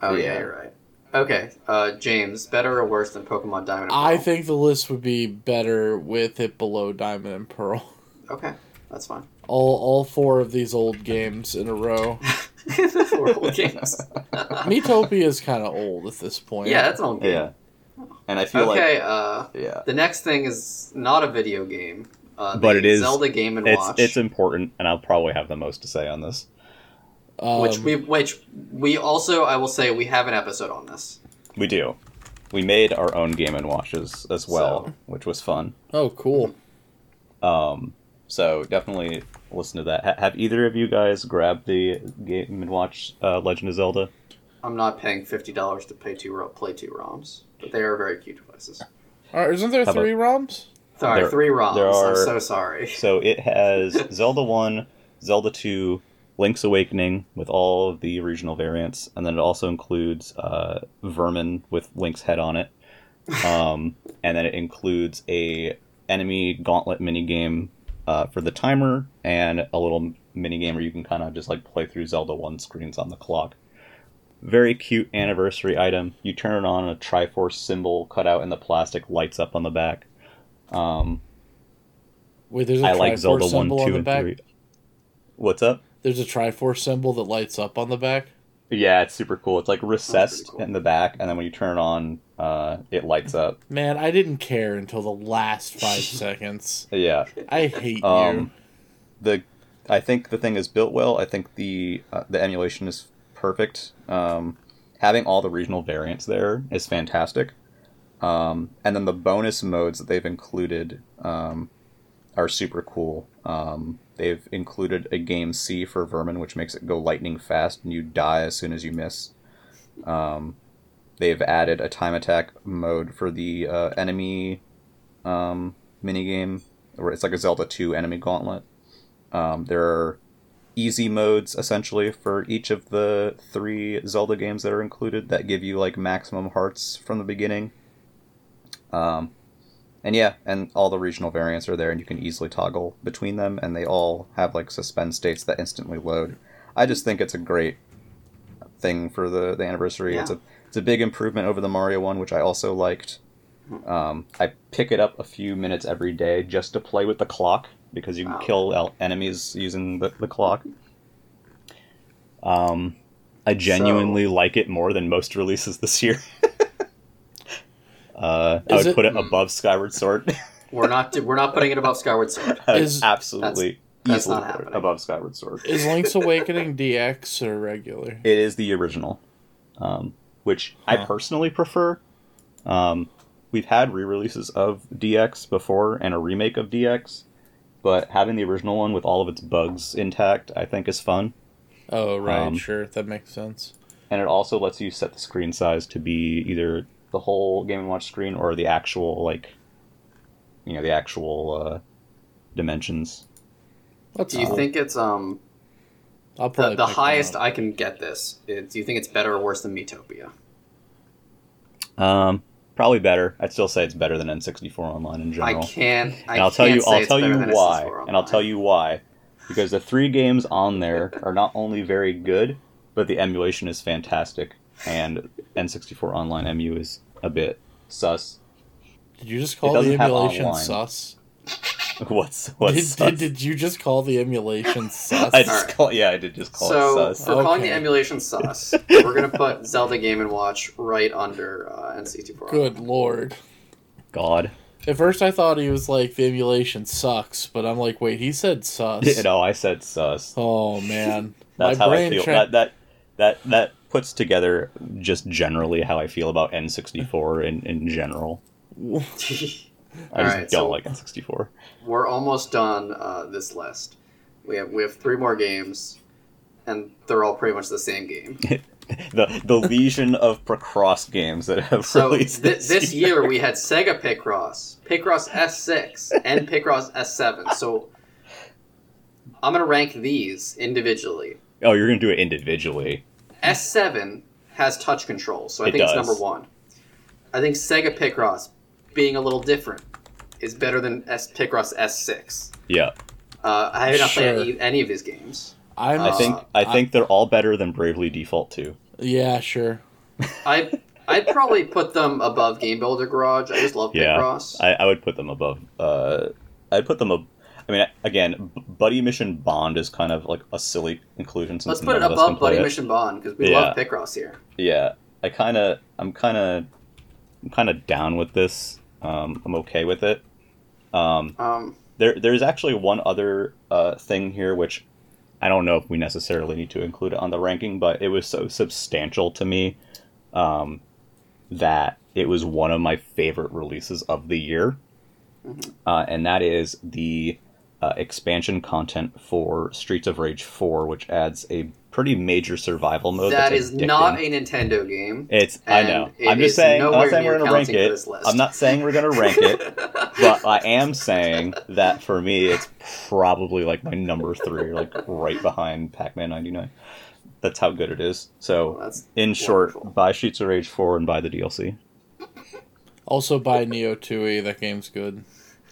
[SPEAKER 1] Oh yeah,
[SPEAKER 2] Yeah.
[SPEAKER 1] you're right. Okay, uh, James, better or worse than Pokemon Diamond? And
[SPEAKER 3] I think the list would be better with it below Diamond and Pearl.
[SPEAKER 1] Okay, That's fine.
[SPEAKER 3] All all four of these old games in a row.
[SPEAKER 1] Four old games.
[SPEAKER 3] Miitopia is kind of old at this point.
[SPEAKER 1] yeah, that's an old game.
[SPEAKER 2] Yeah. And I feel
[SPEAKER 1] Okay,
[SPEAKER 2] like
[SPEAKER 1] uh,
[SPEAKER 2] yeah,
[SPEAKER 1] the next thing is not a video game. Uh,
[SPEAKER 2] But it is-
[SPEAKER 1] Zelda Game and
[SPEAKER 2] it's
[SPEAKER 1] Watch,
[SPEAKER 2] it's important, and I'll probably have the most to say on this.
[SPEAKER 3] Um,
[SPEAKER 1] which we which we also I will say we have an episode on this.
[SPEAKER 2] We do. We made our own game and watches as well,
[SPEAKER 1] So-
[SPEAKER 2] which was fun.
[SPEAKER 3] Oh, cool.
[SPEAKER 2] Um, so definitely listen to that. Ha- have either of you guys grabbed the game and watch uh, Legend of Zelda?
[SPEAKER 1] I'm not paying fifty dollars to play two ro- play two ROMs, but they are very cute devices.
[SPEAKER 3] All right, isn't there
[SPEAKER 2] How
[SPEAKER 3] three ROMs?
[SPEAKER 1] Sorry,
[SPEAKER 2] There-
[SPEAKER 1] three ROMs.
[SPEAKER 2] there
[SPEAKER 1] I'm so sorry.
[SPEAKER 2] So it has Zelda 1, Zelda 2, Link's Awakening with all of the regional variants, and then it also includes uh, Vermin with Link's head on it. Um, and then it includes a enemy gauntlet minigame uh, for the timer and a little minigame where you can kind of just like play through Zelda 1 screens on the clock. Very cute anniversary item. You turn it on, a Triforce symbol cut out in the plastic lights up on the back. Um,
[SPEAKER 3] Wait, there's a
[SPEAKER 2] I like
[SPEAKER 3] Triforce
[SPEAKER 2] Zelda 1, 2,
[SPEAKER 3] on the
[SPEAKER 2] and
[SPEAKER 3] back.
[SPEAKER 2] 3. What's up?
[SPEAKER 3] There's a Triforce symbol that lights up on the back.
[SPEAKER 2] Yeah, it's super cool. It's like recessed
[SPEAKER 1] cool.
[SPEAKER 2] in the back, and then when you turn it on, uh, it lights up.
[SPEAKER 3] Man, I didn't care until the last five seconds.
[SPEAKER 2] Yeah.
[SPEAKER 3] I hate you.
[SPEAKER 2] Um, the I think the thing is built well. I think the uh, the emulation is perfect. Um, having all the regional variants there is fantastic. Um, and then the bonus modes that they've included um, are super cool. Um, they've included a game C for Vermin, which makes it go lightning fast and you die as soon as you miss. Um, they've added a time attack mode for the uh, enemy um, minigame, where it's like a Zelda 2 enemy gauntlet. Um, there are easy modes essentially for each of the three Zelda games that are included that give you like maximum hearts from the beginning. Um, and yeah, and all the regional variants are there, and you can easily toggle between them, and they all have like suspend states that instantly load. I just think it's a great thing for the, the anniversary. It's a it's a big improvement over the Mario one, which I also liked. Um, I pick it up a few minutes every day just to play with the clock because you can
[SPEAKER 1] Wow.
[SPEAKER 2] kill el- enemies using the, the clock. Um, I genuinely like it more than most releases this year. uh, I would
[SPEAKER 3] it-
[SPEAKER 2] put it above Skyward Sword.
[SPEAKER 1] We're not we're not putting it above Skyward Sword.
[SPEAKER 2] I
[SPEAKER 3] Is-
[SPEAKER 2] absolutely
[SPEAKER 1] that's
[SPEAKER 2] easily
[SPEAKER 1] not happening.
[SPEAKER 2] above Skyward Sword.
[SPEAKER 3] Is Link's Awakening DX or regular?
[SPEAKER 2] It is the original, um, which I personally prefer. Um, we've had re-releases of DX before and a remake of DX, but having the original one with all of its bugs intact, I think, is fun.
[SPEAKER 3] Oh, right,
[SPEAKER 2] Um,
[SPEAKER 3] sure, that makes sense.
[SPEAKER 2] And it also lets you set the screen size to be either the whole Game and Watch screen or the actual like, you know, the actual uh, dimensions.
[SPEAKER 3] That's
[SPEAKER 1] Do you
[SPEAKER 3] cool.
[SPEAKER 1] think it's um
[SPEAKER 3] I'll
[SPEAKER 1] the,
[SPEAKER 3] probably
[SPEAKER 1] the
[SPEAKER 3] pick one
[SPEAKER 1] highest. I can get this? Is, do you think it's better or worse than Miitopia?
[SPEAKER 2] Um, probably better. I'd still say it's better than N64 Online in general.
[SPEAKER 1] I can't. I
[SPEAKER 2] and I'll tell
[SPEAKER 1] can't
[SPEAKER 2] you I'll tell you why. And I'll tell you why. Because the three games on there are not only very good, but the emulation is fantastic and N64 Online MU is a bit sus.
[SPEAKER 3] Did you just call
[SPEAKER 2] doesn't
[SPEAKER 3] the emulation sus?
[SPEAKER 2] what's what's
[SPEAKER 3] Did,
[SPEAKER 2] sus?
[SPEAKER 3] did, did you just call the emulation sus?
[SPEAKER 2] I just
[SPEAKER 1] Alright.
[SPEAKER 2] call yeah, I did just call
[SPEAKER 1] So
[SPEAKER 2] it sus.
[SPEAKER 1] for calling the emulation sus, we're gonna put Zelda Game and Watch right under uh, N64.
[SPEAKER 3] Good lord.
[SPEAKER 2] God.
[SPEAKER 3] At first I thought he was like, the emulation sucks, but I'm like, wait, he said sus.
[SPEAKER 2] You know, I said sus.
[SPEAKER 3] Oh, man.
[SPEAKER 2] That's
[SPEAKER 3] My
[SPEAKER 2] how I
[SPEAKER 3] brain
[SPEAKER 2] feel.
[SPEAKER 3] tra-
[SPEAKER 2] That that that that puts together just generally how I feel about N64 in, in general. I just
[SPEAKER 1] Alright,
[SPEAKER 2] don't
[SPEAKER 1] so-
[SPEAKER 2] like N64.
[SPEAKER 1] We're almost done uh, this list. We have we have three more games, and they're all pretty much the same game.
[SPEAKER 2] the the legion of Picross games that have
[SPEAKER 1] So
[SPEAKER 2] released
[SPEAKER 1] th-
[SPEAKER 2] this,
[SPEAKER 1] this year we had Sega Picross, Picross S6, and Picross S7. So I'm gonna rank these individually.
[SPEAKER 2] Oh, you're gonna do it individually.
[SPEAKER 1] S7 has touch control, so I
[SPEAKER 2] It
[SPEAKER 1] think it's
[SPEAKER 2] does.
[SPEAKER 1] number one. I think Sega Picross, being a little different, is better than S Picross S6.
[SPEAKER 2] Yeah,
[SPEAKER 1] Uh, I have not
[SPEAKER 3] Sure.
[SPEAKER 1] played any, any of his games.
[SPEAKER 3] I'm,
[SPEAKER 2] I
[SPEAKER 1] Uh,
[SPEAKER 2] think I think they're all better than Bravely Default 2.
[SPEAKER 3] yeah, sure.
[SPEAKER 1] I I'd probably put them above Game Builder Garage. I just love
[SPEAKER 2] Yeah,
[SPEAKER 1] Picross.
[SPEAKER 2] I, I would put them above. Uh, I'd put them. Ab- I mean, again, Buddy Mission Bond is kind of like a silly inclusion since
[SPEAKER 1] Let's put it
[SPEAKER 2] none of us can
[SPEAKER 1] above Buddy
[SPEAKER 2] it.
[SPEAKER 1] Mission Bond because we
[SPEAKER 2] Yeah.
[SPEAKER 1] love Picross here.
[SPEAKER 2] Yeah, I kind of, I'm kind of, I'm kind of down with this. Um, I'm okay with it. Um,
[SPEAKER 1] Um,
[SPEAKER 2] there, there's actually one other uh, thing here which I don't know if we necessarily need to include it on the ranking, but it was so substantial to me um, that it was one of my favorite releases of the year, uh, and that is the uh, expansion content for Streets of Rage 4, which adds a pretty major survival mode. that's addicting.
[SPEAKER 1] not a Nintendo game.
[SPEAKER 2] It's I know. I'm just saying. I'm not saying we're gonna rank it. I'm not saying we're gonna rank it, but I am saying that for me, it's probably like my number three, like right behind Pac-Man '99. That's how good it is. So,
[SPEAKER 1] That's
[SPEAKER 2] in short,
[SPEAKER 1] wonderful.
[SPEAKER 2] buy Streets of Rage 4 and buy the DLC.
[SPEAKER 3] Also buy Neo 2e. That game's good.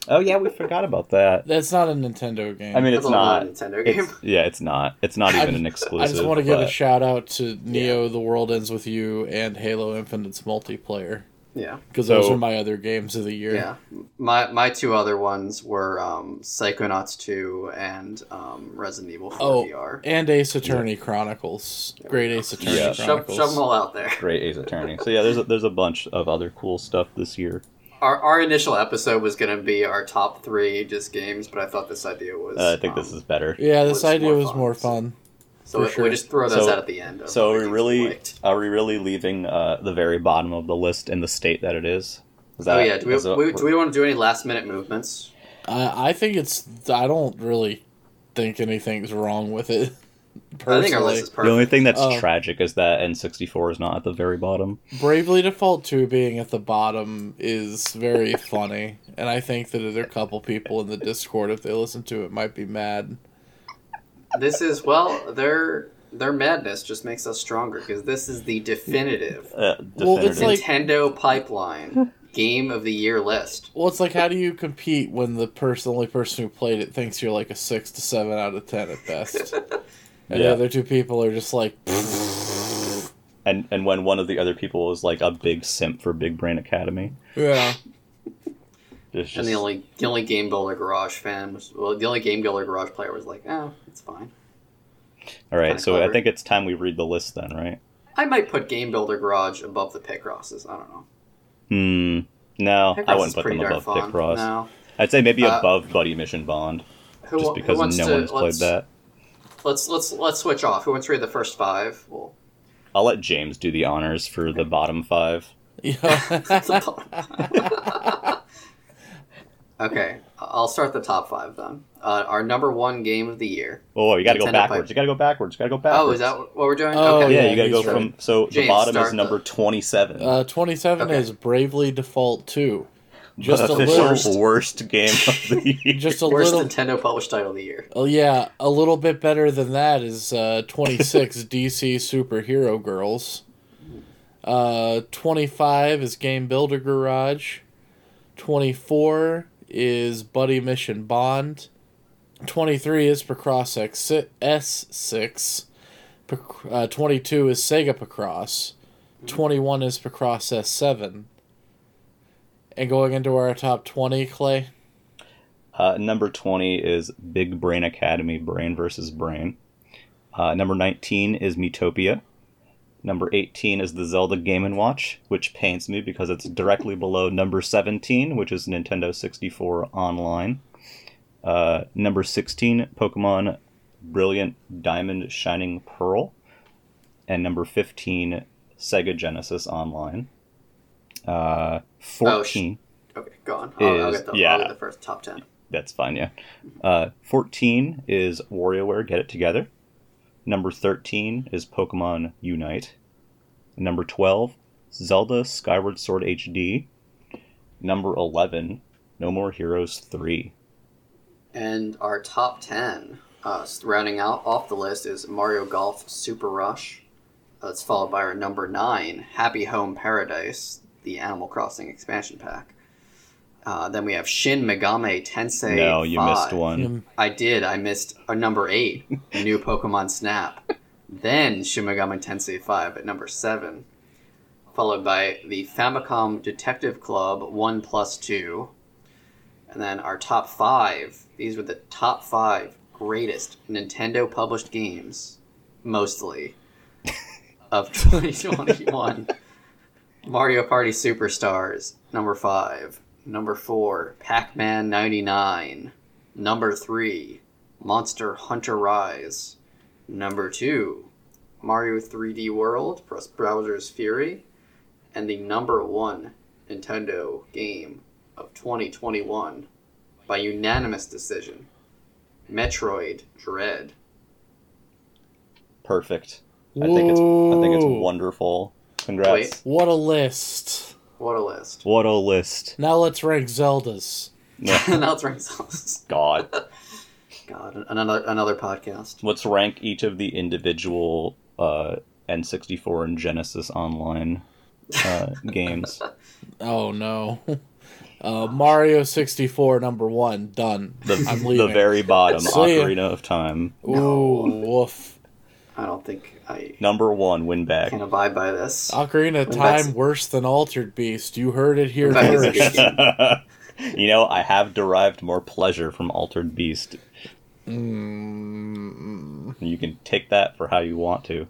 [SPEAKER 2] Oh yeah, we forgot about that.
[SPEAKER 3] That's not a Nintendo game.
[SPEAKER 2] I mean,
[SPEAKER 1] That's
[SPEAKER 2] it's
[SPEAKER 1] a
[SPEAKER 2] not.
[SPEAKER 1] Nintendo game.
[SPEAKER 2] It's, yeah, it's not. It's not even an exclusive.
[SPEAKER 3] I just want to give a shout out to Neo: The World Ends with You and Halo Infinite's multiplayer
[SPEAKER 1] yeah,
[SPEAKER 3] because those
[SPEAKER 2] So-
[SPEAKER 3] are my other games of the year.
[SPEAKER 1] yeah. My my two other ones were um, Psychonauts 2 and um, Resident Evil 4
[SPEAKER 3] Oh,
[SPEAKER 1] VR.
[SPEAKER 3] and Ace Attorney Chronicles. Great Ace Attorney
[SPEAKER 2] Yeah.
[SPEAKER 1] Shove, shove them all out there.
[SPEAKER 2] Great Ace Attorney. So yeah, there's a, there's a bunch of other cool stuff this year.
[SPEAKER 1] Our, our initial episode was going to be our top three just games, but I thought this idea was.
[SPEAKER 2] Uh, I think this
[SPEAKER 1] um,
[SPEAKER 2] is better.
[SPEAKER 3] yeah, this
[SPEAKER 1] was
[SPEAKER 3] idea
[SPEAKER 1] more
[SPEAKER 3] was
[SPEAKER 1] fun,
[SPEAKER 3] more fun.
[SPEAKER 1] So
[SPEAKER 3] for
[SPEAKER 1] we-
[SPEAKER 3] sure.
[SPEAKER 1] we just throw those
[SPEAKER 2] So-
[SPEAKER 1] out at the end.
[SPEAKER 2] So are we really are we really leaving uh, the very bottom of the list in the state that it is? Is
[SPEAKER 1] Oh yeah. Do we,
[SPEAKER 2] is that-
[SPEAKER 1] we, do we want to do any last minute movements?
[SPEAKER 3] I I think it's. I don't really think anything's wrong with it.
[SPEAKER 1] I
[SPEAKER 3] Personally,
[SPEAKER 1] think our list is perfect.
[SPEAKER 2] the only thing that's
[SPEAKER 3] Oh.
[SPEAKER 2] tragic is that N64 is not at the very bottom.
[SPEAKER 3] Bravely Default 2 being at the bottom is very funny, and I think that there are a couple people in the Discord, if they listen to it, might be mad.
[SPEAKER 1] This is well, their their madness just makes us stronger because this is the definitive
[SPEAKER 2] Uh,
[SPEAKER 3] Well, it's
[SPEAKER 2] definitive.
[SPEAKER 3] like-
[SPEAKER 1] Nintendo pipeline game of the year list.
[SPEAKER 3] Well, it's like, how do you compete when the person, the only person who played it thinks you're like a 6 to 7 out of 10 at best? And
[SPEAKER 2] Yeah.
[SPEAKER 3] the other two people are just like,
[SPEAKER 2] and and when one of the other people is like a big simp for Big Brain Academy,
[SPEAKER 3] yeah.
[SPEAKER 2] just
[SPEAKER 1] And the only the only Game Builder Garage fan was well, the only Game Builder Garage player was like, oh, it's fine.
[SPEAKER 2] all right.
[SPEAKER 1] kinda
[SPEAKER 2] So I think it's time we read the list then, right?
[SPEAKER 1] I might put Game Builder Garage above the Picrosses. I don't know.
[SPEAKER 2] Hmm. No,
[SPEAKER 1] Picross
[SPEAKER 2] I wouldn't put them above
[SPEAKER 1] fun.
[SPEAKER 2] Picross.
[SPEAKER 1] No.
[SPEAKER 2] I'd say maybe
[SPEAKER 1] Uh,
[SPEAKER 2] above Buddy Mission Bond,
[SPEAKER 1] Who,
[SPEAKER 2] just
[SPEAKER 1] who
[SPEAKER 2] because
[SPEAKER 1] wants
[SPEAKER 2] no
[SPEAKER 1] to,
[SPEAKER 2] one's played that.
[SPEAKER 1] Let's let's let's switch off. Who wants to read the first five? Well,
[SPEAKER 2] I'll let James do the honors for the bottom five.
[SPEAKER 3] Yeah.
[SPEAKER 1] okay, I'll start the top five then. Uh, our number one game of the year.
[SPEAKER 2] Oh, you got to go backwards.
[SPEAKER 1] pipe.
[SPEAKER 2] You got to go backwards. You got to go backwards.
[SPEAKER 1] Oh, is that what we're doing?
[SPEAKER 3] Oh,
[SPEAKER 1] okay.
[SPEAKER 2] Yeah,
[SPEAKER 3] yeah,
[SPEAKER 2] you got to go from.
[SPEAKER 3] right.
[SPEAKER 2] So the bottom
[SPEAKER 1] start
[SPEAKER 2] is
[SPEAKER 1] the-
[SPEAKER 2] number twenty-seven.
[SPEAKER 3] uh, 27
[SPEAKER 1] Okay.
[SPEAKER 3] is Bravely Default 2. Just
[SPEAKER 2] the
[SPEAKER 3] a
[SPEAKER 2] official
[SPEAKER 3] little,
[SPEAKER 2] worst game of the year.
[SPEAKER 3] just a
[SPEAKER 1] Worst
[SPEAKER 3] little,
[SPEAKER 1] Nintendo published title of the year.
[SPEAKER 3] Oh yeah, a little bit better than that is uh, 26 DC Superhero Girls. Uh, 25 is Game Builder Garage. 24 is Buddy Mission Bond. 23 is Picross X S6. Pic- Uh, 22 is Sega Picross. 21 is Picross S7. And going into our top 20, Clay.
[SPEAKER 2] Uh, number 20 is Big Brain Academy Brain versus Brain. Uh, number 19 is Miitopia. Number 18 is the Zelda Game & Watch, which pains me because it's directly below number 17, which is Nintendo 64 Online. Uh, number 16, Pokemon Brilliant Diamond Shining Pearl. And number 15, Sega Genesis Online. Uh, 14.
[SPEAKER 1] Okay, go on. I'll, I'll get the,
[SPEAKER 2] yeah.
[SPEAKER 1] I'll get the first top ten.
[SPEAKER 2] That's fine, yeah. Uh, 14 is WarioWare Get It Together. Number 13 is Pokemon Unite. Number 12, Zelda Skyward Sword HD. Number 11, No More Heroes 3.
[SPEAKER 1] And our top 10, uh, rounding out off the list, is Mario Golf Super Rush. That's followed by our number 9, Happy Home Paradise, the Animal Crossing expansion pack. Uh, then we have Shin Megami Tensei.
[SPEAKER 2] no, you
[SPEAKER 1] 5.
[SPEAKER 2] missed one.
[SPEAKER 1] I did. I missed a number 8, New Pokemon Snap. Then Shin Megami Tensei 5 at number 7. Followed by the Famicom Detective Club 1 plus 2. And then our top five. These were the top five greatest Nintendo published games, mostly, of 2021. Mario Party Superstars, number five. Number four, Pac Man 99. Number three, Monster Hunter Rise. Number two, Mario 3D World plus Bowser's Fury. And the number one Nintendo game of 2021 by unanimous decision Metroid Dread.
[SPEAKER 2] Perfect. I think it's I think it's wonderful. Congrats.
[SPEAKER 1] Wait.
[SPEAKER 3] What a list.
[SPEAKER 1] What a list.
[SPEAKER 2] What a list.
[SPEAKER 3] Now let's rank Zeldas.
[SPEAKER 2] Yeah,
[SPEAKER 1] now it's ranked.
[SPEAKER 2] God.
[SPEAKER 1] God, another another podcast.
[SPEAKER 2] Let's rank each of the individual uh, N64 and Genesis Online uh, games.
[SPEAKER 3] Oh no. Uh, Mario 64, number one, done.
[SPEAKER 2] The,
[SPEAKER 3] I'm leaving.
[SPEAKER 2] the very bottom,
[SPEAKER 3] See ya.
[SPEAKER 2] Ocarina of Time.
[SPEAKER 3] Ooh, woof.
[SPEAKER 1] I don't think I
[SPEAKER 2] Number one, win back.
[SPEAKER 1] can abide by this.
[SPEAKER 3] Ocarina of
[SPEAKER 1] That's-
[SPEAKER 3] Time worse than Altered Beast. You heard it here
[SPEAKER 1] That is a
[SPEAKER 3] first.
[SPEAKER 2] you know, I have derived more pleasure from Altered Beast.
[SPEAKER 3] Mm,
[SPEAKER 2] You can take that for how you want to.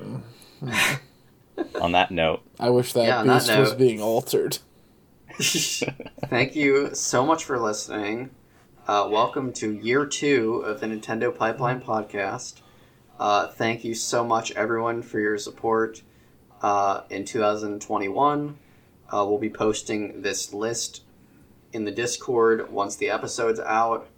[SPEAKER 2] On that note,
[SPEAKER 3] I wish that
[SPEAKER 1] Yeah, on that
[SPEAKER 3] beast was being altered.
[SPEAKER 1] Thank you so much for listening. Uh, welcome to year two of the Nintendo Pipeline podcast. Uh, thank you so much, everyone, for your support uh, in 2021. Uh, we'll be posting this list in the Discord once the episode's out,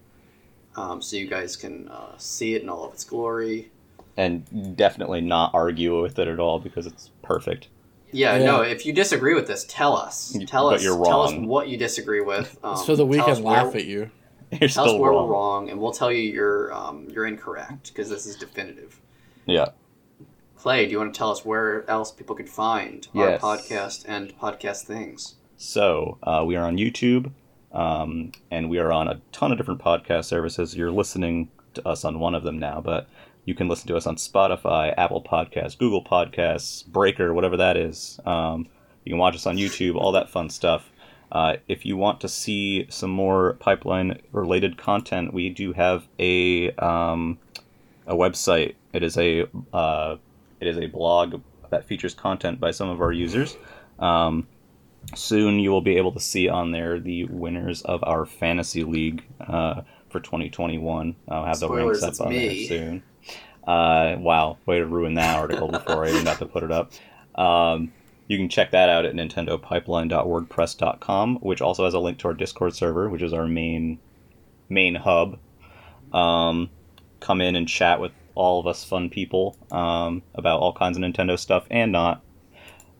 [SPEAKER 1] um, so you guys can uh, see it in all of its glory.
[SPEAKER 2] and definitely not argue with it at all because it's perfect.
[SPEAKER 1] Yeah,
[SPEAKER 3] Yeah.
[SPEAKER 1] no. If you disagree with this, tell us.
[SPEAKER 2] Y-
[SPEAKER 1] Tell
[SPEAKER 2] but
[SPEAKER 1] us.
[SPEAKER 2] you're
[SPEAKER 1] Tell us what you disagree with. Um,
[SPEAKER 3] so that we
[SPEAKER 1] tell us
[SPEAKER 3] can
[SPEAKER 1] where-
[SPEAKER 3] laugh at you.
[SPEAKER 2] You're
[SPEAKER 1] Tell us where
[SPEAKER 2] wrong.
[SPEAKER 1] we're wrong, and we'll tell you you're um, you're incorrect because this is definitive.
[SPEAKER 2] Yeah.
[SPEAKER 1] Clay, do you want to tell us where else people could find
[SPEAKER 2] Yes.
[SPEAKER 1] our podcast and podcast things?
[SPEAKER 2] So uh, we are on YouTube, um, and we are on a ton of different podcast services. You're listening to us on one of them now, but you can listen to us on Spotify, Apple Podcasts, Google Podcasts, Breaker, whatever that is. Um, you can watch us on YouTube, all that fun stuff. Uh, if you want to see some more pipeline related content, we do have a um, a website. It is a uh, it is a blog that features content by some of our users. Um, soon you will be able to see on there the winners of our fantasy league uh, for 2021. I'll have
[SPEAKER 1] Spoilers,
[SPEAKER 2] the ranks up on
[SPEAKER 1] me.
[SPEAKER 2] there soon. Uh, wow, way to ruin that article before I even got to put it up. Um, you can check that out at nintendopipeline.wordpress.com, which also has a link to our Discord server, which is our main main hub. Um, come in and chat with all of us fun people um, about all kinds of Nintendo stuff and not.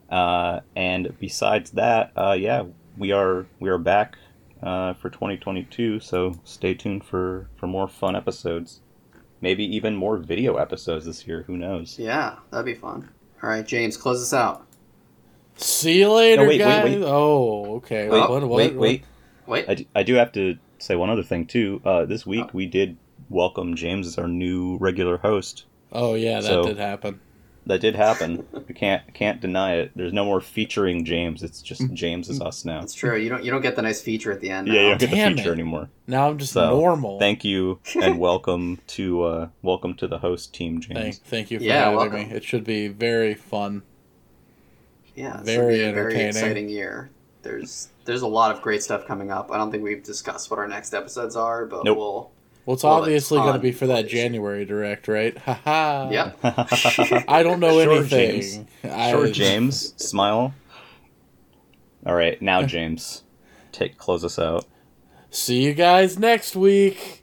[SPEAKER 2] Uh, and besides that, uh, yeah, we are we are back uh, for 2022. So stay tuned for for more fun episodes. Maybe even more video episodes this year. Who knows?
[SPEAKER 1] Yeah, that'd be fun. All right, James, close us out.
[SPEAKER 3] See you later,
[SPEAKER 2] No, wait, wait,
[SPEAKER 3] guys.
[SPEAKER 2] wait.
[SPEAKER 3] Oh, okay.
[SPEAKER 2] Wait,
[SPEAKER 3] what, what,
[SPEAKER 2] wait,
[SPEAKER 3] what?
[SPEAKER 2] wait.
[SPEAKER 1] Wait,
[SPEAKER 2] I do, I do have to say one other thing too. Uh, this week we did welcome James as our new regular host.
[SPEAKER 3] Oh, yeah, that
[SPEAKER 2] So-
[SPEAKER 3] did happen.
[SPEAKER 2] That did happen. we can't can't deny it. There's no more featuring James. It's just James is us now.
[SPEAKER 1] that's true. You don't you don't get the nice feature at the end.
[SPEAKER 2] Yeah, you don't get the feature
[SPEAKER 3] it.
[SPEAKER 2] anymore.
[SPEAKER 3] Now I'm just
[SPEAKER 2] So,
[SPEAKER 3] normal.
[SPEAKER 2] Thank you and welcome to uh, welcome to the host team, James.
[SPEAKER 3] Thank, thank you for
[SPEAKER 1] Yeah,
[SPEAKER 3] having
[SPEAKER 1] welcome.
[SPEAKER 3] me. It should be very fun.
[SPEAKER 1] Yeah, it's
[SPEAKER 3] Very
[SPEAKER 1] gonna a very exciting year. There's there's a lot of great stuff coming up. I don't think we've discussed what our next episodes are, but
[SPEAKER 2] Nope.
[SPEAKER 1] we'll
[SPEAKER 3] Well, it's
[SPEAKER 1] Well,
[SPEAKER 3] obviously going to be for that January direct, right? Haha.
[SPEAKER 1] yeah.
[SPEAKER 3] I don't know
[SPEAKER 2] Sure,
[SPEAKER 3] anything.
[SPEAKER 2] James.
[SPEAKER 3] I,
[SPEAKER 2] Sure, James. Smile. All right, now James, take close us out.
[SPEAKER 3] See you guys next week.